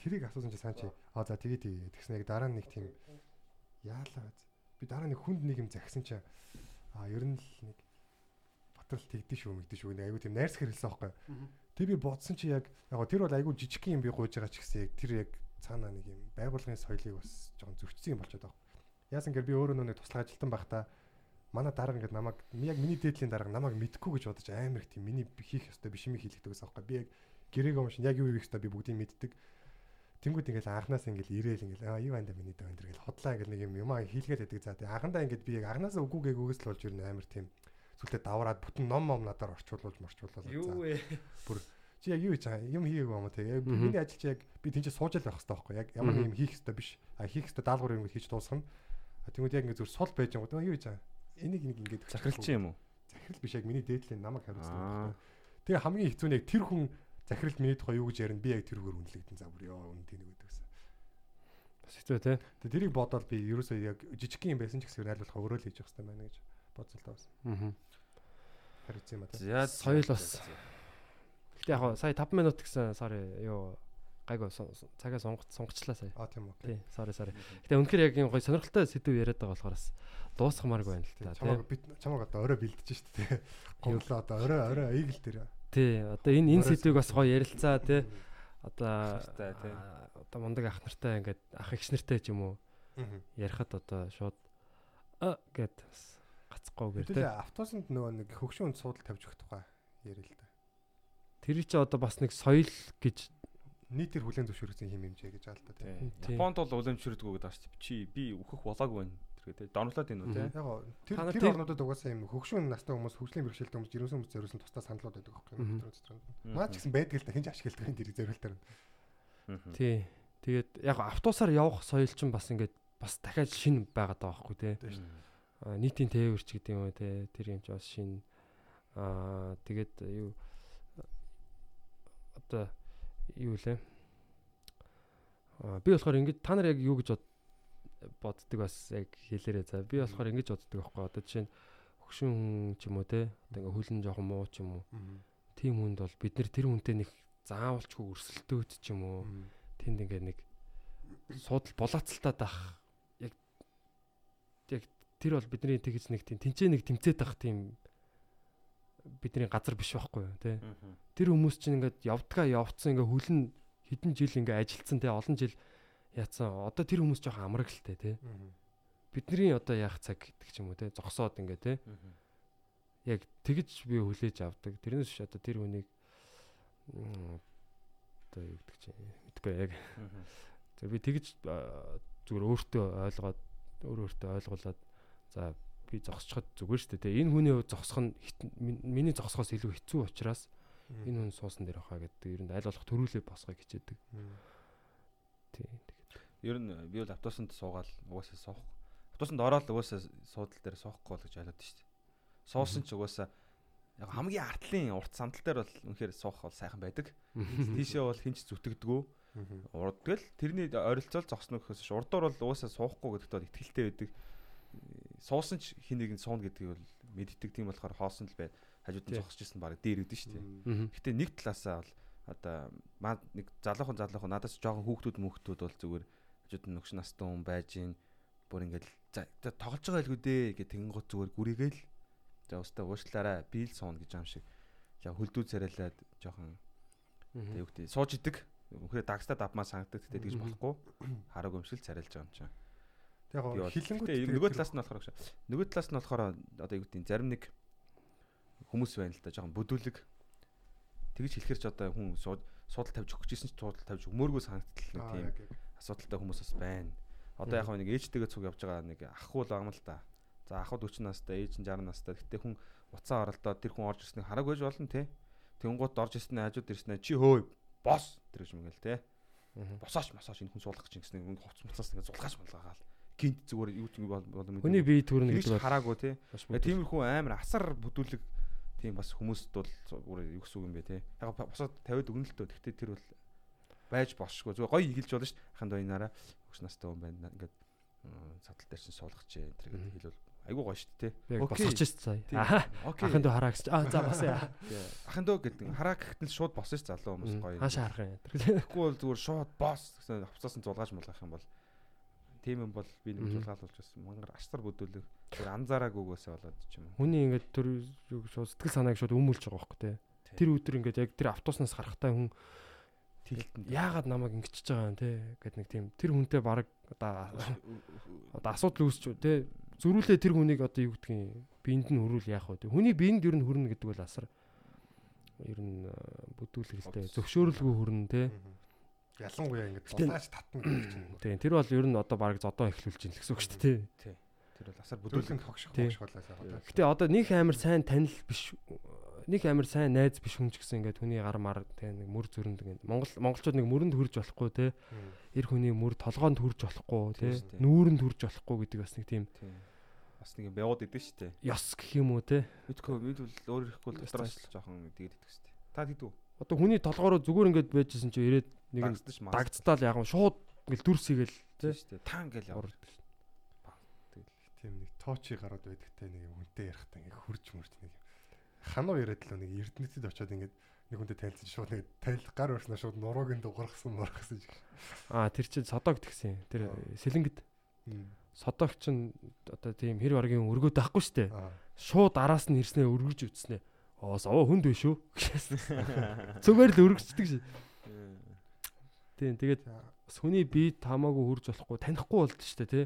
тэрийг асуусан чи Санчи аа за тэгээ тэгээ тэгсэн яг дараа нь нэг тийм яалаа биз. Би дараа нэг хүнд нэг юм захисан чи аа ер нь л нэг батрал тэгдэж шүү мэгдэж шүү айгу тийм найрс хэрэлсэн байхгүй. Тэг би бодсон чи яг яг тэр бол айгу жижиг юм би гуйж байгаа ч гэсэн яг тэр яг цаанаа нэг юм байгуулгын соёлыг бас жоохон зөрчсөн юм болчиход байгаа. Яасан гэр би өөрөө нэг туслах ажилтан байхдаа манай дарга ингээд намайг яг миний дээдлийн дарга намайг мэдхгүй гэж бодож амар их тийм миний хийх ёстой биш юм хийлэгдэг гэсэн аахгүй. Би яг гэрээг өмшин яг юу хийх ёстой би бүгдийг мэддэг. Тэнгүүд ингээл анханаас ингээл ирээл ингээл аа юу анда миний дөө энэ гэл хотлаа ингээл нэг юм юм хийлгээд байдаг. За тэгээ анхандаа ингээд би яг анханаас үгүйгээ үгээс л болж ирнэ амар тийм сүлдээ давраад бүтэн ном ном надаар орчуулуулж морчуулаад. Юу вэ? чи яг юу хийж байгаа юм хийгээгүй юм те. Яг миний ажил чи яг би тэнцээ сууж л байх хэрэгтэй байхгүй яг ямар нэг юм хийх хэрэгтэй биш. А хийх хэрэгтэй даалгавар юм хийж дуусгана. А тэгмүүд яг ингэ зүр сул байж байгаа. Юу хийж байгаа? Энийг нэг ингэж Захиралчин юм уу? захирал биш яг миний дээдлийн намайг Аа. хариуцсан. Тэгээ хамгийн хэцүү нь яг тэр хүн захирал миний тухай юу гэж ярина би яг тэр үгээр үнэлэгдэн за бүр ёо үн тийм гэдэг гэсэн. Бас хэцүү те. Тэгээ тэрийг бодоод би ерөөсөө яг жижиг юм байсан ч гэсэн аль болох өөрөө л хийж явах хэрэгтэй байна гэж бодсон л таас. Аа. Хариуцсан юм а тий. За Соёл бас. Гэтэ яг хаа сая 5 минут гэсэн sorry юу гайгүй цагаа сонгоц сонгочлаа сая. А тийм үү. Тий, sorry sorry. Гэтэ үнэхээр яг юм гоё сонирхолтой сэдв яриад байгаа болохоор бас дуусгамааргүй байна л та тий. Чамаг бит чамаг одоо орой бэлдэж штэ тий. Гомдлоо одоо орой орой эйгэл дээр. Тий, одоо энэ энэ сэдвийг бас гоё ярилцаа тий. Одоо аа, одоо мундаг ах нартай ингээд ах эгч нартай ч юм уу Аа. ярихад одоо шууд а гэд бас гацхгүйгээр тий. Автобусанд нөгөө нэг хөгшүүнд суудал тавьж өгөх тухай ярил л да. Тэр чи одоо бас нэг соёл гэж Нийтээр хүлэн зөвшөөрсөн хим хэмжээ гэж аалта тий. Тий. Японд бол уламжширдгүү гэдэг ааш чи би үхэх болоогүй байна. Тэр гэдэг донлоод энэ үү те. Яг тэр тэр орнуудад угаасаа юм хөгшүүн настай хүмүүс хөгжлийн бэрхшээлтэй хүмүүс жирэмсэн хүмүүс зориулсан тусдаа саналууд байдаг байхгүй Мгм. юу? Дотор дотор. Наад ч гэсэн байдаг л да хинж ашигладаг энэ дэрийг зориултаар. Мгм. тий. Тэгээд яг автобусаар явах соёл чинь бас ингээд бас дахиад шин байгаад байгаа байхгүй тий. Нийтийн тээвэрч гэдэг юм уу те тэр юм чи бас шин аа тэгээд юу одоо юу лээ аа би болохоор ингэж та нар яг юу гэж бод- боддөг бас яг хэлээрээ за би болохоор ингэж боддөг байхгүй. Одоо жишээ нь хөгшин хүн ч юм уу те одоо ингээ хөлн жоохон муу ч юм уу. Тийм хүнд бол бид нэр тэр хүнтэй нэг заавалчгүй өрсөлдөөд ч юм уу. Тэнд ингээ нэг суудал булаацалтаад ах яг яг тэр бол бидний тэгж нэг тийм тэнцээ нэг тэмцээд ах тийм бидний газар биш байхгүй юу Мгм. Тэр хүмүүс чинь ингээд явдгаа явцсан ингээ хүлэн хэдэн жил ингээ ажилдсан тий олон жил яатсан одоо тэр хүмүүс жоохон амрагlalтай тий бидний одоо яах цаг гэдэг ч юм уу тий зогсоод ингээ тий яг тэгж би хүлээж авдаг тэрнээс биш одоо тэр хүнийг одоо юу гэдэг чинь мэдгүй яг. За би тэгж зүгээр өөртөө ойлгоод өөр өөртөө ойлгуулад за би зогсчиход зүгээр шүү дээ. Энэ хүний хувьд зогсох нь миний зогсохоос илүү хэцүү учраас энэ хүн суусан дээр хаа гэдэг. Ер нь аль болох төрүүлээ босгоё хичээдэг. Тий. Ер нь би бол автобусанд суугаал угаасаа суух. Автобусанд ороод угаасаа суудал дээр суухгүй бол гэж ойлгоод шүү дээ. Суусан ч угаасаа яг хамгийн артлын урт сандал дээр бол үнэхээр суух бол сайхан байдаг. <laughs> Тийшээ бол хинч зүтгэдэггүй. Урд тэгэл тэрний ойролцоол зогсно гэхээс ш урдуур бол угаасаа суухгүй гэдэгт бол ихтгэлтэй байдаг. Суусан ч хин нэг нь суuna гэдгийг бол мэддэг тийм болохоор хоосон л бай. Хажууд нь зогсож исэн баг дээр өгдөн шүү дээ. Гэтэ нэг талаасаа бол одоо маа нэг залуухан залуухан надаас жоохон хүүхдүүд мөхтүүд бол зүгээр хажууд нь нөгш настай хүн байж гин бүр ингээл за тоглож байгаа байлгүй дээ гэх тэгэнгუთ зүгээр гүрийгээл за устаа уушлаараа би л суун гэж юм шиг. Яг хөлдүүд царайлаад жоохон тэг үгтэй. Сууж идэг. Үнэхээр дагстаа давмаа санагддаг тэгтээ тэгж болохгүй. Хараг өмшил царайлж байгаа юм чинь Яг Гэтэ нөгөө талаас нь болохоор. Нөгөө талаас нь болохоор одоо юу гэдэг зарим нэг хүмүүс байна л да жоохон бүдүүлэг. Тэгж хэлэхэр ч одоо хүн сууд- суудал тавьж өгч гэсэн ч суудал тавьж өгмөөргөө санагдтал нэг тийм асуудалтай хүмүүс бас байна. Одоо яг нэг ээжтэйгээ цуг явж байгаа нэг ах уу байгаа юм л да. За ахуд 40 настай, ээж нь 60 настай. Гэтэ хүн уцаа оролдоод тэр хүн орж ирснийг хараг байж болно те. Тэнгууд орж ирснээр хажууд ирснээр чи хөөй бос тэр гэж мэгэл те. Босооч масооч энэ хүн суулгах чинь гэсэн нэг хувц муцаас ингэ зулгаач малгаагаал. Гинт зүгээр юу ч бол бол Хүний бие төрнө гэдэг бол хараагүй маш Яг тиймэрхүү амар асар бүдүүлэг тийм бас хүмүүст бол зүгээр юу гэсэн юм бэ тий. Яг босоод 50-д өгнө л дөө. Гэхдээ тэр бол байж босшгүй. Зүгээр гоё игэлж болно шүү дээ. Ахын дойнараа өгс настай хүн байна. Ингээд садал дээр чинь суулгах чи энэ төр гэдэг хэлвэл айгүй гоё шүү дээ шít сая. Тийм. Аа. Ахын дөө хараа гэж. Аа за босъё. <laughs> Тий. Ахын дөө гэдэг хараа гэхэд л шууд босно ш залуу хүмүүс гоё. Хаашаа харах юм. Тэгэхгүй бол зүгээр шууд бос гэсэн хувцаас нь зулгааж мулгах юм бол тийм юм бол би нэг Мгм. зулгаалуулж бас мангар ашдар бүдүүлэг тэр анзаараагүйгээсээ болоод ч юм уу. Хүний ингээд төр юу шууд сэтгэл санааг шууд өмүүлж байгаа байхгүй тий. Тэр өдөр ингээд яг тэр автобуснаас гарахтаа хүн Тэлтэн яагаад намайг ингэчихэж байгаа юм те гэд нэг тийм тэр хүнтэй баг одоо одоо асуудал үүсч те зөрүүлээ тэр хүнийг одоо юу гэдгийг биенд нь хөрүүл яах вэ хүний биенд ер нь хөрнө гэдэг бол асар ер нь э, бүдүүлэгтэй зөвшөөрөлгүй хөрнө те ялангуяа ингэ Гэтэ- дулаач татна гэдэг чинь. тийм тэр бол ер нь одоо баг зодоо эхлүүлж ин л гэсэн үг шүү дээ те Тий. Тэр бол асар Бүдүүлэн бүдүүлэг. тогших Тий. тогших болоо сайхан. гэтээ одоо нэг амар сайн танил биш нэг амар сайн найз биш хүн ч гэсэн ингээд хүний гар мар те нэг мөр зүрэнд ингээд Монгол монголчууд нэг мөрөнд хүрж болохгүй те эр хүний мөр толгоонд хүрж болохгүй те нүүрэнд хүрж болохгүй гэдэг бас нэг тийм. Бас нэг юм бягууд идэв шүү дээ. ёс гэх юм уу те Мэдгүй мэд бол өөр ирэхгүй л дотроос л жоохон тэгээд идэх шүү дээ. Та тэгдүү. одоо хүний толгоороо зүгээр ингээд байжсэн чи ирээд нэг дагдтал яг нь шууд ингээд дүрс хийгээл Тийм шүү дээ. Таан гэл яваа. урд тийм нэг тоочи гараад байдагтай нэг юм хүнтэй ярихтаа ингээ хурж мөрж нэг хануу яриад л нэг эрдэнэтэд очиод ингээ нэг хүнтэй тайлцсан шууд нэг тайл гар өрснө шууд нуруугийн дугаргасан мургасан шиг. аа тэр чинь содог тэгсэн тэр Аа. сэлэнгэд содог чинь одоо тийм хэр баргийн өргөөд байхгүй штэ. Шууд араас нь ирснээ өргөж үтснэ. Оос оо хүнд биш шүү <laughs> <laughs> зүгээр л өргөждөг шээ. Тийм тэгээд бас хүний бие тамаагүй хурж болохгүй танихгүй болд штэ тий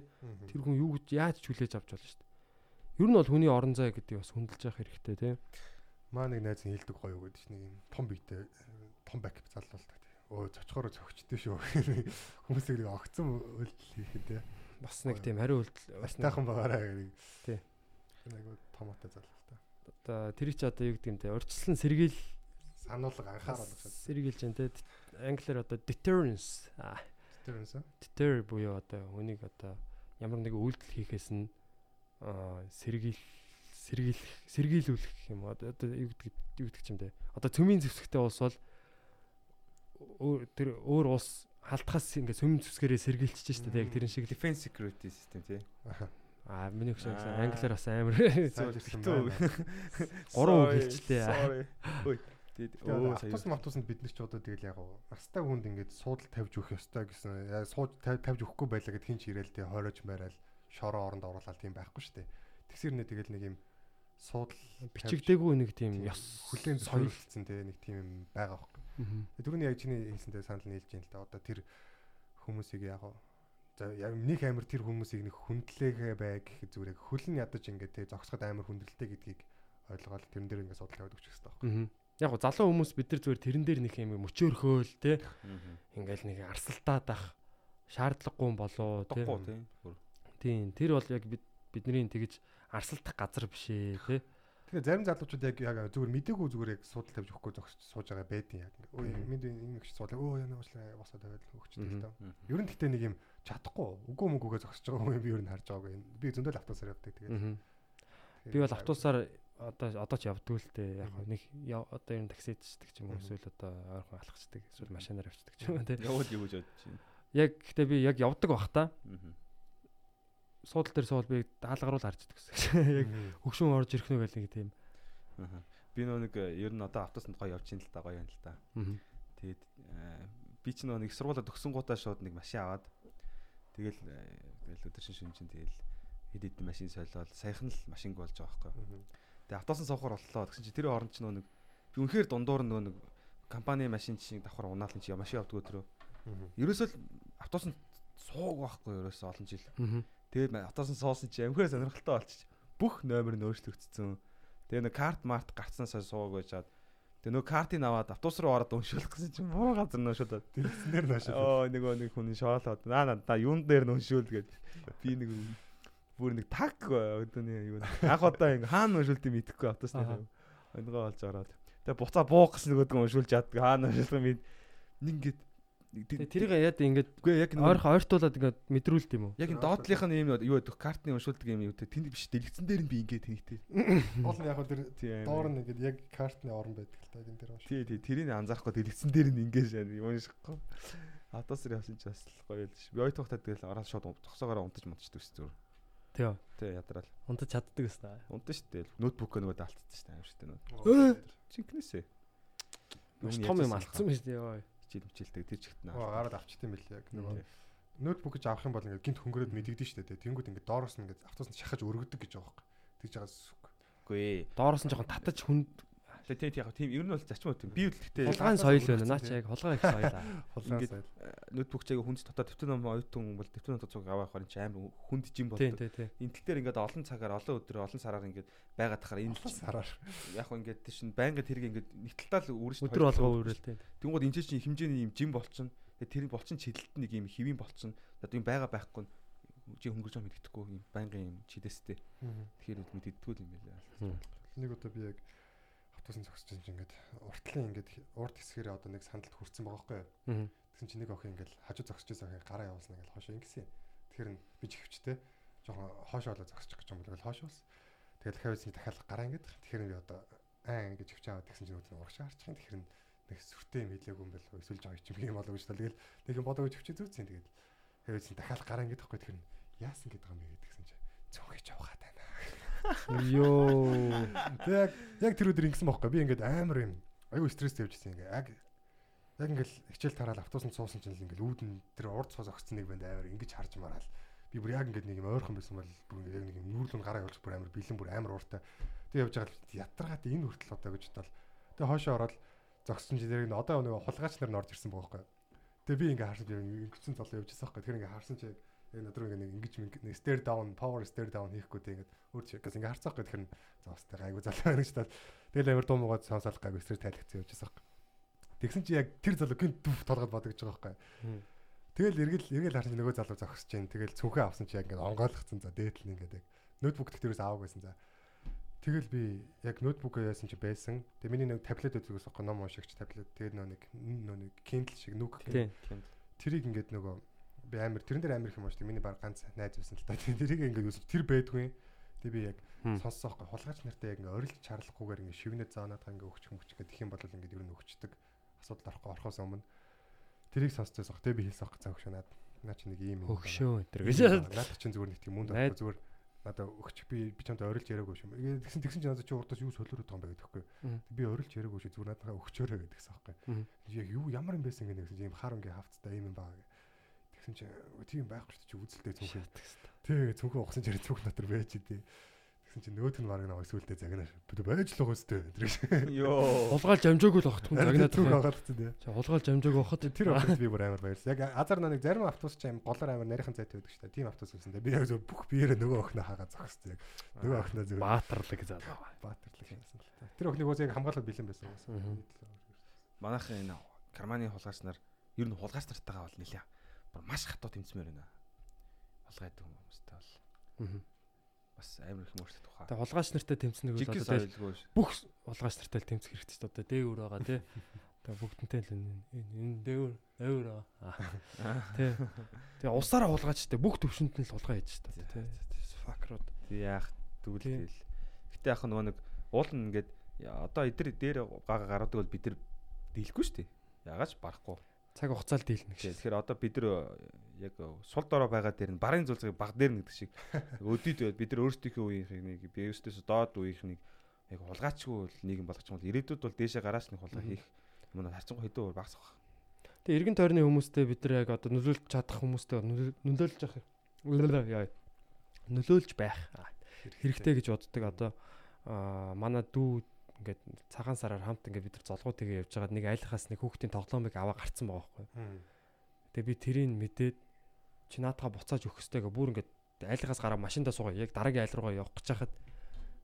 тэр хүн юу гэж яаж ч хүлээж авч болно штэ ер нь бол хүний орон зай гэдэг бас хүндэлж явах хэрэгтэй тий Маа нэг найз нь хэлдэг гоё гэдэг чинь нэг юм том биетэй том бак залуулдаг. Өө цочгоор цогчтой шүү. <laughs> Хүмүүсийг нэг огцон үйлдэл хийх те. бас нэг тийм хариу үйлдэл бас нэг Бастайхан байгаараа гэдэг. Тий. Нэг томоотой залуултай. одоо тэр чи одоо юу гэдэг юм те урьдчилан сэргийл Сануулга анхаарал гэж. сэргийлж जैन те англиар одоо deterrence юмсан. deter буюу одоо хүнийг одоо ямар нэгэн үйлдэл хийхээс нь сэргийл сэргийл сэргийлүүлэх гэх юм одоо одоо юу гэдэг юу гэдэг юм бэ одоо цөмийн зэвсэгтэй улс бол өөр тэр өөр улс халтхаас ингээ цөмийн зэвсгэрээ сэргийлчихэж штэ тэг тэрэн шиг Defense security system тий. Аа миний хөшөө гэсэн англиар бас амар битүү. байна. Гурван үг хэлчихлээ. Sorry. Тэгээд автобус матусанд бид нар ч одоо тэгэл яг уу настай хүнд ингээд суудал тавьж өгөх ёстой гэсэн тав- тавьж өгөхгүй байлаа гэд хин ч ирээл тэгээ хойроож байрал шороо оронд оруулаад тийм байхгүй шүү дээ. Тэгсэр нэ тэгэл нэг юм суудал бичигдээгүй нэг тийм ёс хүлэн соёл соёлцсон тэгээ нэг тийм юм байгаа байхгүй. Мгм. Тэрүүний яг чиний хэлсэнтэй санал нийлж байна л да. Одоо тэр хүмүүсийг яг за яг нэг амир тэр хүмүүсийг нэг хүндлэгээ бай гэхэд зүгээр яг хөлн ядаж ингээд те зогсоход амир хүндрэлтэй гэдгийг ойлгоод тэрэн дээр ингээд судал тавьдаг ч гэсэн таахгүй. Мгм. Яг го залуу хүмүүс бид нар зүгээр тэрэн дээр нэг юм мөчөөрхөөл те ингээл нэг арсалтаад ах шаардлагагүй юм болоо те. Тийм тэр бол яг бид бидний тэгэж арсалдах газар биш ээ те Тэгэхээр зарим залуучууд яг яг зүгээр мдээгүй зүгээр яг судал тавьж өгөхгүй зогсож сууж байгаа байдیں۔ Яг ингээд өө минь энэ их судлаа өө яна уучлаа босоо тавиад өгчтэй л. Мгм. Ер нь гэхдээ нэг юм чадахгүй үгүй мөгөөгөө зогсож байгаа хүн би ер нь харж байгаагүй. Би зөндөл автосаар явдаг тэгээд. Би бол автобусаар одоо одоо ч явдгүй л дээ яг нэг одоо ер нь таксид чдэг ч юм уу эсвэл одоо ойрхон алхацдаг эсвэл машинаар авчдаг ч юм уу Явал юу гэж бодож байна. яг гэхдээ би яг явдаг бах та Мгм. Суудал дээр суул би даалгаруул харждаг гэсэн яг хөгшин орж ирэх нүг гэл нэг тийм. Би нөө нэг э, ер нь одоо автобусанд гоё явж ин л та гоё юм л та. Тэгээд э, би ч нөө нэг сургуулаа төгсөн гутаа шууд нэг машин аваад тэгэл э, тэгэл өдөр шин шин чинь тэгэл хэд хэдэн машин солиод саяхан л машинг болж байгаа байхгүй. Тэгээ автобусан соохоор боллоо гэсэн чинь тэр хооронд ч нөө нэг би үнэхээр дундуур нөө нэг компани машин чинь давхар унаалын чи машин авдаг өдрөө. Ерөөсөө л автобусанд сууг байхгүй ерөөсөө олон жил. Тэгээд ма- автобусан суусан чи амхаар сонирхолтой болчих. Бүх номер нь өөрчлөгдсөн. Тэгээ нэг карт март гарцнаас сууг байжгаад тэгээ нөгөө картыг аваад автобус руу ороод уншуулах гэсэн чинь муу газар. Дэлгэцэн дээр нааш. Оо нөгөө нэг хүн шоолоод наа наа юун дээр нөшөөл гээд би нэг бүр нэг так өдөөний юу анх удаа ингээ хаана нөшүүлдэг мэдэхгүй автобусны өнгөө олж ороод тэгээ буцаа буух гэсэн нөгөөдгөө уншуулж чаддаг хаана нөшүүлдэг мэд ингээд тэрийг яад ингээд үгүй яг нэг ойрхон ойртуулад ингээд мэдрүүлт юм уу? Яг энэ доотлих нь юм юу гэдэг картны уншуулдаг юм юу гэдэг. Тэнд биш дэлгэцэн дээр нь би ингээд тэнийтэй Уул <laughs> нь яг хөө тэр доор нь ингээд яг картны орон байдаг л та энэ дээр байна. тий тий тэрийг анзаарахгүй дэлгэцэн дээр нь ингээд шаа уншихгүй. Атасэр явсан ч бас л гоё л ш би ой тухтаа тэгэл ороод шууд тогсоогоор унтаж мунтаждаг ш зүгээр тий. Тий ядраал. Унтаж чаддаг гэсэн унтаж ш тэгэл. Ноутбук нөгөө даалтсан ш аим штэ нөө. Өө! чинкнээсээ маш том юм алдсан байж тээ ёо хичээл мчээлдэг тэр чигт наа гараад авчт юм билээ. Яг нөгөө ноутбук гэж авах юм бол ингээд гинт хөнгөрөөд мэдэгдэн штэ тэ. Тэнгүүд ингээд доороос нь ингээд автобусанд шахаж өргөдөг гэж байгаа байхгүй. Тэгж байгаас үгүй доороос нь жоохон татаж хүнд тий тий яг тийм ер нь бол зарчим үү би гэхдээ хулгайн Хулгай соёл соёл байна наа чи яг хулгай их соёл аа хулгай Ингээд сайд. ноутбук чиг хүнд дотоод дэвтэн ном оюутан бол дэвтэн ном цуг аваа харин чи аим хүнд жим болдог Интэл дээр ингээд олон цагаар олон өдрөө олон сараар ингээд байгаад тахаар энэ Сараар. яг хөө ингээд тийш байнга тэрийг ингээд нэгтэлтал үрж өдөр болгоо үрэл тий Тэнгууд энэ чинь хэмжээний юм жим болчихно. Тэгээ тэр болчин чидэлт нэг юм хэвийн болчихно. Одоо юм байгаа байхгүй чи хөнгөрж байгаа мэддэхгүй юм байнгын юм чидэстэй. Тэгэхээр мэддэггүй юм байлаа. Нэг удаа би яг автобусын зогсож чинь ингээд уртлын ингээд урд хэсгэрээ одоо нэг сандалд хүрсэн байгаа байхгүй. Тэгсэн чинь нэг охин ингээд хажуу зогсож охин гараа явуулсан ингээд хоошоо ингэсэн. Тэгэхээр би чихвчтэй жоохон хоошоо болоо зогсчих гэж юм бол хоошоос. Тэгээд дахиад дахиад гараа ингээд тэгэхээр би одоо аа ингэж чихвч аваад тэгсэн чинь өөдрөө урагш харчих юм. Тэгэхээр нэг сүртэй юм хэлээгүй юм байл эсвэл жоо ичим юм болоо гэж тэгэл нэг юм бодоо чихвч зүүцэн тэгээд тэгээд дахиад гараа ингээд байхгүй тэгэхээр яасан гэдэг юм бэ гэдгсэн чинь цонхиж явахаа тана. Йоо. Тэг яг тэр өдөр ингэсэн бохоггүй би ингээд амар юм аюу стресс тавьчихсан ингээ яг яг ингээл хичээл тараал автобусанд суусан чинь л ингээл үүдэн тэр урд цоос огцсон нэг банд амар ингэж харж мараал би бүр яг ингээд нэг юм ойрхон байсан бол бүр ингээд яг нэг юм нүүрлэн гараа явуулж бүр амар бэлэн бүр амар ууртай тэг явж байгаа л ятрагаад энэ хүртэл одоо гэж бодвол. Тэг хоошоо ороод зогссон чинь тэр одоо нэг хулгаач нар нь орж ирсэн байгаа байхгүй. Тэг би ингээ харсан би ингэсэн золоо явж байгаа байхгүй. Тэр ингээ харсан чинь яг надруу ингээ нэг ингэж нэг stair down power stair down хийхгүй тэг ингээ өөр чи гас ингээ харцаахгүй тэгэхээр за бас тэг гайгүй залуу байна гэж тал тэгэл амар дуу муугаад сонсоол гайгүй стресс тайлгцсан явж байгаа байхгүй Тэгсэн чи яг тэр залуу гин дүв толгойд бодож байгаа байхгүй. Тэгэл эргэл эргэл харсан нөгөө залуу зогсож чинь тэгэл цүнхээ авсан чи яг ингээд онгойлгцсан за дээдл ингээд яг ноутбук дээрээс аавг байсан за. Тэгэл би яг ноутбукаа яасан чи байсан. Тэг миний нэг таблет үзэгээс охгүй ном уншигч таблет. Тэгээд нөө нэг нөө нэг Kindle шиг нүк. Тэрийг ингээд нөгөө би амар тэрэн дээр амар их юм уушдаг. Миний баг ганц найз байсан л та. Тэрийг ингээд үсв тэр байдгүй. Тэг би яг сонссон байхгүй. Хулгайч нартай яг ингээд орилж чарлахгүйгээр ингээд шивнээ заанаад ингээд өгчих мөчих гэх юм бол ингээд ер нь өгчдөг асуудал орохгүй орохоос өмнө тэрийг сонсцоос ах тэг би хэлсэн ах цаах шанаад наа чи нэг ийм хөгшөө энэ гэж наадах чинь зүгээр нэг тийм мөнд авахгүй зүгээр надаа өгч би би чамд орилж яриаггүй шүү. Тэгсэн тэгсэн чи надад чи урдаас юу солиороод байгаа юм бэ гэдэхгүй. Би орилж яриаггүй шүү. Зүгээр надаа өгчөөрэй гэдэгсэн аахгүй. Яг юу ямар юм байсан гэнэ гэсэн чи ийм харангийн хавцтай ийм юм баа. Тэгсэн чи тийм байхгүй шүү. Чи үзэлтэй цүнхэн. Тэг цүнхэн угсан чи цүнх дотор байж идэв. Тэгсэн чинь нөөд нь мараг нэг сүултээ загнаа. Бид байж л байгаа өстэй. Тэр Йоо. Хулгаалж амжаагүй л багт хүн загнаад байгаа. Тий. За хулгаалж амжаагүй бахад тэр автобус би бүр амар баярлсан. Яг азар нэг зарим автобус ч аим голоор амар нарийнхан зайтай байдаг шүү дээ. Тийм автобус байсан. Би яг зөв бүх биеэрээ нөгөө охиноо хагаа зогссон. Яг нөгөө охиноо зөв баатарлаг залуу. Баатарлаг байсан л та. Тэр охиныг уус яг хамгаалал бэлэн байсан. Манайхан энэ карманы хулгаач нар ер нь хулгаач нартайгаа бол нэлээ. Бүр маш хатуу тэмцмээр байна. Хулгайдаг хүмүүстэй бол. Аа бас амар их мөрсөд тухай. Тэгээ хулгайч нартай тэмцэх нэг бол одоо бүх хулгайч нартай л тэмцэх хэрэгтэй дээ. Одоо дээгүүр байгаа тий. Тэгээ бүгдэнтэй л энэ дээгүүр дээгүүр аа. Тий. Тэгээ усаараа хулгайчтай бүх төвшөнд нь л хулгай хийж дээ тий. Факрууд. Яах дүүлгээл. Гэтэ яг нөгөө нэг уул нь ингээд одоо эдэр дээр гага гаргадаг бол бид нар дийлэхгүй шүү дээ. Ягач барахгүй цаг хугацаал дийлнэ гэж. Тэгэхээр одоо бид нар яг сул дорой байгаа дээр нь барын зулцгийг баг дээр нь гэдэг шиг <laughs> өдөрт бид нар өөрсдийнхөө үеийнхийг нэг би өөрсдөөс доод үеийнхнийг яг хулгайчгүй бол нийгэм болгоч юм бол ирээдүйд бол дээшээ гараас нэг хулгай хийх юм харцсан хэдэн өөр багсах. Тэгээ эргэн тойрны хүмүүстэй бид нар яг одоо нөлөөлж чадах хүмүүстэй нөлөөлж явах нөлөөлж байх. Хэрэгтэй. Гэж боддог. Одоо манай дүү ингээд цагаан сараар хамт ингээд бид нар золгоо тэгээ явж байгаад нэг айлхаас нэг хүүхдийн тоглоомыг аваа гарцсан байгаа байхгүй. Тэгээ би тэрийг мэдээд чи наатаха буцааж өгөх гэ. Бүр ингээд айлхаас гараа машиндаа суугаа. Яг дараагийн айл руугаа явах гэж хахад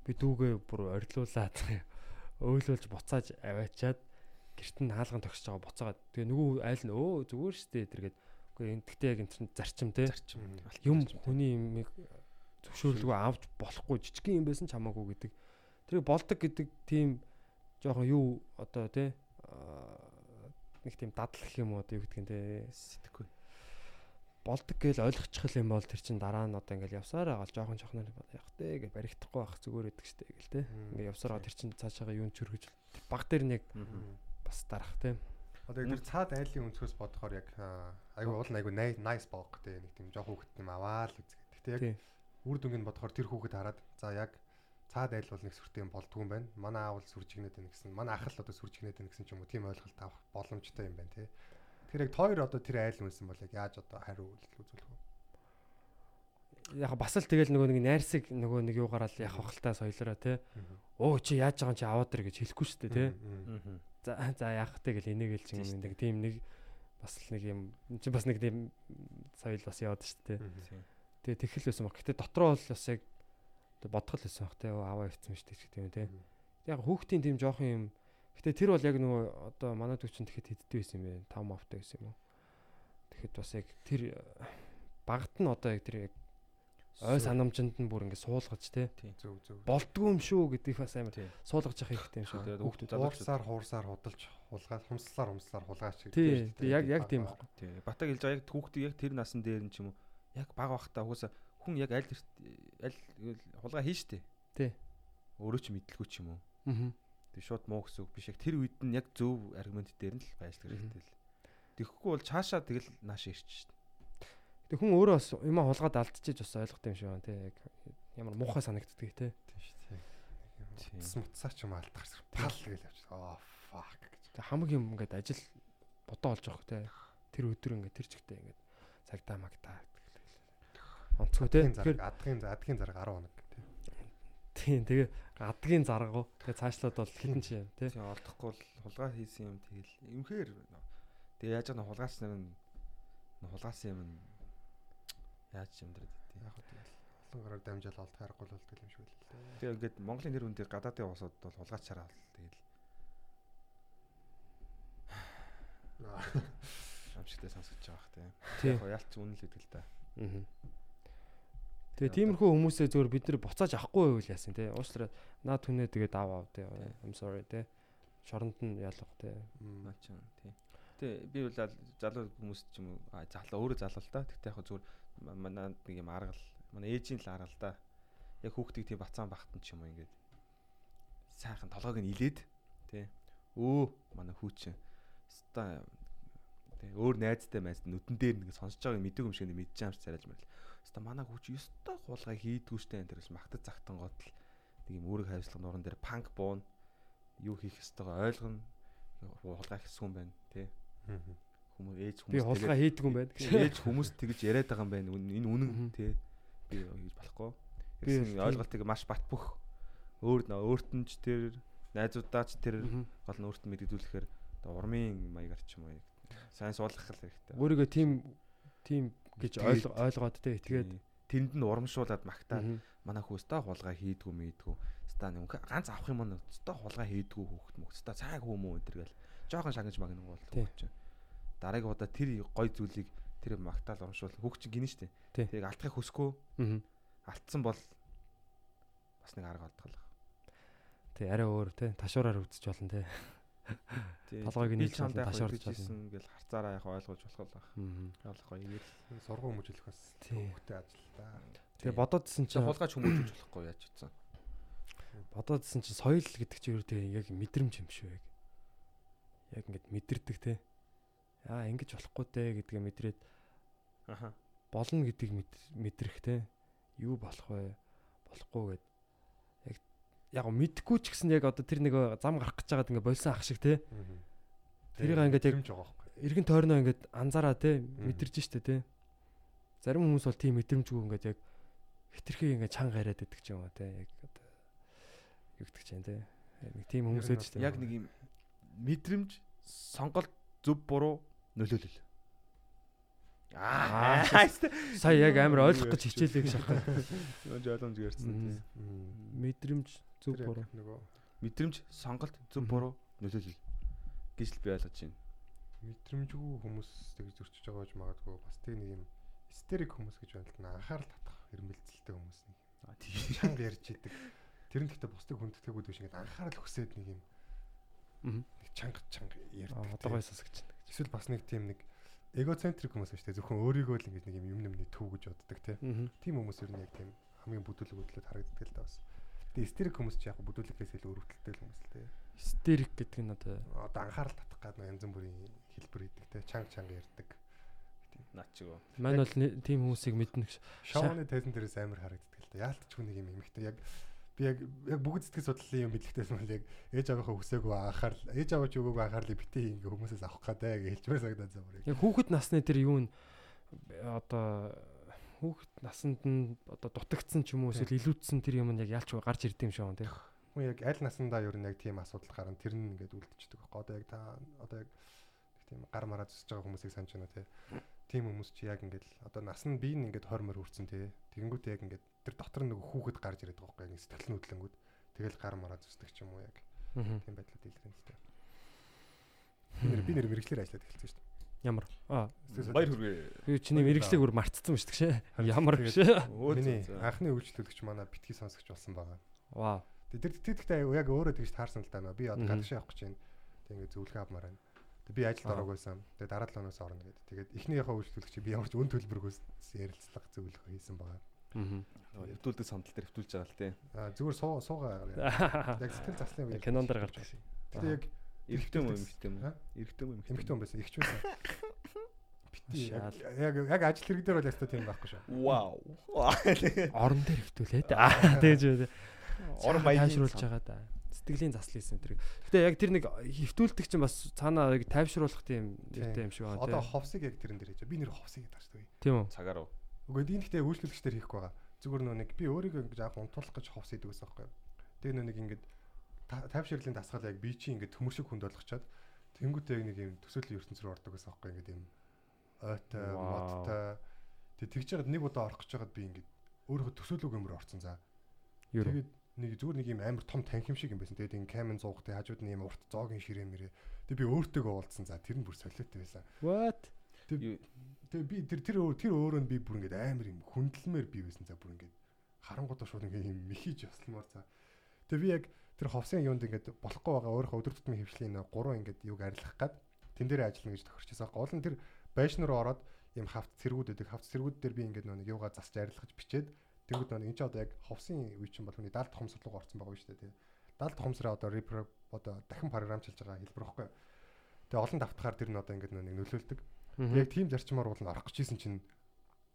би дүүгээ бүр орилуулад <laughs> өөлөөлж буцааж аваачаад гэрт нь хаалган тогсож байгаа буцаагаад. Тэгээ нөгөө айл нь өө зүгээр штэ тэргээд үгүй энтгтээ яг энэ зарчим те. Юм хүний юм зөвшөөрлөгөө авч болохгүй. Жижигхэн юм байсан ч хамаагүй гэдэг тэрийг болдог гэдэг тийм жоохон юу одоо тий нэг тийм дадал гэх юм уу юу гэдгийг те. Сэтгэхгүй. Болдог гэж ойлгочих юм бол тэр чин дараа нь одоо ингээл явсаар байгаа жоохон жоохноор яг тэ гэж баригдахгүй байх зүгээр гэдэг штэ гэл те. Ингээ явсараа тэр чин цаашаага юун чөргөж баг дээр нь яг бас дарах те. Одоо тэр цаад айлын өнцгөөс бодохоор яг айгу уул айгу nice боог те. Нэг тийм жоох хүүхэд юм аваа л үзэх. Гэтэ яг үр дүнгийн бодохоор тэр хүүхэд хараад за яг цаад айл бол нэг сүртэй юм болдгүй юм байна. Манай аав л сүржигнээд байна гэсэн. Манай ах л одоо сүржигнээд байна гэсэн ч юм уу тийм ойлголт авах боломжтой юм байна тий. Тэгэхээр яг тойр одоо тэр айл үнсэн бол яг яаж одоо хариу үйлдэл үзүүлэх вэ? Яг бас л тэгэл нөгөө нэг найрсаг нөгөө нэг юугаараа л явах хальтаа соёлороо тий. Оо чи яаж байгаа чи аваад ир гэж хэлэхгүй шүү дээ тий. За за яах вэ гэл энийгэл чинь нэг тийм нэг бас л нэг юм чи бас нэг тийм соёл бас яваад шүү дээ. Тэгээ тэхэл байсан баг. Гэтэ дотроо бол бас яг бодгол байсан баг те аваа өвцөн шүү дээ тийм те. Яг хүүхдийн тийм жоох юм. Гэтэ тэр бол яг нөгөө одоо манай төвчөнд тэгэхэд хэддээ байсан юм бэ? 5 мавтай байсан юм уу? Тэгэхэд бас яг тэр багт нь одоо яг тэр яг ой санамжинд нь бүр ингээд суулгаж те Зөв зөв. болдгүй юм шүү гэдгийг бас амар суулгаж явах хэрэгтэй юм шүү. Тэгээд Хүүхдүүд Хуурсаар хуурсаар худалж хулгаад хумслаар хумслаар хулгаач гэдэг. Тий, тий яг яг тийм байхгүй. Тий. Батаг хэлж байгаа яг хүүхдүүд яг тэр насан дээр нь ч юм уу яг баг бахта угаасаа хүн яг аль аль хулгай хийн штэ. Тий. Өөрөө ч мэдлгүй ч юм уу. Аа. Тэг шууд муу гэсэн үг биш яг тэр үед нь яг зөв аргумент дээр нь л байж хэрэгтэй л. Тэгэхгүй бол цаашаа тэгэл нааш ирч штэ. Тэг хүн өөрөө бас юм хулгаад алдчихж бас ойлгох юм шиг байна те яг ямар муухай санагддаг дээ. Тий. Утас мутсаа ч юм алдах хэрэг. Пал гэж явж. Аа fuck гэж. Тэг хамаг юм ингээд ажил бодоо олж явах те. Тэр өдөр ингээд тэр чигтээ ингээд цагдаа магдаа онцгой Тэгэхээр зараг, адгийн адгийн зараг 10 хоног тий. тийм тэгээ адгийн заргуу тэгээ цаашлаад бол хитэн чи юм те. Тий олдохгүй бол хулгай хийсэн юм тэгэл эмхээр тэг яаж байгаа хулгайсан юм хулгайсан юм яаж юм дэр тий. Яг хөө тэгэл олон гараар дамжаал олдох аргагүй л болдог юм шиг л дээ. Тэгээ ингээд Монголын нэр хүн дээр гадаадын улсууд бол хулгайчаараа л тэгэл амжигтай сонсож байгаа бах тий. Тий. Яг ялч үнэн л гэдэг л та. Аа. Тэгээ тиймэрхүү хүмүүсээ зөвөр бид нар буцааж авахгүй байвал яасан те. Уучлаарай наа түнээ тэгээд ав ав те. I'm sorry те. Шоронд нь ялах те. Наа ч юм тий. Тэ би бол ал- залуу хүмүүс ч юм уу залуу өөрөө залуу л та. Тэгтээ яг зүгээр манай нэг юм аргал манай ээжийн л аргал да. Яг хүүхдийг тийм бацаан багтан ч юм уу ингээд сайхан толгойг нь илээд тий. Өө манай хүүчин. Ста тий өөр найзтай майз нүдэн дээр нэг сонсож байгааг мэддэг юм шиг байгаа юм шиг царайж мэрэл. Ста манай хүүч ёстой хулгай хийдгүү штэ энэ төрөөс магтад загтан готл нэг юм үүрэг хайрцлага нуран дээр панк буун юу хийх ёстойгоо ойлгоно. Хулгай хийсэн юм байна тий. Хүмүүс ээж хүмүүс Би хулгай хийдэг юм байна. ээж хүмүүс тэгж яриад байгаа юм байна. Энэ үнэн тий. Би хийж болохгүй. Гэсэн ойлголтыг маш бат бөх өөр нөө өөрт нь ч тэр найзуудаач тэр гол нь өөрт нь мэддүүлэхээр урмын маягаар ч юм уу сайн суулгах л хэрэгтэй. Өөрийгөө тийм тийм гэж ойлгоод те. Тий. тэнд нь урамшуулад магтаад мгм. манай хүүстэ хулгай хийдгүү мэдгүү ста нэг ганц авах юм нь өстө хулгай хийдгүү хүүхд мөхстө цааг хүмүү энэ төр гэл жоохон шагнаж магнан бол чинь дараагийн удаа тэр гой зүйлийг тэр магтаал урамшуул хүүхд чинь гинэ штэ Тий. тэрийг алдахыг хүсэхгүй алдсан бол бас нэг арга олдгол Тий арай өөр те. Ташуураар үзэж болно те. Толгойг болно, яг ташуурж хэлжсэн гэл харцаараа яг ойлгож болох явах гоё игээл Сургууль хүмүүжүүлэх бас Тий. хөвгтэй ажил та. Тэгээ бодоодсэн чи чинь хулгайч хүмүүжүүлж болохгүй яаж утсан бодоодсэн чинь соёл гэдэг чинь юу те яг мэдрэмж юм шүү яг. Яг ингэж мэдэрдэг те. Аа ингэж болохгүй те гэдгээ мэдрээд аха болно гэдгийг мэд- мэдрэх те. Юу болох вэ? Болохгүй гэд. Яг мэдхгүй ч гэсэн яг одоо тэр нэг зам гарах гэж байгаад ингээ болсон ах шиг те. Тэрийг ингээд яг-. Иргэн тойрноо ингээд анзаараа те мэдэрч штэ те. Зарим хүмүүс бол тийм мэдрэмжгүй ингээд яг хитрхи ингээд чанга яриад байдаг ч юм уу те. Яг одоо гэдэг чинь те. Нэг тийм хүмүүс өөд штэ. яг нэг юм мэдрэмж сонголт зөв буруу нөлөөлөл Аа, сая яг амар ойлгох гэж хичээлээ гэж шахах. жоломж гэрсэн тий. Мэдрэмж зөв буруу. нөгөө мэдрэмж сонголт зөв буруу нөлөөлөл гэж л би ойлгож байна мэдрэмжгүй хүмүүс тэгж зөрчиж байгаа гэж магадгүй бас тэг нэг юм истерик хүмүүс гэж байна л да. анхаарал татах хэрмэлзэлтэй хүмүүс нэг а тий чанга ярьж идэг. Тэр нь гэхдээ бусдыг хүндэтгээгүй биш ингээд анхаарал хүсээд нэг юм Мгм. нэг чанга чанга ярьдаг. Аа тий. одоогоос сонсогч. Эсвэл бас нэг тийм нэг эгоцентрик хүмүүс шүү дээ. Зөвхөн өөрийгөө л ингээд нэг юм юм нэмний төв гэж боддог тий. Аа. Тийм хүмүүс ер нь яг тийм хамгийн бүдүүлэг хөдлөд харагддаг л да бас. Тэгээ истерик хүмүүс ч яг бүдүүлэгээс илүү өрөвдөлттэй хүмүүс л тий. Истерик гэдэг нь одоо Одоо анхаарал татах гад нэг янз бүрийн хэлбэр хийдэг тий. Чанга чанга ярьдаг. наач чиг мань бол тийм хүмүүсийг мэднэ гэж. Шоуны тайзан дээрээс амар харагддаг л да. Яалтчгүй нэг юм эмэгтэй яг би яг яг бүгд сэтгэл судлалын юм бэлтгэдээс мөн яг ээж аваахаа хүсээгүй анхаарал ээж аваач өгөөгүй анхаарлыг битээ ингээ хүмүүсээс авах гэдэг яг хэлжмээр санагдаад замаар. Яг хүүхэд насны тэр юу н одоо хүүхэд насанд нь одоо дутагдсан ч юм уу эсвэл илүүдсэн тэр юм нь яг яалч гарч ирд юм шиг тий. Хүн яг аль насандаа ер нь яг тийм асуудал гарна тэр нь ингээд үлдчихдэг байхгүй. Одоо яг та одоо яг тийм гар мараа зүсэж байгаа хүмүүсийг санаж байна тий. Тийм хүмүүс чи яг ингээд одоо нас нь бие нь ингээд 20 мөр үрцэн тий. Тэгэнгүүтээ яг ингээд тэр дотор нэг хүүхэд гарч ирээд байгаа байхгүй. Сэтгэл нөтлөнгүүд. Тэгэл гар мараа зүсдэг ч юм уу яг тийм байдлаар дэлгэрэн л нэр би нэр мэрэгчлэр ажиллаад эхэлсэн шүү дээ. Ямар? Аа Баяр хүргэе. Би чиний мэрэгчлэг бүр мартцсан шүү дээ. Ямар тэгээд гэж. Миний анхны үйлчлүүлэгч манай битгий сонсогч болсон байгаа. Вау. Тэр тэгтээ яг өөрөө тэгж таарсан л даа. Би одоо Мгм. гадагш явах гэж байна. Тэг ингээд зөвлөгөө авмаар байна. Тэг би ажилд Аа. ороог байсан. Тэг дараа 7 хоногоос орно гэдэг. Тэгээд эхнийхээ үйлчлүүлэгч би ямар ч үн төлбөргөөс ярилцлага зөвлөх хийсэн байгаа. Мгм. Хэвтүүлдэг сандал дээр хэвтүүлж байгаа л те. Аа зүгээр суу суугаа. Яг сэтгэл заслын үе. Кинон дээр гарч ирсэн. Тэгтээ яг Эрэгтэй юм эмэгтэй юм? Эрэгтэй юм уу эмэгтэй хүн байсан. Ихч байсан. <laughs> Бити яг яг яг ажил хэрэг дээр бол ястаа тийм байхгүй шүү. Вау. <laughs> Орон дээр хөвтүүлээд. Аа тэгж үү. Орон баян тайвшруулж байгаа да. Сэтгэлийн засал хийсэн тэр. Гэтэ яг тэр нэг хөвтүүлдэг чинь бас цаанаа яг тайвшруулах тийм нэртэй юм шиг байна. Одоо ховсыг яг тэрэн дээр хийж. Би нэр ховсыг шүү дээ. Тийм үү? цагаар уу. Үгүй энэ ихтэй үйлчлүүлэгчдэр хийхгүй байгаа. Зүгээр нөө нэг би өөрийгөө ингэж аах унтуулах гэж ховс идэг гэсэн байхгүй юу. Тэгээ нөө нэг ингэж тайвширлын дасгал яг би чи ингэж төмөршөг хүнд болгочоод тэнгуүтэй яг нэг юм төсөөллийн ертөнц рүү ордог гэсэн байхгүй юу. Ингэж юм ойтой, модтой. Тэг тэгж жагаад нэг удаа орох гэж жагаад би ингэж өөрийнхөө төсөөлөг өмөр орсон за. Тэгээд нэг зүгээр нэг юм амар том танхим шиг юм байсан. Тэгээд ингэ камен зуугтай хажууд нь юм урт зоогийн ширээ мэрээ. Тэг би өөртөөгөө уулзсан за тэр нь бүр солиотой байсан. What? Тэгээ би тэр тэр тэр өөрөө нь би бүр ингээд амар юм хүндлэмээр би байсан за бүр ингээд харангуудаа шууд ингээд юм михиж ясламаар за. Тэгээ би яг тэр ховсын юунд ингээд болохгүй байгаа өөрөө өдөр тутмын хөвшлийн 3 ингээд юуг арилгах гад тэн дээр ажиллана гэж тохирчээсэн. Гол нь тэр байшин руу ороод ийм хавц цэргүүд өгдөг. Хавц цэргүүд дээр би ингээд нэг юугаа засч арилгаж бичээд тэгвэл нэг энэ ч одоо яг ховсын үе чинь бол хүний 70 тухам судлага орсон байгаа шүү дээ тий. 70 тухамсраа одоо репро одоо дахин програмчилж байгаа хэлбэр баггүй. Тэгээ олон давтахаар тэр нь одоо ингээд нэг нөлөөлдөг. Яг тийм зарчмаар бол орох гэжсэн чинь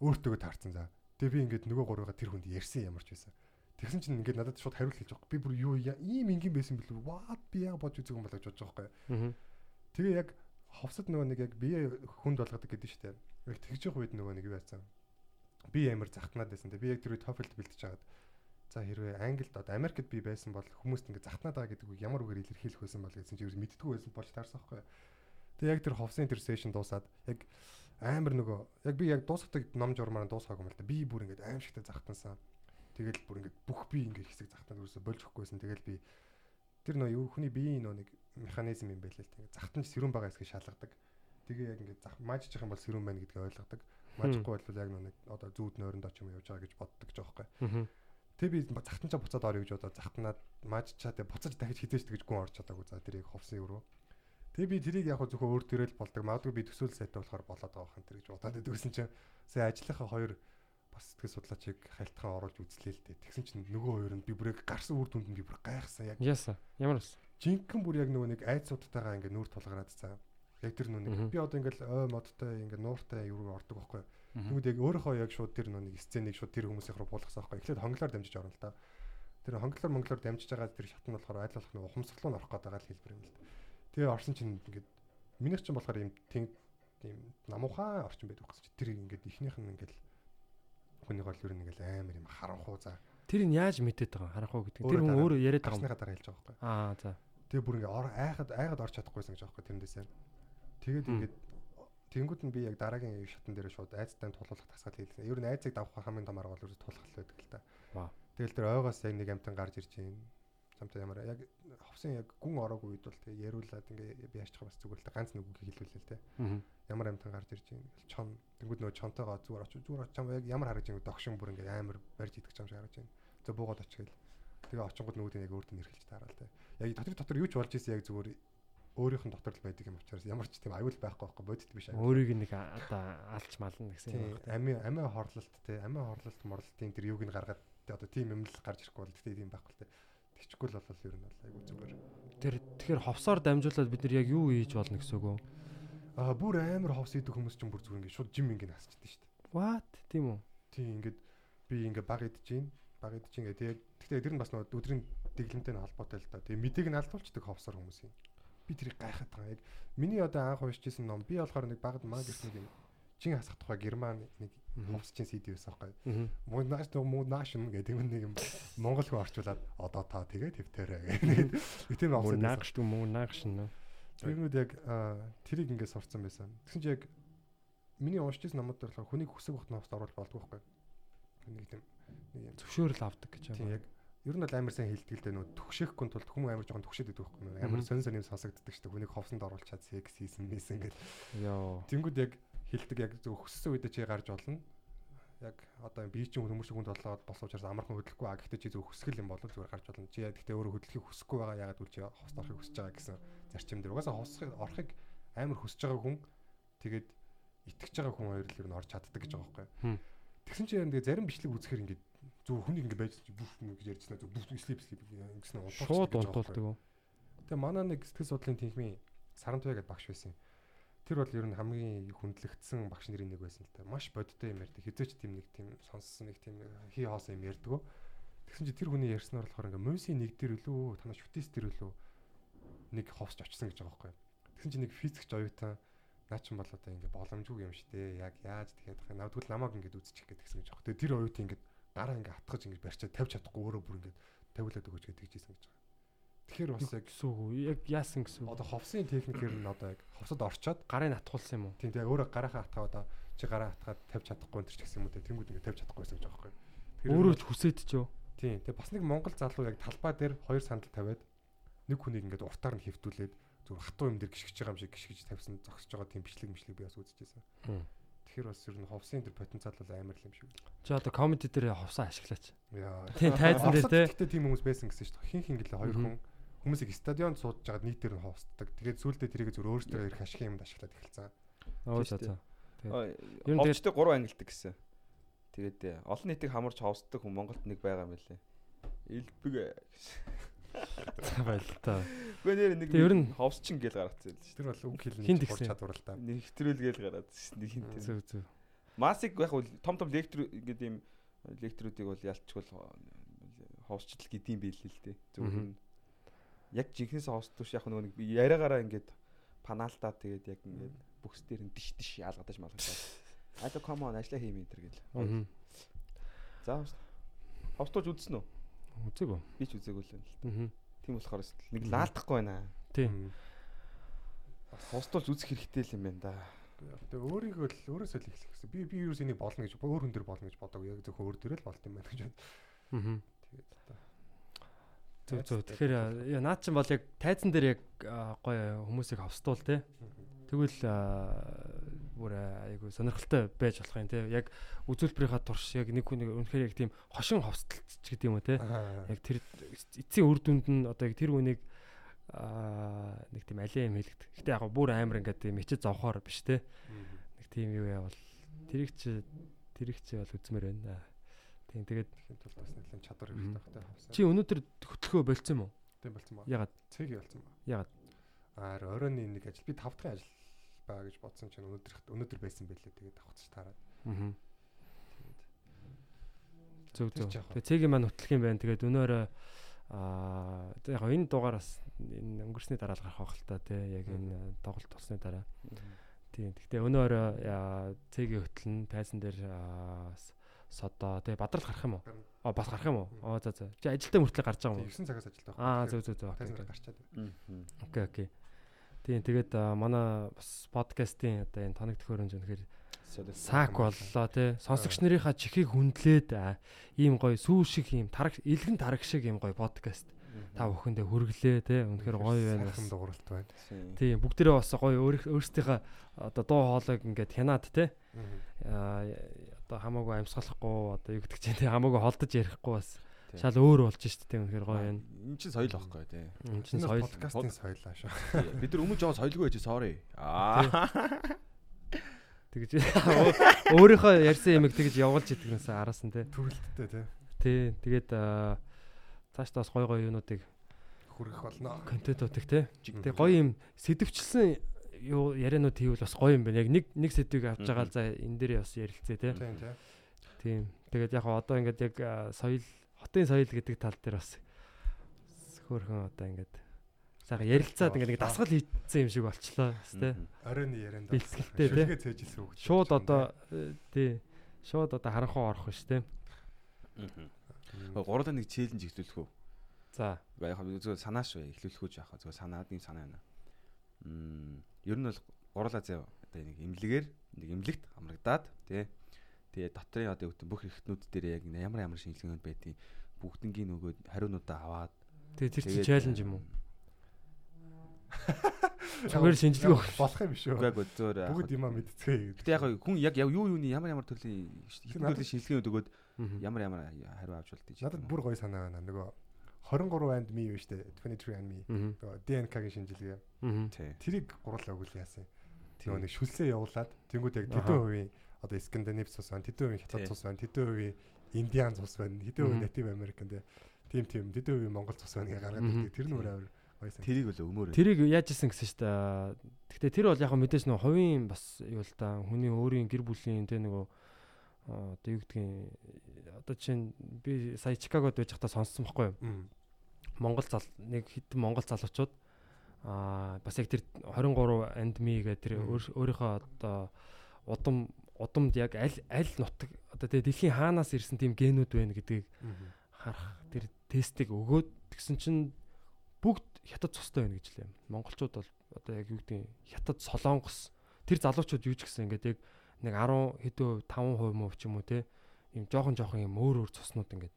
өөртөө таарсан за. Тэгээ би ингээд нөгөө гурвыгаа тэр хүнд ярьсан ямар ч байсан. Тэгсэн чинь ингээд надад шууд хариулт хэлж байгаа. Би бүр юу яа- ийм ингийн байсан бэлээ. What би яг бодож үзэх юм болоо гэж бодож байгаа. Аа. Тэгээ яг ховсод нөгөө нэг яг бие хүнд болгодог гэдэг шүү дээ. Яг тэгж явах үед нөгөө нэг яасан. Би амар захтнаад байсан. Тэгээ би яг тэр үед TOEFL бэлтэж хагаад за хэрвээ Англид одоо Америкт би байсан бол хүмүүст ингээд захтнаад байгаа гэдэг үг ямар үгээр илэрхийлэх байсан бол гэсэн чинь юу мэддэггүй байсан болж таарсан байхгүй. Тэгээ яг тэр ховсын тэр сешн дуусаад яг амар нөгөө яг би яг дуусгадаг ном журмаар дуусгаагүй юм л да. Би бүр ингээд аим шигтэй захтансан. Тэгэл бүр ингээд бүх би ингээд хэсэг захтаад ерөөсө болж өгөхгүйсэн. Тэгэл би тэр нөө юу хүний биеийн нөө нэг механизм юм байл л тийм захтан ч сэрүүн байгаа хэсгийг шалгадаг. Тэгээ яг ингээд зах маажчих юм бол сэрүүн байна гэдгийг ойлгодог. Маажихгүй бол яг нэг одоо зүүд нойронд оч юм явж байгаа гэж боддог. Аа. Тэг би захтан чаа буцаад орё гэж бодоод захтанаад маажчаа тэг буцаж дахиж хизээж тэгж гүн орж чадаагүй за тэрийг ховсын өрөө. Тэг би тэрийг яг зөвхөн өөр төрөл болдог. Магадгүй би төсөөл сайтай болохоор болоод байгаа хань тэр гэж бодоод идэгсэн чинь сая ажлынхаа хоёр бас сэтгэл судлаачийг хайлтхан оруулж үзлээ л дээ. Тэгсэн чинь нөгөө хоёр нь би бүрээ гарсан үр дүнд нь би бүр гайхсан яг Яса. Ямар вэ? жинхэнэ бүр яг нөгөө нэг айцуудтайгаа ингээ нүүр тулгараад цаа. Яг тэр нүг би одоо ингээл ой модтой ингээ нууртай юу ордог байхгүй. Тэгмэд яг өөрөөхөө яг шууд тэр нүг сценийг шууд тэр хүмүүсийн рүү буулгасан байхгүй. Эхлээд хонглоор дамжиж орно л да. Тэр хонглоор монглоор дамжиж байгаа тэр шат нь болохоор айл болох нэг ухамсарлуу нь орох гэдэг л хэлбэр юм л да. Тэгээ орсон чинь ингээд минийх чинь болохоор юм тийм тийм намуухан орчин байдаг гэсэн чи тэр ингээд ихнийх нь ингээд хүний гол ер нь ингээд амар юм харанхуу за. Тэрийг яаж мэдээд байгаа харахгүй гэдэг. Тэр хүн өөрөө яриад байгаа юм. Дараа хэлж байгаа байхгүй. Аа за. Тэгээ бүр ингээ айхад айхад орч чадахгүйсэн гэж аахгүй тэрнээсээ. Тэгээд ингээд тэнгууд нь би яг дараагийн шатн дээр шууд айцтай тулуулах тасгал хийлээ. Ер нь айцыг давах хамгийн том арга бол ерөөс тулах л байдаг л. Вау. Тэгэл тэр ойгоос яг нэг амтан гарч ирж байна. Замтай ямар яг ховсын яг гүн ороогүй үед бол тэгээ яриулаад ингээ би яачих бас зүгээр л та ганц үг хэлүүлээ л те. Ямар амтан гарч ирж байна. Ингээл чон тэнгууд нөө чонтойгоо зүгээр очиж зүгээр очиж яг ямар харагдж байгаа догшин бүр ингээ амар барьж идэх юм шиг харагдж байна. За буугаад очихгээл. Тэгээ очингууд нөгөөд яг өөртөө нэрхэлж таараа л те. Яг дотор дотор юу ч болж исэн яг зүгээр өөрийнх нь дотор л байдаг юм учраас ямар ч тийм аюул байхгүй байхгүй бодит биш аюул. Өөрийг нэг одоо алж мална гэсэн юм байна. амийн амиа хорлолт те амиа хорлолт морлолтын тэр юуг нь гаргаад одоо тийм юм л гарч ирэхгүй бол тийм байхгүй л те. Тэгчихгүй л бол ер нь бол айгүй зүгээр. Тэр тэгэхээр ховсоор дамжуулаад бид нар яг юу хийж болно гэсэн үг үү? Аа бүр амар ховс идэх хүмүүс ч бүр зүгээр ингээд шууд жим ингээд хасчихдээ шүү дээ. What? Тийм үү? Тийм ингээд би ингээд баг идэж гин баг идэж ингээд тэгээ тэгтээ тэр нь бас нөгөө өдрийн дэглэмтэй нь холбоотой л да. Тэгээ мэдээг нь алдуулцдаг ховсоор хүмүүс юм. Би тэрийг гайхаад байгаа. Яг миний одоо анх уншижсэн ном би болохоор нэг багад маа гэх нэг юм чин хасах тухай герман нэг Мгм. ховс чин CD байсан байхгүй. Муу нааш муу нааш юм гэдэг юм нэг юм монгол хөө орчуулад одоо та тэгээ твтэрэ гэдэг. Тийм Мөн авсан. наагш дүү мөн наагш нөө. Тэрнүүд яг тэрийг ингээд сурцсан байсан. Тэгсэн чи яг миний уншижсэн номууд дээр болохоор хүнийг хүсэг бохт новост оруулж болдгоо байхгүй. Нэг тийм нэг юм Зөвшөөрөл авдаг гэж тийм байна. яг ер нь бол амар сайн хэлдэг л дээ нөө түгшээхгүй тулд хүмүүс амар жоохон түгшээд байдаг байхгүй. Амар сонь сонь юм сонсогддог шүү дээ. Хүнийг ховсонд оруулчаад секс хийсэн мэсэн ингээд. Йоо. Тэнгүүд яг хилдэг яг зөв өссөн үедээ чи гарч болно. Яг одоо би чинь хүмүүс хүнд болоод болсон учраас амархан хөдлөхгүй а гэхдээ чи зөв өсгөл юм бол зүгээр гарч болно. Чи яг гэхдээ өөрөө хөдлөхийг хүсэхгүй байгаа ягаад үл чи хост орохыг хүсэж байгаа гэсэн зарчим дээр. Угаасаа хосхыг орохыг амар хүсэж байгаа хүн тэгээд итгэж байгаа хүн хоёр л ер нь орж чаддаг гэж байгаа байхгүй. Тэгсэн чинь тэгээ зарим бичлэг үзэхээр ингээд зөв хүн ингэ байж бүх гэж ярьжсэн зөв бүх слип слип ингэсэн унтуулдаг. Шууд унтуулдаг. Тэгээ манай нэг сэтгэл судлалын тэнхмийн Сарантуй гэдэг багш байсан юм. Тэр бол ер нь хамгийн хүндлэгдсэн багш нарын нэг байсан л та. Маш бодтой юм ярьдаг. Хизээч тийм нэг тийм сонссон нэг тийм хий хоос юм ярьдаг. Тэгсэн чи тэр хүний ярьснаар болохоор ингээ муйсын нэг дэр үлээ танаа шүтээс дэр үлээ нэг ховсч очсон гэж байгаа байхгүй. Тэгсэн чи нэг физикч оюутан наа ч юм бол одоо ингээ боломжгүй юм дээ. Яг яаж тэгэхэд байх. Навдгүй намайг ингээ үзчих гээд тэгсэн гэж байгаа. Тэгээ тэр оюутан ингээ гараа ингээ атгаж ингээ барьчаад тавьж чадахгүй өөрөө бүр ингээ тавиулаад өгөөч гэж тэгжсэн гэж байгаа. Тэгэхээр бас яг гэсэн үг яг яасан гэсэн үг. Одоо ховсын техникээр нь одоо яг ховсод орчоод гарыг натгуулсан юм уу? Тийм тэгээ өөрөө гараахаа атгаа одоо чи гараа атгаад тавьж чадахгүй энэ ч гэсэн юм уу тэгээ тэнгууд ингэ тавьж чадахгүй гэсэн гэж байгаа юм. Тэгэхээр өөрөө л хүсээд ч юу? Тийм тэгээ бас нэг монгол залуу яг талбай дээр хоёр сандал тавиад нэг хүнийг ингээд уртаар нь хөвтүүлээд зүр хатуу юм дээр гიშгэж байгаа юм шиг гიშгэж тавьсан зогсож байгаа тийм бичлэг мишлэг би бас үзчихсэн. Тэгэхээр бас ер нь ховсын дээр потенциал бол амар л юм шиг. Чи одоо комеди дээр ховсаа ашиглаач. Яа. Тийм тайзан дээр тийм хүмүүс байсан гэсэн шүү дээ. Хин хин гэлээ хоёр хүн хүмүүсийг стадионд суудж байгаад нийтээр нь ховсддаг. Тэгээд сүүлдээ тэрийг зөв өөрсдөө ирэх ашиг юмд ашиглаад эхэлсэн. Оо за за. Ер нь тэгээд 3 ангилдаг гэсэн. Тэгээд э, олон нийтийг хамарч ховсддаг хүн Монголд нэг байгаа юм лээ. Илбэг байлтаа. Гэхдээ нэр нэг ер нь ховсчин гээл гаргацсан л шүү. Тэр бол үг хэлний бол чадвар л та. Нэг хэтрүүл гээл гараад шүү. Нэг хинт. Зөв зөв. Масик яг бол том том лектор гэдэг юм лекторуудыг бол ялчгүй ховсчлал гэдэм байл л дээ. Зөвхөн яг жинхнээс хостууш яг нөгөө нэг яриагаараа ингээд панаалтаа тэгээд яг ингээд бүкс дээр нь диш диш яалгадаж малгадаа. Ада come on ажилла хийм энэ төр гэл. За хостууж үзсэн үү? Үзээгүй. Би ч үзээгүй л байна л. Тийм болохоор нэг лаалдахгүй байна. Тийм. Хостуулж үзэх хэрэгтэй л юм байна да. Тэгээ өөрийгөө л өөрөөсөө л эхлэх гэсэн. Би би юу энийг болно гэж өөр хүн дээр болно гэж бодог. Яг зөвхөн өөр дээр л болт юм байна гэж байна. Аа. Тэгээд Зөв зөв. Тэгэхээр наад чинь бол яг тайзан дээр яг гоё хүмүүсийг хавстуул те. Тэгвэл бүр айгу сонирхолтой байж болох юм те. Яг үзүүлбэрийнхаа турш яг нэг хүн үнэхээр яг тийм хошин ховстолч гэдэг юм уу те. Яг тэр эцсийн үр дүнд нь одоо яг тэр хүнийг аа нэг тийм алей юм хэлэгдэх. Гэтэ яг бүр амар ингээд тийм ичэд зовхоор биш те. Нэг тийм юу яа бол тэрийг чи тэрийг чи бол үзмээр байна. Тийм тэгээд хин тулд бас нэлээд чадвар хэрэгтэй багтай хавсан. Чи өнөөдөр хөтлөхөө болцсон юм уу? Тийм болцсон ба. Ягаад? Цэг болцсон ба. Ягаад? Аа оройн нэг ажил би 5 дахь ажил баа гэж бодсон чинь өнөөдөр өнөөдөр байсан байлээ тэгээд авахч таараад. Аа. Зөв зөв. Тэгээ цэгийн маань хөтлөх юм байна. Тэгээд өнөөрөө аа яг энэ дугаараас энэ өнгөрсний дараа л гарах байх л та тий яг энэ тоглолт толсны дараа. Тийм. Гэхдээ өнөөрөө цэгийн хөтлөн тайзан дээр содоо тэгээ бадрал гарах юм уу? Аа бас гарах юм уу? Оо за за. Чи ажилдаа мөртлөө гарч байгаа юм уу? 9 цагаас ажилдаа. Аа зөв зөв зөв. Тайзан гарчаад. Окей окей. Тийм тэгээд манай бас подкастын одоо энэ тоног төхөөрөмж үнэхээр саак боллоо тий. Сонсогч нарынхаа чихийг хүндлээд ийм гоё сүү шиг ийм тараг илгэн тараг шиг ийм гоё подкаст та бүхэндээ хүргэлээ тий. Үнэхээр гоё байна. Сайхан дууралт байна. Тийм бүгдээрээ бас гоё өөрсдийнхээ одоо дуу хоолойг ингээд хянаад тий. Аа одоо хамаагүй амьсгалахгүй одоо юу гэдэг чинь хамаагүй холдож ярихгүй бас шал өөр болж штт тийм үнэхээр гоё байна. Энд чинь соёл байхгүй тийм. Энд чинь соёл. Подкастын соёлаа шүү. Бид нар өмнө жоо соёлгүй байж sorry. Аа. Тэгж <laughs> өөрийнхөө ярьсан ямиг тэгж явуулж идэгнээс араас нь тийм. Төрөлттэй тийм. Тий. Тэгээд цааш таас гоё гоё юунуудыг хүргэх болно. Контентуудыг тийм. Тэгээ гоё юм сэдвчлсэн юу ярианууд хийвэл бас гоё юм байна. Яг нэг нэг сэдвийг авч байгаа л за энэ дээр бас ярилцээ те. Тийм тийм. Тийм. Тэгээд яг одоо ингээд яг соёл хотын соёл гэдэг тал дээр бас хөөхөн одоо ингээд сайхан ярилцаад ингээд нэг дасгал хийцэн юм шиг болчлоо тэ. Оройн ярианд бэлтгэлтэй тэ. цээжилсэн үг. Шууд одоо тий. Шууд одоо харанхуу орох биш тэ. Аа. Гурлаа нэг челленж эхлүүлэх үү? За. Яг зөв санаа шүү эхлүүлэх үү яах зөв санаад нэг санаа байна. Мм ер нь бол гурлаа зав одоо нэг имлэгээр нэг имлэгт амрагдаад тий. Тэгээ дотрын одоо бүх эрхтнүүд дээр яг ямар ямар шинжилгээнд байдгийг бүгднгийн нөгөөд хариунуудаа аваад Тэгээ тэр чинь чаленж юм уу? Зүгээр шинжилгээ болох юм биш үү? Үгүй ээ зөөр. Бүгд юмаа мэдцгээе. Гэтэ яг хүн яг юу юуны ямар ямар төрлийн төрлийн шинжилгээ өгөөд ямар ямар хариу авч болдгийг. Надад бүр гоё санаа байна. Нөгөө 23 and me биш үү? 23 and me. Нөгөө ДНК-гийн шинжилгээ. Тэрийг гурлаа өгөл яасан. Нөгөө нэг шүлсээ явуулаад тэнгууд яг тэдэн хувийн одоо Скандинав цус байна, тэдэн хувийн Хятад цус байна, тэдэн хувийн Индиан цус байна, тэдэн хувийн Native American тийм тийм тэдэн хувийн Монгол цус байна гэж гаргаад ирдэг. Тэр нь өөр амар Баясаа. Тэрийг л өмөр. Тэрийг яаж исэн гэсэн шүү дээ. Гэхдээ тэр бол яг мэдээж нөгөө хувийн бас юу л да хүний өөрийн гэр бүлийн тэ нөгөө одоо юу гэдгийг одоо чинь би сая Чикагод байж байхдаа сонссон байхгүй юу? Монгол зал нэг хэдэн монгол залуучууд аа бас яг тэр 23 андми гэдэг тэр өөрийнхөө одоо удам удамд яг аль аль нутаг одоо тэгээ дэлхийн хаанаас ирсэн тийм генүүд байна гэдгийг харах тэр тестийг өгөөд тэгсэн чинь бүгд хятад цустай байна гэж лээ. Монголчууд бол одоо яг юу гэдэг хятад солонгос тэр залуучууд юу ч гэсэн ингээд яг нэг 10 хэдөө 5% мөв ч юм уу те юм жоохон жоохон юм өөр өөр цуснууд ингээд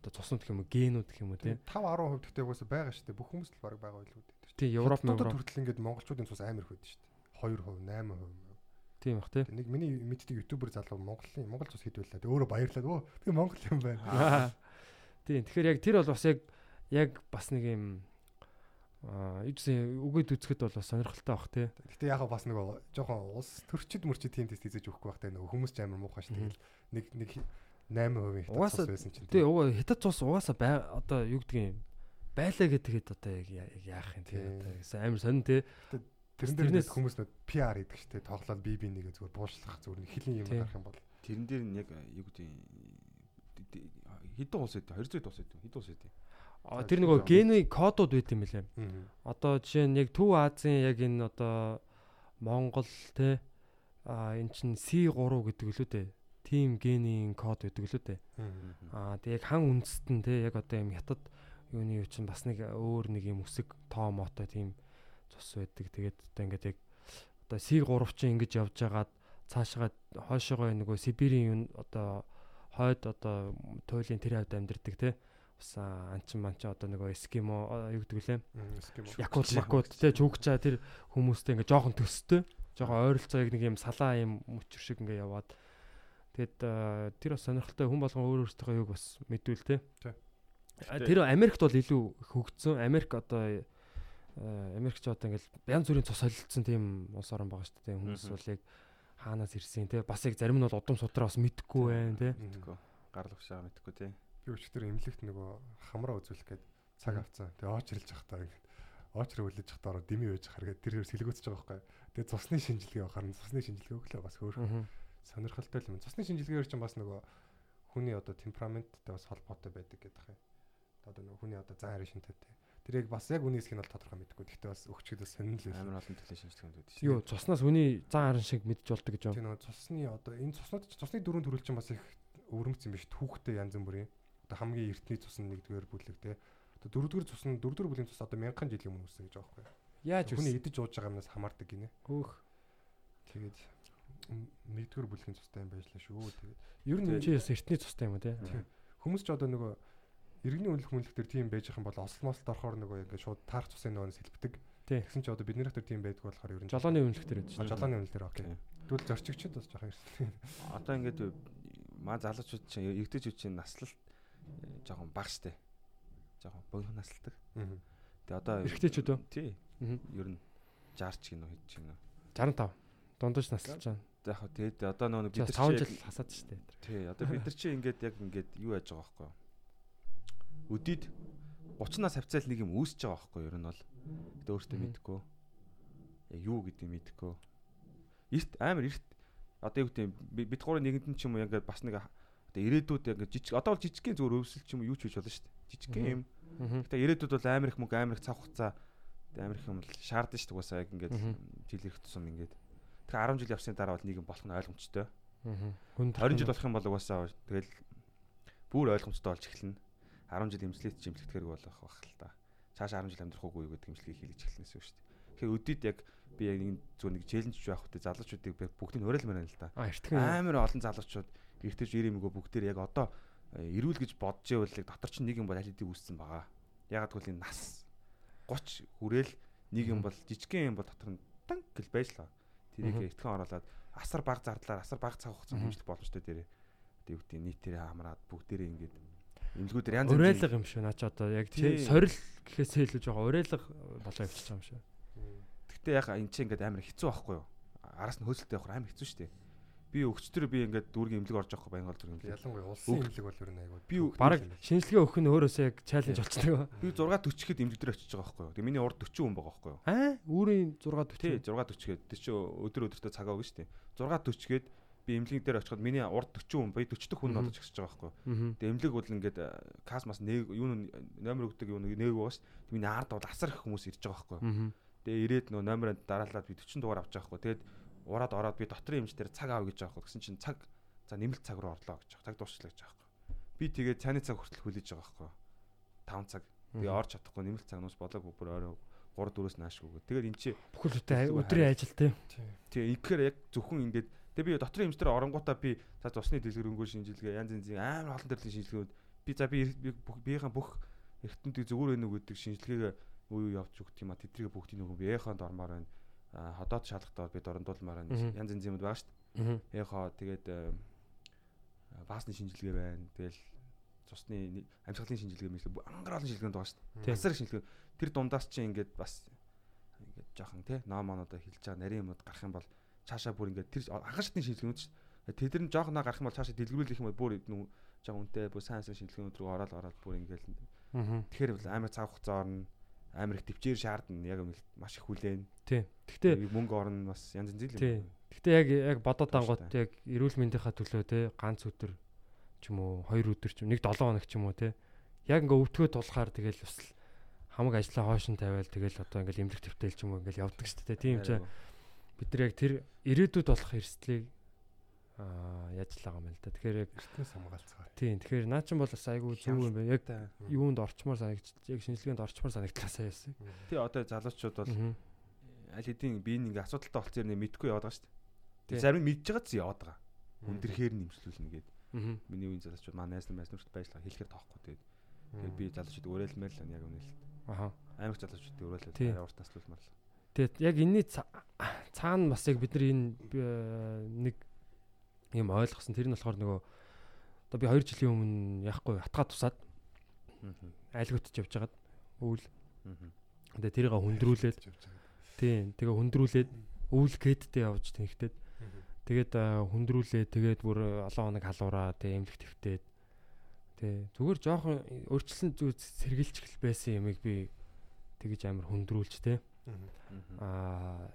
одоо цуснууд гэх юм уу генүүд гэх юм уу те 5 10% гэхдээ угаасаа байгаа шүү дээ. Бүх хүмүүс л баг байгаа байлгүй дээ. Тий Европ мөр хүртэл ингээд монголчуудын цус амар их байдаг шүү дээ. 2%, 8%. Тийм бах тий. Нэг миний мэддэг ютубер залуу Монголын Монгол цус хэд байлаа. Өөрөө баярлаад өө би Монгол юм байна. Тийм. Тэгэхээр яг тэр бол бас яг яг бас нэг юм Аа, ийдсэн үгээд үзэхэд бол бас сонирхолтой бах тий. Гэтэ яг бас нөгөө жоохон улс төрчид мөрчид тийм тест хийж өгөхгүй бах тий хүмүүс ч амар муухай ш тэгэл нэг нэг 8% хятад цус байсан чинь. Тий, угаа хятад цус угаасаа бай одоо юу гэдгийг байлаа гэдгээд одоо яг яах юм тий. Одоо амар сонин тий. Тэрэн дээрээс хүмүүс нөт PR хийдэг ш тий. Тоглоод би би нэгэ зүгээр буушлах зүгээр нэг хилийн юм гарах юм бол. Тэрэн дээр нь яг юу гэдгийг хэдэн улс өгдөө 200 улс өгдөө хэдэн улс өгдөө Тэр нөгөө гений кодууд байт юм билээ. Одоо жишээ нь яг Төв Азийн яг энэ одоо Монгол те а эн чин C3 гэдэг лүү дээ. Тим генийн код гэдэг лүү дээ. Аа тэг яг хан үндэст нь те яг одоо юм хятад юуны юу чин бас нэг өөр нэг юм үсэг тоо мото тийм цус байдаг. Тэгээд одоо ингээд яг одоо C3 чинь ингэж явж байгаад цаашгаа хойшоогоо нөгөө Сибирийн одоо хойд одоо туйлын тэр хавьд амьдэрдэг те. Бас анчин манч одоо нөгөө эскимо юу гэдэг лээ якут макут те чүгчаа тэр хүмүүстэй ингээ жоохон төстэй. Жоохон ойролцоо яг нэг юм салаа юм мөчр шиг ингээ яваад тэгэд тэр бас сонирхолтой хүн болгон өөр өөртөө юуг бас мэдвэл те. Тэр Америкт бол илүү хөгжсөн. Америк одоо Америкч одоо ингээл янз бүрийн цус солилцсон тийм улс орн байгаа шүү дээ. Хүмүүс бол яг хаанаас ирсэн те. Бас яг зарим нь бол удам судраа бас мэдхгүй байна те. Мэдхгүй. Гарал угшаа мэдхгүй те. Би өчтөр эмнэлэгт нөгөө хамраа үзүүлэх гээд цаг авцсан. Тэгээ ооч ирэлж явахдаа ингээд ооч руу үлээж явахдаа дими байж харгаад тэр хэр сэлгөөцөж байгаа байхгүй. Тэгээ цусны шинжилгээ авахаар нь цусны шинжилгээ өглөө бас хөөх сонирхолтой юм. Цусны шинжилгээгээр чинь бас нөгөө хүний одоо темпераменттай бас холбоотой байдаг гэдэг юм. Одоо нөгөө хүний одоо зан харин шинтэйтэй. Тэр яг бас яг үнээс хин бол тодорхой мэдгүй. Гэхдээ бас өгчөд бас сонирхол амар олон төлөв шинжилгээнд үүдэж шүү. Юу, цуснаас хүний зан харин шиг мэдж болдог гэж байна. Тийм нөгөө цусны одоо энэ цуснууд цусны дөрөв төрөл чинь бас их өвөрмц юм биш. Түүхтэй янз бүрийн одоо хамгийн эртний цус нь нэгдүгээр бүлэг те. Одоо дөрөвдүгээр цус нь дөрөвдүгээр бүлгийн цус одоо мянган жилийн өмнө үссэн гэж байгаа байхгүй. Яаж хүний идэж ууж байгаа юмнаас хамаардаг гинэ. Хөөх. Тэгээд нэгдүгээр бүлгийн цустай юм байжлаа шүү. Тэгээд ер нь чи бас эртний цустай юм уу те. Хүмүүс ч одоо нөгөө иргэний үнэлэх мүнэлэх төр тийм байж байгаа юм бол ослмослт орохоор нөгөө ингээд шууд таарх цусын нөгөө сэлбдэг. Тэгсэн чи одоо бидний хатар тийм байдг болохоор ер нь жолооны үнэлэх төр шүү. Жолооны үнэлэх төр окей. Тэгвэл зорчигчд бас жоохон ирсэн. Одоо ингээд маа залуучууд чинь эргэжүүд чинь наслалт жоохон бага штэ. Жоохон богино наслдаг. Тэгээ одоо эрэгтэйчүүд үү? Тий. Ер нь 60 ч гинөө ч гинөө. 65. Дундаж наслж байна. За яг тэгээд одоо нөгөө бид нар 5 жил хасаад штэ. Тий. Одоо бид нар чи ингээд яг ингээд юу яаж байгаа байхгүй юу? Өдид 30-наас хавцаал нэг юм үүсэж байгаа байхгүй юу? Ер нь бол. Гэтэ өөртөө мэдэхгүй. Яг юу гэдгийг мэдэхгүй. Эрт амар эрт одоо юу гэдэг бид гурийн нэгэнд нь ч юм уу ингээд бас нэг Одоо ирээдүйд яг жижиг одоо бол жижигхэн зүгээр өвсөл ч юм уу юу ч хийж болно шүү дээ. Жижигхэн юм. Гэтэ ирээдүйд бол амар их мөнгө амар их цаг хугацаа амар их юм бол шаардсан шүү дээ. Угаасаа яг ингээд жил ирэх тусам ингээд. Тэгэхээр 10 жил явсны дараа бол нэг юм болох нь ойлгомжтой. 20 жил болох юм бол угаасаа тэгэл бүр ойлгомжтой болж эхэлнэ. 10 жил эмзлэт чимлэгдэхэрэг болох байх л та. Цааш 10 жил амьдрах уугүй гэдэг имжлэгийг хийлгэж эхэлнэсэн шүү дээ. Тэгэхээр өдөрт яг би яг нэг зүгээр нэг челленж байх хөтэ залуучуудыг бүгдийг уриалмаар байна л да. Амар олон залуучууд эртэж ирэмгөө бүгдээр яг одоо э, ирүүл гэж бодож ивэл дотор чинь нэг юм бол аль хэдийн үүссэн байгаа. Ягаад гэвэл энэ нас 30 хүрээл Нэг юм бол жижигхэн юм бол дотор нь танк гэл байж л байгаа. Тэрийг итгэн оруулаад асар баг зардлаар асар баг цаг хугацаанд шүү дээ дээрээ. Тэг юу гэдэг нийтээрээ хамраад бүгдээрээ ингээд имлгүүдээр янз Урайлга юм шүү. Наа чи одоо яг Тий. сорил гэхээсээ илүү жоохон урайлга болоо явчихж байгаа юм шүү. Гэтэ яг энэ чинь ингээд амар хэцүү байхгүй юу? Араас нь хөөцөлтэй явах амар хэцүү шүү дээ. Би өгчтөр би ингээд дүүргийн имлэг орж явахгүй баян гол зүрх имлэг. Ялангуяа улсын имлэг бол ер нь айгүй. Би Бараг шинжилгээ өгөх нь өөрөөсөө яг чаленж болчихдог. <laughs> Би 640 гэхэд имлэг дээр очиж байгаа байхгүй юу? Тэг миний урд 40 хүн байгаа байхгүй юу? Аа, үүрийн 6 Тий 40. 640 гээд тэр чинь өдөр өдөртөө цагаа өгнө шүү дээ. 640 гээд би эмнэлэг дээр очиход миний урд 40 хүн бая 40 дэх хүн Мгм. болж агсаж байгаа байхгүй. Тэгээ эмнэлэг бол ингээд э, кас мас нэг юу номер өгдөг юу нэг нэг байгаа шүү. Миний ард бол асар их хүмүүс ирж байгаа байхгүй. Тэгээ ирээд нөө номероо дараалаад би 40 дугаар авч байгаа байхгүй? Тэгээд ураад ороод би дотрын эмч дээр цаг аав гэж юу? Гэсэн чинь цаг за нэмэлт цаг руу орлоо гэж байгаа. Цаг дуусчлаа гэж юу? Би тэгээд цааны цаг хүртэл хүлээж байгаа байхгүй юу? 5 цаг. Тэгээ орж чадахгүй нэмэлт цаг нус бодлого бүр орой 3 4-өөс нааш өгөө. Тэгээд эн чи Бүхэл өдрийн ажил тий. Тэгээ ихээр яг зөвхөн ингээд тэгээ би дотрын эмчтэр оронгуудаа би за цусны дэлгэрэнгүй шинжилгээ янз янзын амар олон төрлийн шинжилгэүүд би за би биеийн бүх эргэнтүүдийг зүгээр байна уу гэдэг шинжилгээгээ үе үе явж өгдөг юм а тэдрийг бүгдийг нөгөө би эхонд ормоор байна ходоод шалгахтаа би дорндуулмаар байна Мгм. янз янзын юмуд байгаа шүү дээ Аа. эхоо тэгээд э, баасны шинжилгээ байна. Тэгэл цусны амьсгалын шинжилгээ мэт ангар олон шинжилгээнд байгаа шүү дээ асар шинжилгээ. Тэр дундаас чи ингээд бас ингээд жоохон тий ном монодо хэлж байгаа нарийн юмуд гарах юм бол цаашаа бүр ингээд тэр анхан шатны шинжилгээнүүд шүү дээ тэд нар жоохноо гарах юм бол цаашаа дэлгэрүүлэх юм бол бүр жоохон үнэтэй бүр сайн сайн шинжилгээнүүд рүү ороод ороод бүр ингээд тэгэхээр амар цаг хугацаа орно амар их төвчээр шаардна. Яг үнэ маш их хүлээн. Тий. Гэхдээ мөнгө орно бас янз янз Тий. юм. Гэхдээ яг яг бодоод ангууд яг эрүүл мэндийнхаа төлөө те ганц өдөр ч юм уу хоёр өдөр ч юм нэг 7 хоног ч юм уу те. Яг ингээ өвтгөө тулахаар тэгэл бас л хамаг ажлаа хоош нь тавиал тэгэл одоо ингээл эмнэлэг төвтэй ч юм уу ингээл явдаг шүү дээ тийм ч бид нар яг тэр ирээдүйд болох эрсдлийг аа яаж л байгаа юм л да тэгэхээр яг Эртнээс хамгаалцгаа. тийм тэгэхээр наа чин бол бас айгүй зөв юм байна яг юунд орчмоор санагдчих яг шинжилгээнд орчмоор санагдлаа сая яасан тий одоо залуучууд бол аль хэдийн би нэг асуудалтай болцсон юм мэдгүй яваад байгаа шүү дээ. Зарим нь мэдж байгаа ч яваад байгаа. Имслүүлнэ гээд. Аа. Миний үеийн залуучууд маань найз нар майз нарт байжлаа хэлэхээр тоохгүй тэгээд. Тэгээд би залуучууд өрөөлмээр л яг үнэ л. Аха. Амар их залуучууд өрөөлөл урт таслуулмаар л. Тэгээд яг энэний ца- цаана бас яг бид нар энэ нэг юм ойлгосон. Тэр нь болохоор нөгөө одоо би 2 жилийн өмнө яахгүй хатгаа тусаад айлгуутж явж хагаад өвөл. Тэгээд тэрийг хүндрүүлээд. Тийм тэгээ хүндрүүлээд өвөл гэдтэй явж тэнхтээд. Тэгээд хүндрүүлээ. Тэгээд бүр олон хоног халуураа тэгээ эмнэлэг твтээд тэгээ зүгээр жоохон өөрчлөлт зүг сэргэлж хэл байсан юмыг би тэгэж амар хүндрүүлж тэ. Аа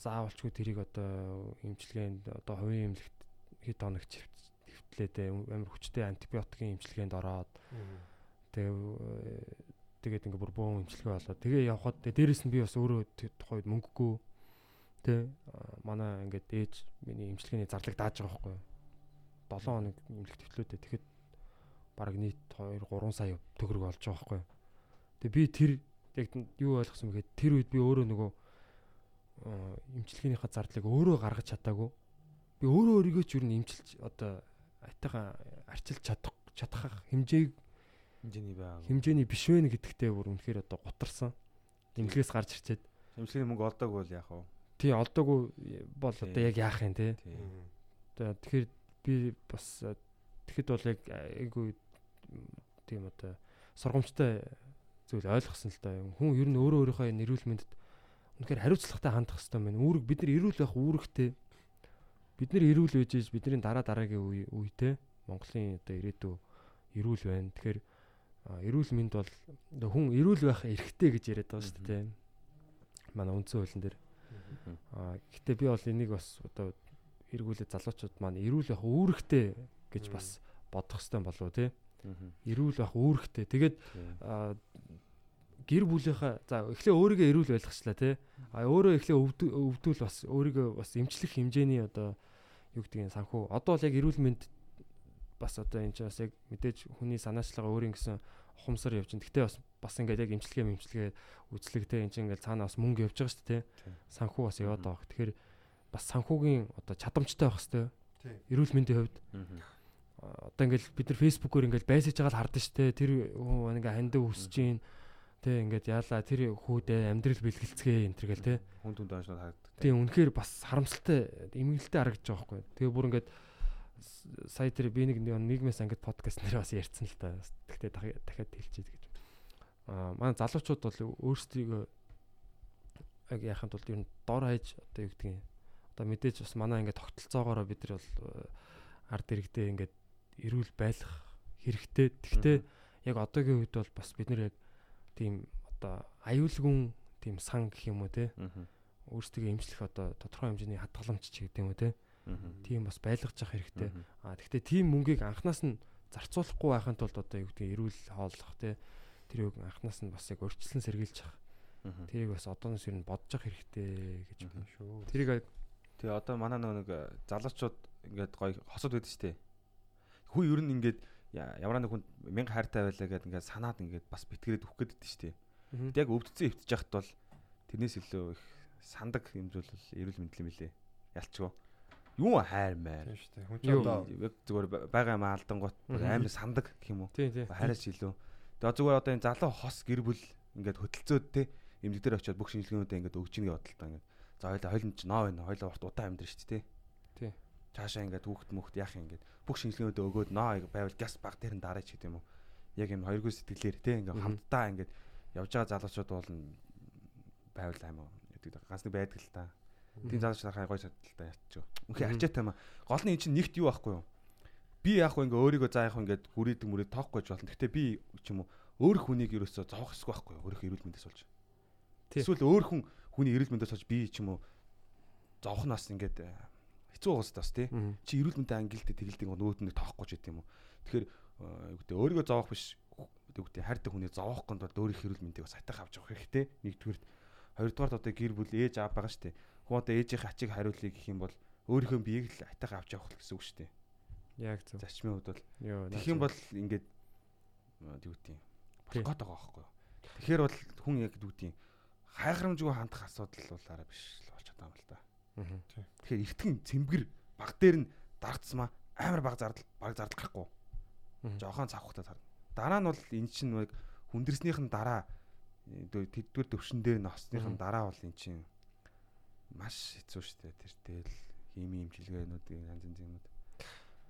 заавалчгүй тэрийг одоо имчилгээнд одоо хувийн эмнэлэгт хэд хоногч хэвтлээдээ амар хүчтэй антибиотикийн имчилгээнд ороод тэгээ э, тэгээд ингээ бүр бөөн имчилгээ болоод тэгээ явхад тэгээ дээрэс нь би бас өөрөө тухайд мөнгөгүй тэ манай ингээд ээж миний имчилгээний зарлаг дааж байгаа байхгүй юу? 7 хоног имлэг твтлөөдөө тэгэхэд бараг нийт 2 3 сая төгрөг олж байгаа байхгүй тэгээ би тэр яг юу ойлгосон бэ гэхэд тэр үед би өөрөө нөгөө аа, имчилгээнийхаа зардлыг өөрөө гаргаж чадаагүй би өөрөө өөрийгөө ч юу н имчилж одоо айтайхан арчилж чадах чадах хэмжээг хэмжээний байг. хэмжээний биш вэ гэдэгтээ бүр үнэхээр одоо гутарсан. Имлэгээс гарч ирчээд Хэмжлэгийн мөнгө олдоогүй бол яах вэ? тий олдоогүй бол одоо яг яах юм те. Одоо тэгэхээр би бас э, тэгэхэд бол яг айгүй тийм одоо сургамжтай зүйл ойлгосон л да. Хүн ер нь өөрөө өөрийнхөө нэрүүл мэндэд үнэхээр хариуцлагатай хандах хэрэгтэй байна. Үүрэг бид нар эрүүл байх үүрэгтэй. Бид нар эрүүл байж ээж бидний дараа дараагийн үе үедээ Монголын одоо ирээдүй эрүүл байна. Тэгэхээр эрүүл мэнд бол хүн эрүүл байх эрхтэй гэж яриад байгаа шүү дээ. Манай үндсэн хуулийн дээр. А гэтээ би бол энийг бас одоо эргүүлээ залуучууд маань эрүүл байх үүрэгтэй гэж бас бодох хэрэгтэй болов тий. Мгм. Эрүүл байх үүрэгтэй. Тэгээд Тий. Гэр бүлийнхаа за эхлээ өөрийгөө эрүүл байлгачлаа тий. А өөрөө эхлээ өвдүүл бас өөрийгөө бас эмчлэх хэмжээний одоо юу гэдгийг санхүү. Одоо бол яг эрүүл мэнд бас одоо энэ ч бас яг мэдээж хүний санаачлага өөрийн гэсэн ухамсар явж байна. Гэтэ бас бас ингээд яг эмчилгээ эмчилгээ үзлэгтэй энэ чинь ингээд цаана бас мөнгө явж байгаа шүү дээ. Санхүү бас яваад байгаа. Тэгэхээр бас санхүүгийн одоо чадамжтай байх. Тий. Эрүүл мэндийн хувьд одоо ингээл бид нар фэйсбүүкээр ингээл байсаж байгаа л хардсан шүү дээ. Тэр хүн маань ингээ хандив өсөж гин Тэ ингээд яалаа тэр хүүдээ амьдрал бэлгэлцгээ энэ төр гэл тэ. Хүн түнд онцлог харагддаг. Тийм үнэхээр бас харамсалтай эмгэнэлтэй харагдаж байгаа байхгүй. Тэгээ бүр ингээд сая тэр би нэг нийгмээс ангид подкаст нэр бас ярьсан л та. Гэхдээ дахиад хэлчихье гэж. Аа манай залуучууд бол өөрсдийгөө яг яхахын тулд ер нь дор хаяж одоо юу гэдгийг одоо мэдээж бас манай ингээд тогтолцоогоороо бид нар бол ард иргэдээ ингээд эрүүл байлах хэрэгтэй. Тэгвэл яг одоогийн үед бол бас бид нэр яг тийм одоо аюулгүй тийм сан гэх юм уу те. Өөрсдөө эмчлэх одоо тодорхой хэмжээний хадгаламж ч гэдэг юм уу те. Тийм бас байлгаж явах хэрэгтэй. А тэгвэл тийм мөнгийг анханаас нь зарцуулахгүй байхын тулд одоо юу гэдэг эрүүл хооллох те. Тэрийг анханаас нь бас яг өрчлөн сэргийлж явах. Тэрийг бас одооноос ер нь бодож явах хэрэгтэй гэж байна шүү. Тэрийг Тэгээ одоо манай нэг залуучууд ингээд гоё хосод байдаг шүү дээ. Хүү ер нь ингээд ямар нэг хүн мянга хайртай байлаа гэдэг ингээд санаад ингээд бас битгэрээд өгөх гээд шүү дээ. Тэг яг өвдцэн өвтж яхад бол тэрнээс илүү их сандаг юм зүйл эрүүл мэндэл юм билэ. Ялчгүй. Юу хайр маяр. Тийм шүү дээ. Хүн ч одоо яг зүгээр байгаа юм алдангууд амар сандаг гэх юм уу. Хайраас илүү. Тэгээ зүгээр одоо энэ залуу хос гэр бүл ингээд хөдөлцөөд те эмнэг дээр очиод бүх шинжилгээнүүдээ ингээд өгч ийн бодолтой ингээд. За хоёлаа хойлон ч ноо байна. Хойлоо урт удаан амьдрын шүү дээ. Цаашаа ингээд хүүхд мөхд яах юм ингээд бүх шинжилгээнүүдээ өгөөд ноо байвал газ баг дээр нь дараач гэдэг юм уу. Яг юм хоёргүй сэтгэлээр те ингээд хамтдаа ингээд явж байгаа залуучууд бол байвал аймаа гэдэг ганц нэг байдаг л та. Тийм залуучууд хай гой садалтай ятчих. Үнхээр ачаатай маа. Гол нь эн чинь нэгт юу байхгүй юу? Би яг хөө ингээ өөрийгөө заа яг ингээд гүрийдэг мүрээ тоохгүй ч болно. Гэтэ би ч юм уу өөр хүнийг ерөөсөө зовох эсгүй байхгүй юу? Өөрийнхөө эрүүл мэндээс болж. Эсвэл өөр хүн хүний эрүүл мэндээс болж би ч юм уу зовх нас ингээд хэцүү уус тас тий. Чи эрүүл мэндийн ангилд тэгэлдэг нөгөөд нь тоохгүй ч гэдэм юм уу. Тэгэхээр юу гэдэг өөрийгөө зовох биш гэдэг хайртай хүний зовох гонд бол өөрийнх эрүүл мэндийг бас хатах авч явах хэрэгтэй. Нэгдүгээр хоёрдугаар одоо гэр бүл ээж аав байгаа дээ. Хүн одоо ээжийн ачиг хариулъя гэх юм бол өөрийнхөө биеийг л хатах авч явах гэсэн үг дээ. Яг зөв. Зарчмын хувьд бол тэгэх юм бол ингээд гэдэг юм. Болох гээд байгаа байхгүй юу. Тэгэхээр бол хүн яг юм хайхрамжгүй хандах асуудал бол арай биш л болчиход байгаа юм л да. Тэгэхээр эртхэн цэмгэр баг дээр нь дарагцсмаа амар баг зардал баг зардал гарахгүй. Жохон цавхтай зарна. Дараа нь бол эн чинь нэг хүндэрснийх нь дараа тэдгээр төвшин дээр носных нь дараа бол эн чинь маш хэцүү дээ. Тэр тэл хими имчилгээнүүдийн янз янз юмуд.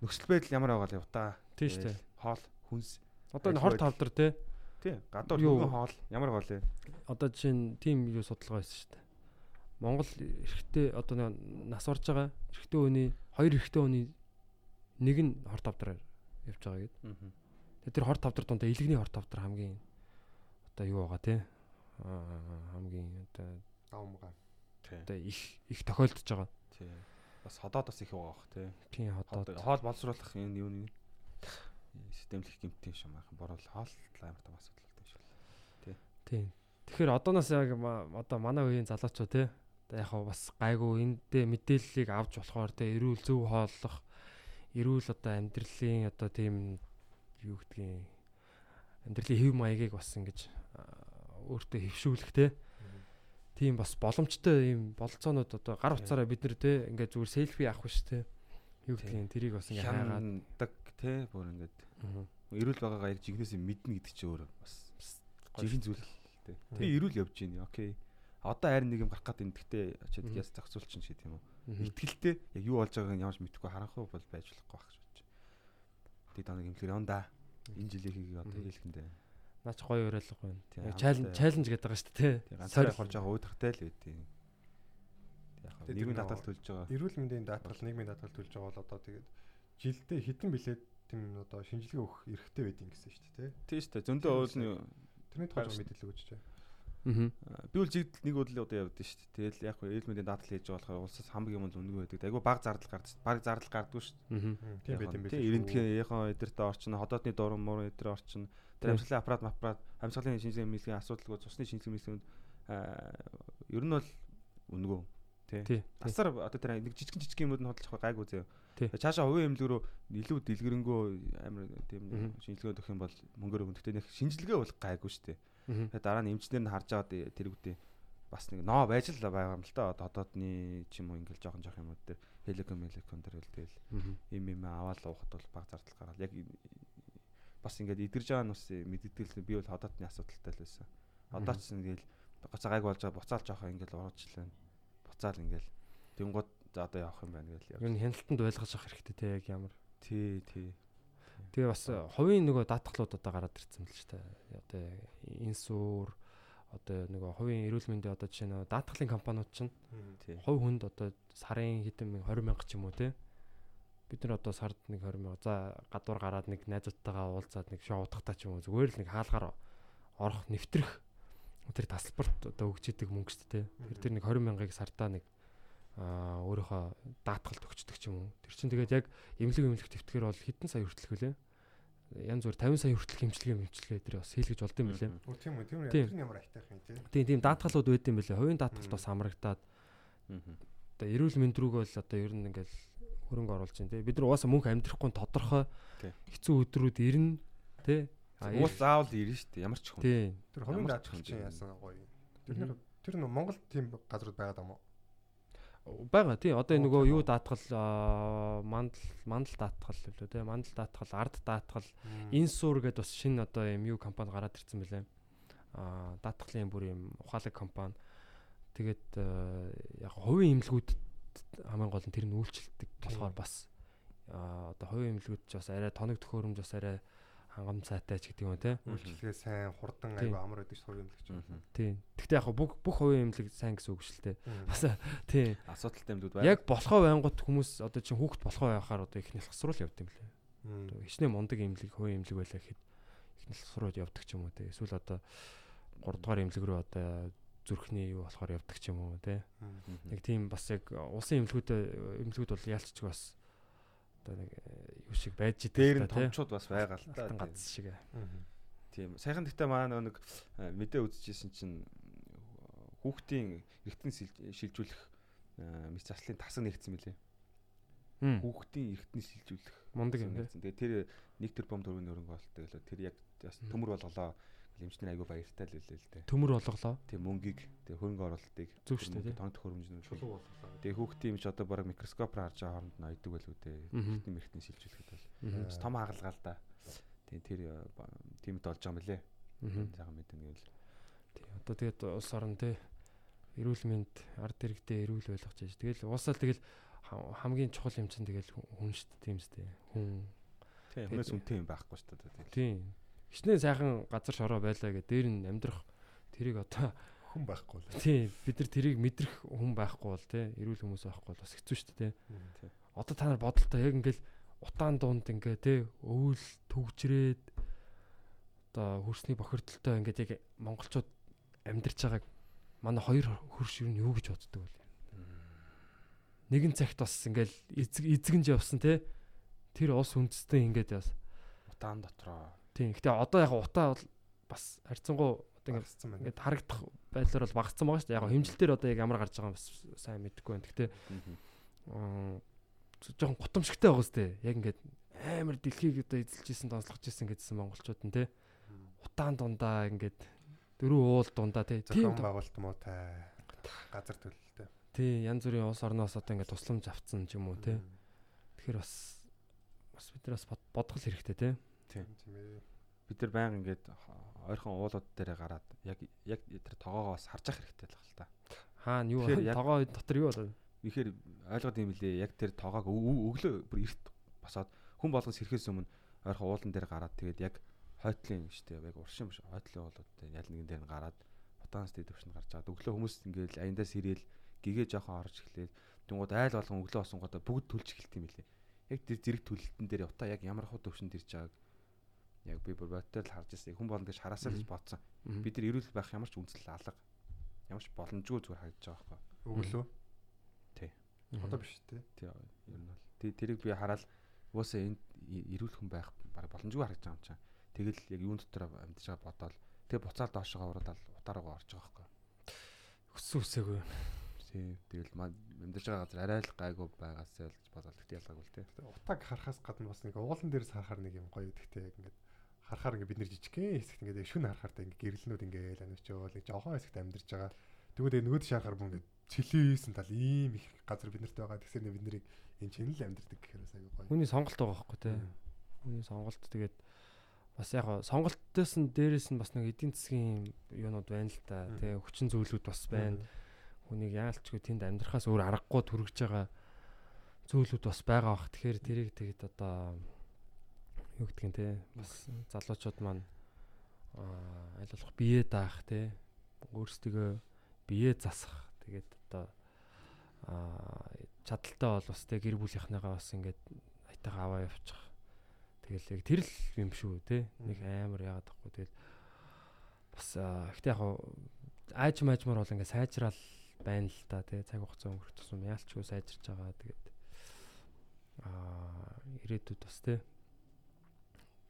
Нөхцөл байдал ямар байгаа л явта. Тийм дээ. Хоол, хүнс. Одоо энэ хор тавдар те. Тий. Гадуур хөргөн хоол ямар гол вэ? Одоо жишээ нь тийм юу судалгаа шүү дээ. Монгол эрэгтэй одоо нас орж байгаа эрэгтэй хүний хоёр эрэгтэй хүний нэг нь хор тавдраар явж байгаа гэдэг. Тэгээ тэр хор тавдар дундаа илгэний хор тавдар хамгийн одоо юу байгаа те хамгийн одоо давмгаа. Одоо их их тохиолдож байгаа. Тий. Бас ходоод бас их байгаа бах те. Тий ходоод. Хоол боловсруулах энэ юу нэг системлэх гэмтэн юм аа. Борол хоол амар том асуудал болдог шүү. Тий. Тий. Тэгэхээр одооноос яг одоо манай үеийн залуучууд те яг бас гайгүй эндээ мэдээллийг авч болохоор те эрүүл зөв хооллох эрүүл одоо амьдралын одоо тийм юу гэдгийг амьдралын хэв маягийг бас ингэж өөртөө хөвшүүлэх те. Тийм бас боломжтой ийм болцоонууд одоо гар утсаараа бид нэр те ингээд зүгээр селфи авах биш те. Юу гэдгийг тэрийг бас ингээ хайгаад. Те бүр ингээд. Эрүүл байгаагаа яг жигнэс мэднэ гэдэг чинь өөр бас жихэн зүйл те. Би эрүүл явж гин окей одоо харин нэг юм гарах гэдэг гэхдээ очиад яс зохицуулчин шиг тийм үү итгэлтэй яг юу болж байгааг ямарч мэдэхгүй харахгүй бол байж болохгүй байх шүү дээ тэг даа нэг юм лэр онда энэ жилийн одоо хэлхэндээ наач гоё уриалга байна. Чаленж чаленж гэдэг байгаа шүү дээ тий. ганцаараа хорж байгаа уудахтай л үүдээ яг нийгмийн даатгал төлж байгаа. Эрүүл мэндийн даатгал нийгмийн даатгал төлж байгаа бол одоо тэгээд жилдээ хитэн билет тийм одоо шинжилгээ өгөх эрхтэй байдин гэсэн шүү дээ тий. Шүү дээ зөндөө уул нь тэрний тухай мэдээлэл өгч чаа Аа. Би үл жигдэл нэг удаа удаа явдсан шүү дээ. Тэгэл яг хөө эрүүл мэндийн даатгал хийж байгаа болохоор улсаас хамгийн юм зөнгөө байдаг. Айгу баг зардал гардаг. Баг зардал гардгүй шүү дээ. Тийм байт юм байна. Тийм эрентхэн яхан эдэртэ орчин, ходоодны дуран муран эдэр орчин, тэр амьсгалын аппарат, аппарат, амьсгалын шинжилгээ мэлгийн асуудалгүй цусны шинжилгээ мэлгийн ер нь бол үнгөө тий. Тасар одоо тэр нэг жижигэн жижигэн юмуд нь хөдөлж авах гайгүй зөө. Цаашаа хувийн эмнэлэг рүү илүү дэлгэрэнгүй амар тийм шинжилгээ өгөх юм бол мөнгөөр өгнөхдөө нэг шинжилгээ бол гайгүй шүү дээ. Тэгээд дараа нь эмчнэр нь харж аваад тэргүүдээ бас нэг ноо байж л байгаа юм л да. Дотоодны ч юм уу ингээл жоохон жоох юмуд дээр хеликон мелекон дээр л тэгэл им им аваад уухад бол баг зардал гараад яг бас ингээд идэрж байгаа нь бас мэддэгдэл би бол ходоодны асуудалтай л байсан. Одоо ч ингээл гоцоо гайг болж байгаа буцаал жоох ингээл урагчлаа. Буцаал ингээл тэнгууд за одоо явах юм байна гэл. Юу н хяналтанд ойлгож авах хэрэгтэй те яг ямар. Тий, тий. Тэгээ бас хувийн нөгөө даатгалууд одоо гараад ирсэн л ч та. Одоо инсуур одоо нөгөө хувийн эрүүл мэндийн одоо жишээ нь даатгалын компаниуд чинь хувь хүнд одоо сарын хэдэн мянга 20 мянга ч юм уу те. Бид нар одоо сард нэг 20 мянга за гадуур гараад нэг найзуудтайгаа уулзаад нэг шоу утгатай ч юм уу зүгээр л нэг хаалгаар орох нэвтрэх тэр тасалбарт одоо өгч идэг мөнгө шүү дээ. Тэр тэр нэг 20 мянгаыг сардаа нэг аа өөрийнхөө даатгалд өгчдөг ч юм уу. Тэр чинь тэгээд яг эмнэлэг эмнэлэг төвтгэр бол хэдэн сая хүртэлх вүлээ? Янз бүр 50 сая хүртэлх эмчилгээ эмчилгээ тэр бас хийлгэж болд юм билээ. Тийм үү. Тийм үү. Тэр ямар айтайх юм тий. Тийм тийм даатгалууд байд юм билээ. Хувийн даатгалт бас амрагдаад одоо эрүүл мэнд рүүг бол одоо ер нь ингээл хөрөнгө оруулж байна тий. Бид нар угаасаа мөнх амьдрахгүй тодорхой хэцүү өдрүүд ирнэ тий. А Уул заавал ирнэ шүү дээ. Ямар ч хүн. тий. Тэр хувийн Ямар ч даатгал чинь яасан гоё. Тэр нэр тэр нөө Монголд тийм газрууд байгаад юм уу? Бага тий. Одоо энэ нөгөө юу даатгал аа, мандал мандал даатгал лөө тий. Мандал даатгал, ард даатгал, инсуур гэдээ бас шинэ одоо юм юу компани гараад ирсэн байлаа. Аа даатгалын бүр юм ухаалаг компани. Тэгээд аа, яг хувийн имлгүүд хамгийн гол нь тэр нь үйлчлдэг болохоор бас одоо хувийн имлгүүд ч бас арай тоног төхөөрөмж бас арай хангамцаатай ч гэдэг юм тий. Үйлчлэгээ сайн хурдан аяга амар байдаг шүү юм л гэж. Мгм. Тийм. Гэхдээ яг бүх бүх хувийн имлэг сайн гэсэн үг шүү дээ. Бас тийм. Асуудалтай юмнууд байна. Яг болохоо байнгут хүмүүс одоо чинь хүүхд болохоо байхаар одоо их нэлхсруу явд юм лээ. Одоо хичнээн мундаг имлэг хувийн имлэг байлаа гэхэд их нэлхсруу явдаг ч юм уу те. Эсвэл одоо 3 дугаар имлэг рүү одоо зүрхний юу болохоор явдаг ч юм уу те. Нэг тийм бас яг улсын имлгүүд имлгүүд бол яалчч бас одоо нэг э, юу шиг байж Дээр идэг нь томчууд бас байгаа л та. Гац шиг. Тийм. Сайхан гэхдээ маа нэг э, мэдээ үзчихсэн чинь хүүхдийн эргэтэн шилжүүлэх э, мэд заслын тасаг нэгдсэн мөлий. Хүүхдийн эргэтэн шилжүүлэх Мундаг юм. Тэгээ тэр нэг тэрбум дөрвийн өрөнгө болтой гэлээ. Тэр яг төмөр болголоо. Эмчнэр айгу баяртай л үлээ л дээ. Төмөр болголоо. Тэгээ мөнгийг тэгээ хөрөнгө оруулалтыг Зөв шүү дээ, тий. тоног төхөөрөмжнүүд Чулуу боллоо. Тэгээ хүүхдийн эмч одоо бараг микроскопоор харж байгаа хооронд нь айдаг байлгүй дээ. Мгм. Эргэтэн мэрэгтэн шилжүүлэхэд бол. Том хагалгаа л да. Тэгээ тэр э, тиймд болж байгаа юм лээ. Сайхан мэдэн гээл. Тий, одоо тэгээд улс орон те эрүүл мэнд ард иргэдээ эрүүл ойлгож байж. Тэгэл уусаал тэгэл ха- хамгийн чухал юм чинь тэгэл хүн- хүн шүү дээ тийм үстэй. Хүн. Тийм Тэгээд- хүнээс үнэтэй юм байхгүй шүү дээ. Тийм. Хичнээн сайхан газар шороо байлаа гэ дээр нь амьдрах тэрийг одоо Хүн байхгүй л. тийм бид нар тэрийг мэдрэх хүн байхгүй бол те эрүүл хүмүүс байхгүй бол бас хэцүү шүү дээ. те. Одоо та нар бодолтой яг ингээл утаан дунд ингээ те өвөл төгжрээд одоо хөрсний бохирдолтой ингээд яг монголчууд амьдарч байгааг манай хоёр хөрш юу юу гэж боддог вэ? Нэгэн цагт бас ингээл эзэг эзэгэнж явсан те тэр ус үндэстэй ингээд бас Утаан дотроо. Тийм. Гэтэ одоо яг утаа бол бас харьцангуй одоо ингээд Багцсан байна. ингээд харагдах байдлаар бол багассан байгаа шүү дээ. Яг хэмжилтээр одоо яг ямар гарч байгаа бас сайн мэдэхгүй байна. Гэтэ аа, жоохон гутамшигтай байгаа сте. Яг ингээд амар дэлхийг одоо эзэлж исэн, донслогч исэн гэдсэн монголчууд нь те. Утаан дундаа ингээд дөрөв уул дундаа те. Зохион байгуулалт муутай газар төлөлтэй. тий янз бүрийн улс орноос одоо ингээд тусламж авцсан ч юм уу те. Тэгэхээр бас бас бид нар бас бод- бодгол хэрэгтэй те. Тийм ээ. Бид нар баян ингээд ойрхон уулууд дээр гараад яг яг тэр тоогоогоо бас харж ах хэрэгтэй л байна л та. Хаана юу Тэгэхээр яг- тогоо дотор юу болоо? Үнэхээр ойлгоод юм лээ. Яг тэр тоогоог өг- өг- өглөө бүр эрт босоод хүн болгон сэрхээс өмнө ойрхон уулан дээр гараад тэгээд яг хойтлын штэ яг уршин биш хойтлын уулуудтай ял нэгэн дээр нь гараад утаанс дэд төвшөнд гарч байгаа. Өглөө хүмүүс ингээд аяндаа сэрэл гэгээ жоохон орж эхлээд тэнгууд айл болгон өглөө осонгуудаа бүгд төлж эхэлт юм лээ. Яг тэр зэрэг төлөлтөн дээр утаа яг ямар хуу төвшөнд ирж байгааг яг би бүр ботор л харж ирсэн. Хүн болгон гэж хараасаа л гэж бодсон. Бид нар эрүүл байх ямар ч үндэслэл алга. Ямар ч боломжгүй зүгээр харагдаж байгаа байхгүй. Өглөө. Мгм. Одоо биш тий. Тий ер нь бол тий тэрийг би хараад уусаа энд эрүүл хүн байх баг боломжгүй харагдаж байгаа юм чинь. Тэгэл яг юун дотор амьдж байгаа бодоол тэгээ буцаад доошоо уралдал утаараа орж байгаа байхгүй. өссөн үсээгүй. Тий тэгэл амьдж байгаа газар арай л гайгүй байгаасаа л бодоол тэгт ялгаагүй л тий. Утаг харахаас гадна бас нэг уулан дээрс харахаар нэг юм гоё гэхдээ яг ингээд харахаар ингээд бид нэр жижигхэн хэсэгт ингээд шүн харахаар ингээд гэрэлнүүд ингээд анивчөөл нэг жоохон хэсэгт амьдарч байгаа. Тэгвэл нөгөөд шахахаар бүр ингээд чилээсэн тал ийм их газар бид нарт байгаа. Тэгсээр бид нарыг энэ чинь л амьдардаг гэхээр аягүй гоё. Хүний сонголт байгаа байхгүй. Мм. Хүний сонголт тэгээд бас яг сонголтоос нь дээрэс нь бас нэг эдийн засгийн юунууд байна л. Мгм. Тэгээ хүчин зүйлүүд бас байна. Хүнийг яалчгүй тэнд амьдрахаас өөр аргагүй төрөж байгаа зүйлүүд бас байгаа бах. Тэгэхээр тэрийг тэгэд одоо юу гэдгийг те. Бас залуучууд маань аа аль болох бие даах те. Өөрсдөө бие засах. Тэгээд одоо аа чадaltaй бол бас те гэр бүлийнхнээгаа бас ингээд айтайгаа аваа явчих. Тэгэл яг тэр л юм шүү те. Нэг амар яагаад гэхгүй. Тэгэл бас ихтэй яг ааж маажмаар бол ингээд сайжраал байна л да те. Цаг хугацаа өнгөрөх тусам яалчгүй сайжирч байгаа. Тэгээд аа ирээдүйд бас те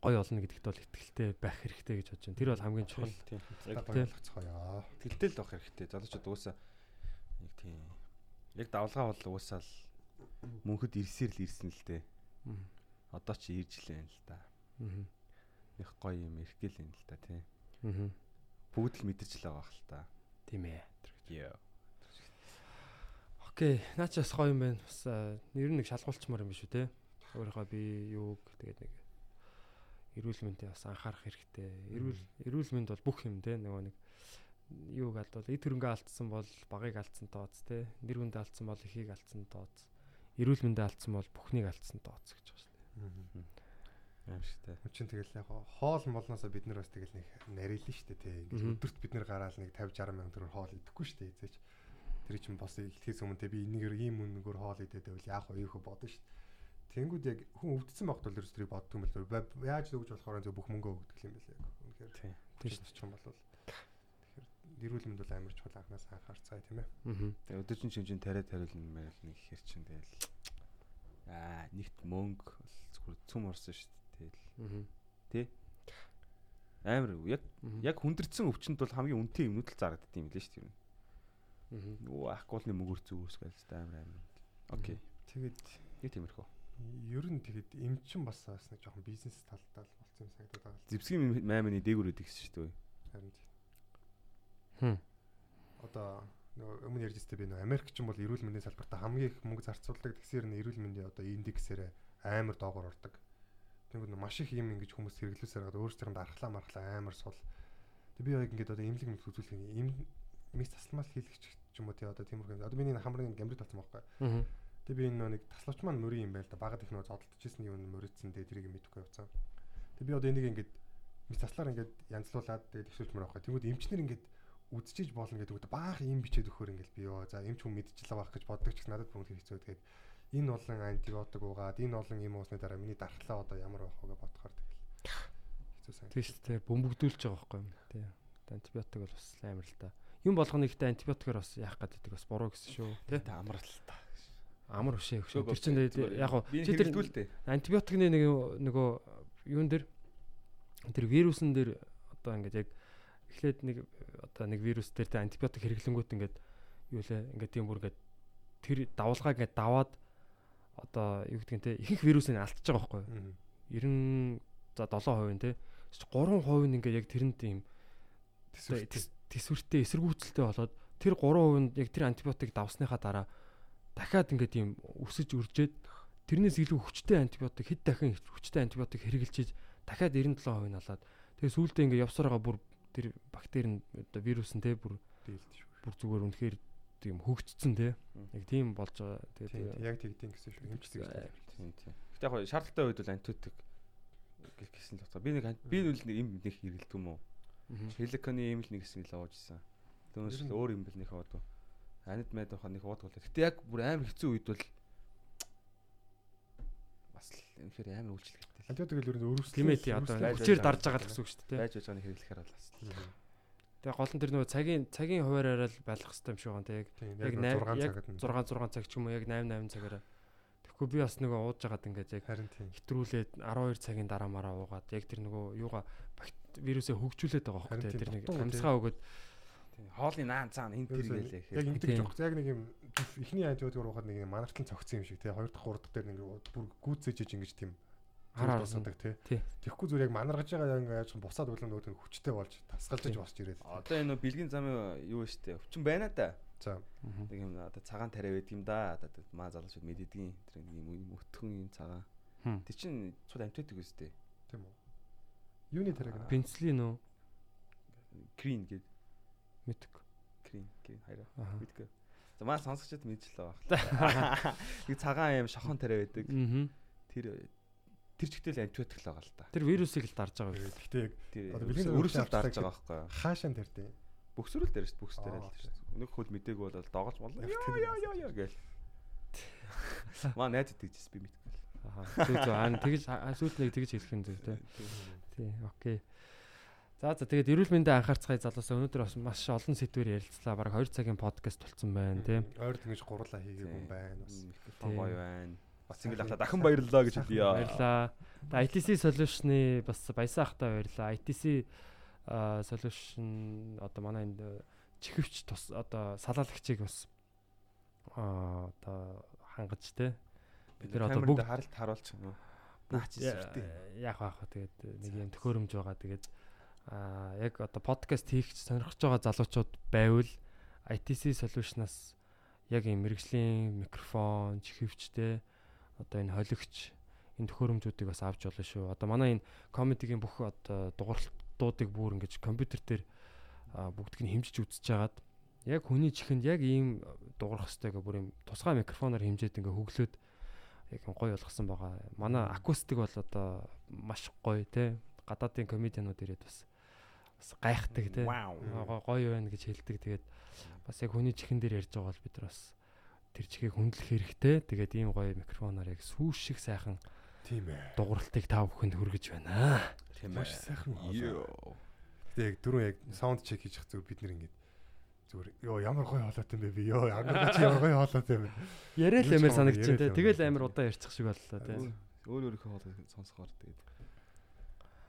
гой олно гэдэгт бол ихтгэлтэй байх хэрэгтэй гэж бодож байна. Тэр бол хамгийн чухал. Тийм. Болгоцгоё. Тэлтэл байх хэрэгтэй. Залуучууд угаасаа нэг тийм яг давлгаа бол угаасаа л мөнхөд ирсээр л ирсэн л дээ. Одоо ч ирж л байна л да. Мгм. Их гоё юм ирхгээл юм л да тий. Мгм. Бүгд л мэдэрч л байгаа хэл та. Тийм ээ. Яа. Окей, наач бас гоё юм байна. Бас аа, нэр нэг шалгуулчмаар юм биш үү те. Өөрийнхөө би юуг тэгээд нэг эрүүл мэндэд бас анхаарах хэрэгтэй. Эрүүл эрүүл мэнд бол бүх юм те. Нөгөө нэг юуг алдвал эд хөрөнгө алдсан бол багыг алдсан тооц те. Нэр хүндээ алдсан бол ихийг алдсан тооц. Эрүүл мэндээ алдсан бол бүхнийг алдсан тооц гэж байна шүү дээ. Аим шигтэй. Үчин тэгэл яг хоо- хоол молноосоо бид нар бас тэгэл нэг нарийнлээ шүү дээ тий. Ингээд өдөрт бид нар гараал нэг 50 60 мянган төгрөөр хоол идэхгүй шүү дээ эзэж. Тэр чинь бас ихтгэс өмнө те би энэгээр ийм үнэгээр хоол идээд байвал яах вэ юу хөө бодно шүү дээ. Тэнгүүд яг хүн өвдсөн багт бол ерөөс тэрийг боддог юм л байна. Яаж л өгж болохоор зөв бүх мөнгөө өгдөг юм яг. Үнэхээр Тийм. Ч юм бол тэгэхээр эрүүл мэнд бол амар чухал анханаас анхаарцгаая тийм ээ. Аа. Тэгээ өдөржин шимжин тариа тариулна мэрэл нэг хэр чин тэгэл аа нэгт мөнгө бол зүгээр цүм орсон шүү дээ. Тэгэл Аа. амар яг яг хүндэрсэн өвчнөд бол хамгийн үнэтэй юмнууд л зарагддаг юм лээ шүү дээ. Аа. Нөгөө ахгуулны мөгөр зүгөөс гэлж амар амар. Окей. Тэгээд Яг тиймэрхүү. Ер нь тэгээд эмчин бас бас нэг жоохон бизнес талдаа л болсон юм санагдаад байгаа л Зевсгийн майманы дээгүр өгдөг шүү дээ. харин. Хм. одоо нөгөө өмнө ярьж өстэй би нөгөө Америк ч юм бол эрүүл мэндийн салбартаа хамгийн их мөнгө зарцуулдаг тэгсээр нь эрүүл мэндийн одоо индексээр амар доогоор ордог. Тэгвэл маш их юм ингэж хүмүүс хэрэглүүлсээр байгаа өөрсдөө дархлаа мархлаа амар сул. Тэг би яг ингэж одоо имлэг мэд үзүүлэх юм мис тасламал хийлгэж ч юм уу тий одоо тиймэрхүү. Одоо миний хамрын гамбрит болсон байхгүй. Аа. Тэг би энэ нэг таславч маань мөрийн юм байл да. Багад их нөгөө зодтолчихсэн юм мөрөдсөн дээ тэрийг мэдэхгүй явцсан. Тэг би одоо энийг ингэж мис таслаар ингэж янзлуулаад тэгээд ихсүүлж мөр авахгүй. Тэгмүүд эмчнэр ингэж үдчихэж болно гэдэг үг баах юм бичээд өгөхөр ингээл би ёо за эмч хүн мэдчихлээ байх гэж боддог ч надад бүгд хэцүү тэгээд энэ олон антибиотик уугаад энэ олон юм уусны дараа миний дархлаа одоо ямар байх вэ гэж бодохоор тэгэл хэцүү сан. Тийм шүү дээ. Бөмбөгдүүлж байгаа байхгүй юм. Тийм. Антибиотик бол бас амар л та. Юм болгоно ихтэй антибиотикаар бас яах гэдэг бас буруу гэсэн шүү. Тэ? Тэ амрал та. Амар өшөө өгшөө. Шөг Тэр чинь яг би чи тэр антибиотикны нэг нөгөө юун дээр тэр вирусын дээр одоо ингээд яг эхлээд нэг одоо нэг вирус дээр тэ антибиотик хэрэглэнгүүт ингээд юу лээ? Ингээд тийм бүр ингээд тэр давлгааг ингээд даваад одоо юу гэдгийг те ихэнх вирусыг алдчихж байгаа байхгүй юу? 90 за 7% нь те. 3% нь ингээд яг тэрэнд тэс- тэсвэртэй эсэргүүцэлтэй болоод тэр 3% нь яг тэр антибиотик давсныхаа дараа дахиад ингээд тийм өсөж үржээд тэрнээс илүү хүчтэй антибиотик хэд дахин хүчтэй антибиотик хэрэгжилж дахиад 97% нь алаад тэгээ сүүлдээ ингээд явсараа бүр тэр бактери нь одоо вирус нь те бүр дийлдэж шүү. бүр зүгээр үнэхээр тийм хөгжцсөн те яг тийм болж байгаа тэгээ яг тэгдэм гэсэн шүү. Эмч тэгж. Тийм тийм. Гэтэ яг хоо шаардлагатай үед бол антибиотик гэх гэсэн л байна. Би нэг би нь үл нэг юм нэг хэрэгэлдэг юм уу? Хеликоны юм л нэг хэсэг л оожсэн. Түүнээс өөр юм бэл нэг хаваад. Анид мэд байхад нэг болоо. Гэтэ яг бүр амар хэцүү үед бол бас л үнэхээр амар үйлчлэгтэй. Антибиотик л ерөөд өрөвслөө. тийм ээ тий одоо хүчээр дарж байгаа л гэсэн үг шүү дээ байж байгааг хэрэглэхээр бол бас. тэгээ гол нь тэр нөгөө цагийн цагийн хуваараараа л байлах хэрэгтэй юм шиг байна те яг яг яг 6 яг цагад нь. 6 6 цаг ч юм уу яг 8 8 цагаараа тэгэхгүй би бас нөгөө ууж жагаад ингээд яг Харин тийм. хэтрүүлээд 12 цагийн дараа мараа уугаад яг тэр нөгөө юугаа вирусээ хөгжүүлээд байгаа хөх тийм, тэр нэг дутуу амьсгаа өгөөд. Хоолны наан цаана энэ тэр гэлээ. Яг ингэдэг жоох. Яг нэг юм эхний антибиотик уухад нэг юм манартан цогцсон юм шиг тий. Хоёр дахь гурав дахь дээр нэг бүр гүйцээж иж ингэж тийм хараа тусадаг тий. Тэгэхгүй зүгээр яг манаргаж байгаа ингээ яаж бусаад үлэн нөгөө хүчтэй болж тасгалж босч ирээд. Одоо энэ бэлгийн замын юу штэ өвчин байна да. За Нэг юм одоо цагаан тариа байд юм да. Одоо маа залуучууд мэддгийн тэр нэг юм өтгөн юм цагаан. Тэр чин цуд антибиотик үстэй. тийм үү. Юуны тариг нэ? Пенцлин үү? Крин гэдэг. Мэдэг. Крин крин хайраа. Аха. Мэдгүй. За маа сонсогчд мэдчихлээ баг. <laughs> Нэг цагаан аим шохон тариа байдаг. Тэр тэр чигтэл антибиотик л байгаа л та. Тэр вирусыг л дарж байгаа юм. Гэхдээ яг Тэр Одоо өрөсөл авчдаг дарж байгаа байхгүй юу? хаашаа тэрдээ. Бөксөрөл дээр шүү дээ. Бөкс дээр Аа, л шүү дээ. Нэг хөл мдээгүй бол доголж молоо. Яг Яа тэр яа яа гээл. Маа найз тэгжээс би мэдгүй. Аха. Зүг зүг аа тэгж сүүлд нэг тэгж хэлэх юм зүг тий. Тий, окей. За за тэгээд эрүүл мэндэ анхаарцгаая залуусаа өнөөдөр бас маш олон сэдвээр ярилцлаа. Бараг 2 цагийн подкаст болсон байна тий. Ойр тэгж гурлаа хийгээгүй юм байна бас. Микрофон Тийм. гоё байна. Бас ингэ лахта дахин баярлалаа гэж хэлье. Баярлаа. Тэгээ ITC solution-ы бас баясаа ахтай баярлаа. ITC solution одоо манай энд чихвч тус одоо салаалагчийг бас а одоо хангаж те Бид нэр одоо бүгд- харалт харуулж байна. Наач сүртэй. яах байх вэ тэгээд нэг юм төхөөрөмж байгаа тэгээд а яг одоо подкаст хийх сонирхож байгаа залуучууд байвал ITC solution-аас яг юм мэрэгжлийн микрофон, чихвчтэй одоо энэ холигч энэ төхөөрөмжүүдийг бас авч болно шүү. Одоо манай энэ комедигийн бүх одоо дугуйлтуудыг бүр ингэж компьютер дээр бүгдийг нь хэмжиж үзэж хагаад яг хүний чихэнд яг ийм дуурах хэвээр бүр юм тусгай микрофоноор хэмжээд ингээ хөглөөд яг гоё болгосон байгаа. Манай акустик бол одоо маш гоё те. Гадаадын комедианууд ирээд бас бас гайхдаг те. Гоё байна гэж хэлдэг. Тэгээд бас яг хүний чихэн дээр ярьж байгаа бол бид нар бас тэр чихийг хүндлэх хэрэгтэй. Тэгээд ийм гоё микрофоноор яг сүүш шиг сайхан Тийм ээ. дугуйлтыг та бүхэнд хүргэж байна. Тийм Маш сайхан. Гэтэ яг дөрөв яг саунд чек хийж зав бид нэр ингэж зүгээр ёо ямар гоё хоолойтой юм бэ би ёо ямар чи <laughs> ямар гоё хоолойтой юм бэ. Яриа л амар хамаагүй, санагдчих те. яриа л Тэгэл амар. амар удаа ярьчих шиг боллоо те. Өөр өөрийнхөө хоолой сонсохоор тэгээд.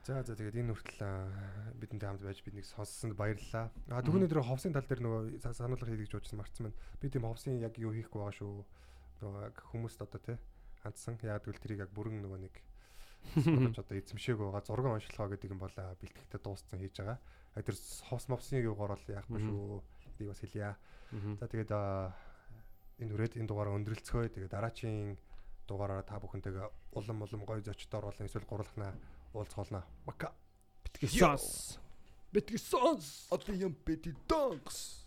За за тэгээд энэ хүртэл бидэнтэй хамт байж биднийг сонссонд баярлалаа. А түрүүний дээр ховсын тал дээр нөгөө са- сануулга хийх гэж бодсон марцсан байна. Би тийм ховсын яг юу хийхгүй байгаа шүү. Нөгөө хүмүүст одоо те хандсан. Яг тэгвэл тэрийг яг бүрэн нөгөө нэг бодож одоо эзэмшээг байгаа зураг онцлогоо гэдэг юм бол бэлтгэхдээ дууссан хийж байгаа. А тэр ховс мовсын юугаар бол яахгүй шүү. Эдийг бас хэлье. За тэгээд энэ үрээд энэ дугаараа өндөрлцгөө. Тэгээд дараачийн дугаараараа та бүхэнтэйгээ улам улам гоё зочдоор болон эсвэл гурлахнаа уулзхолно. Бака. Битгий сонс. Битгий сонс. Одоо юм бэти донкс.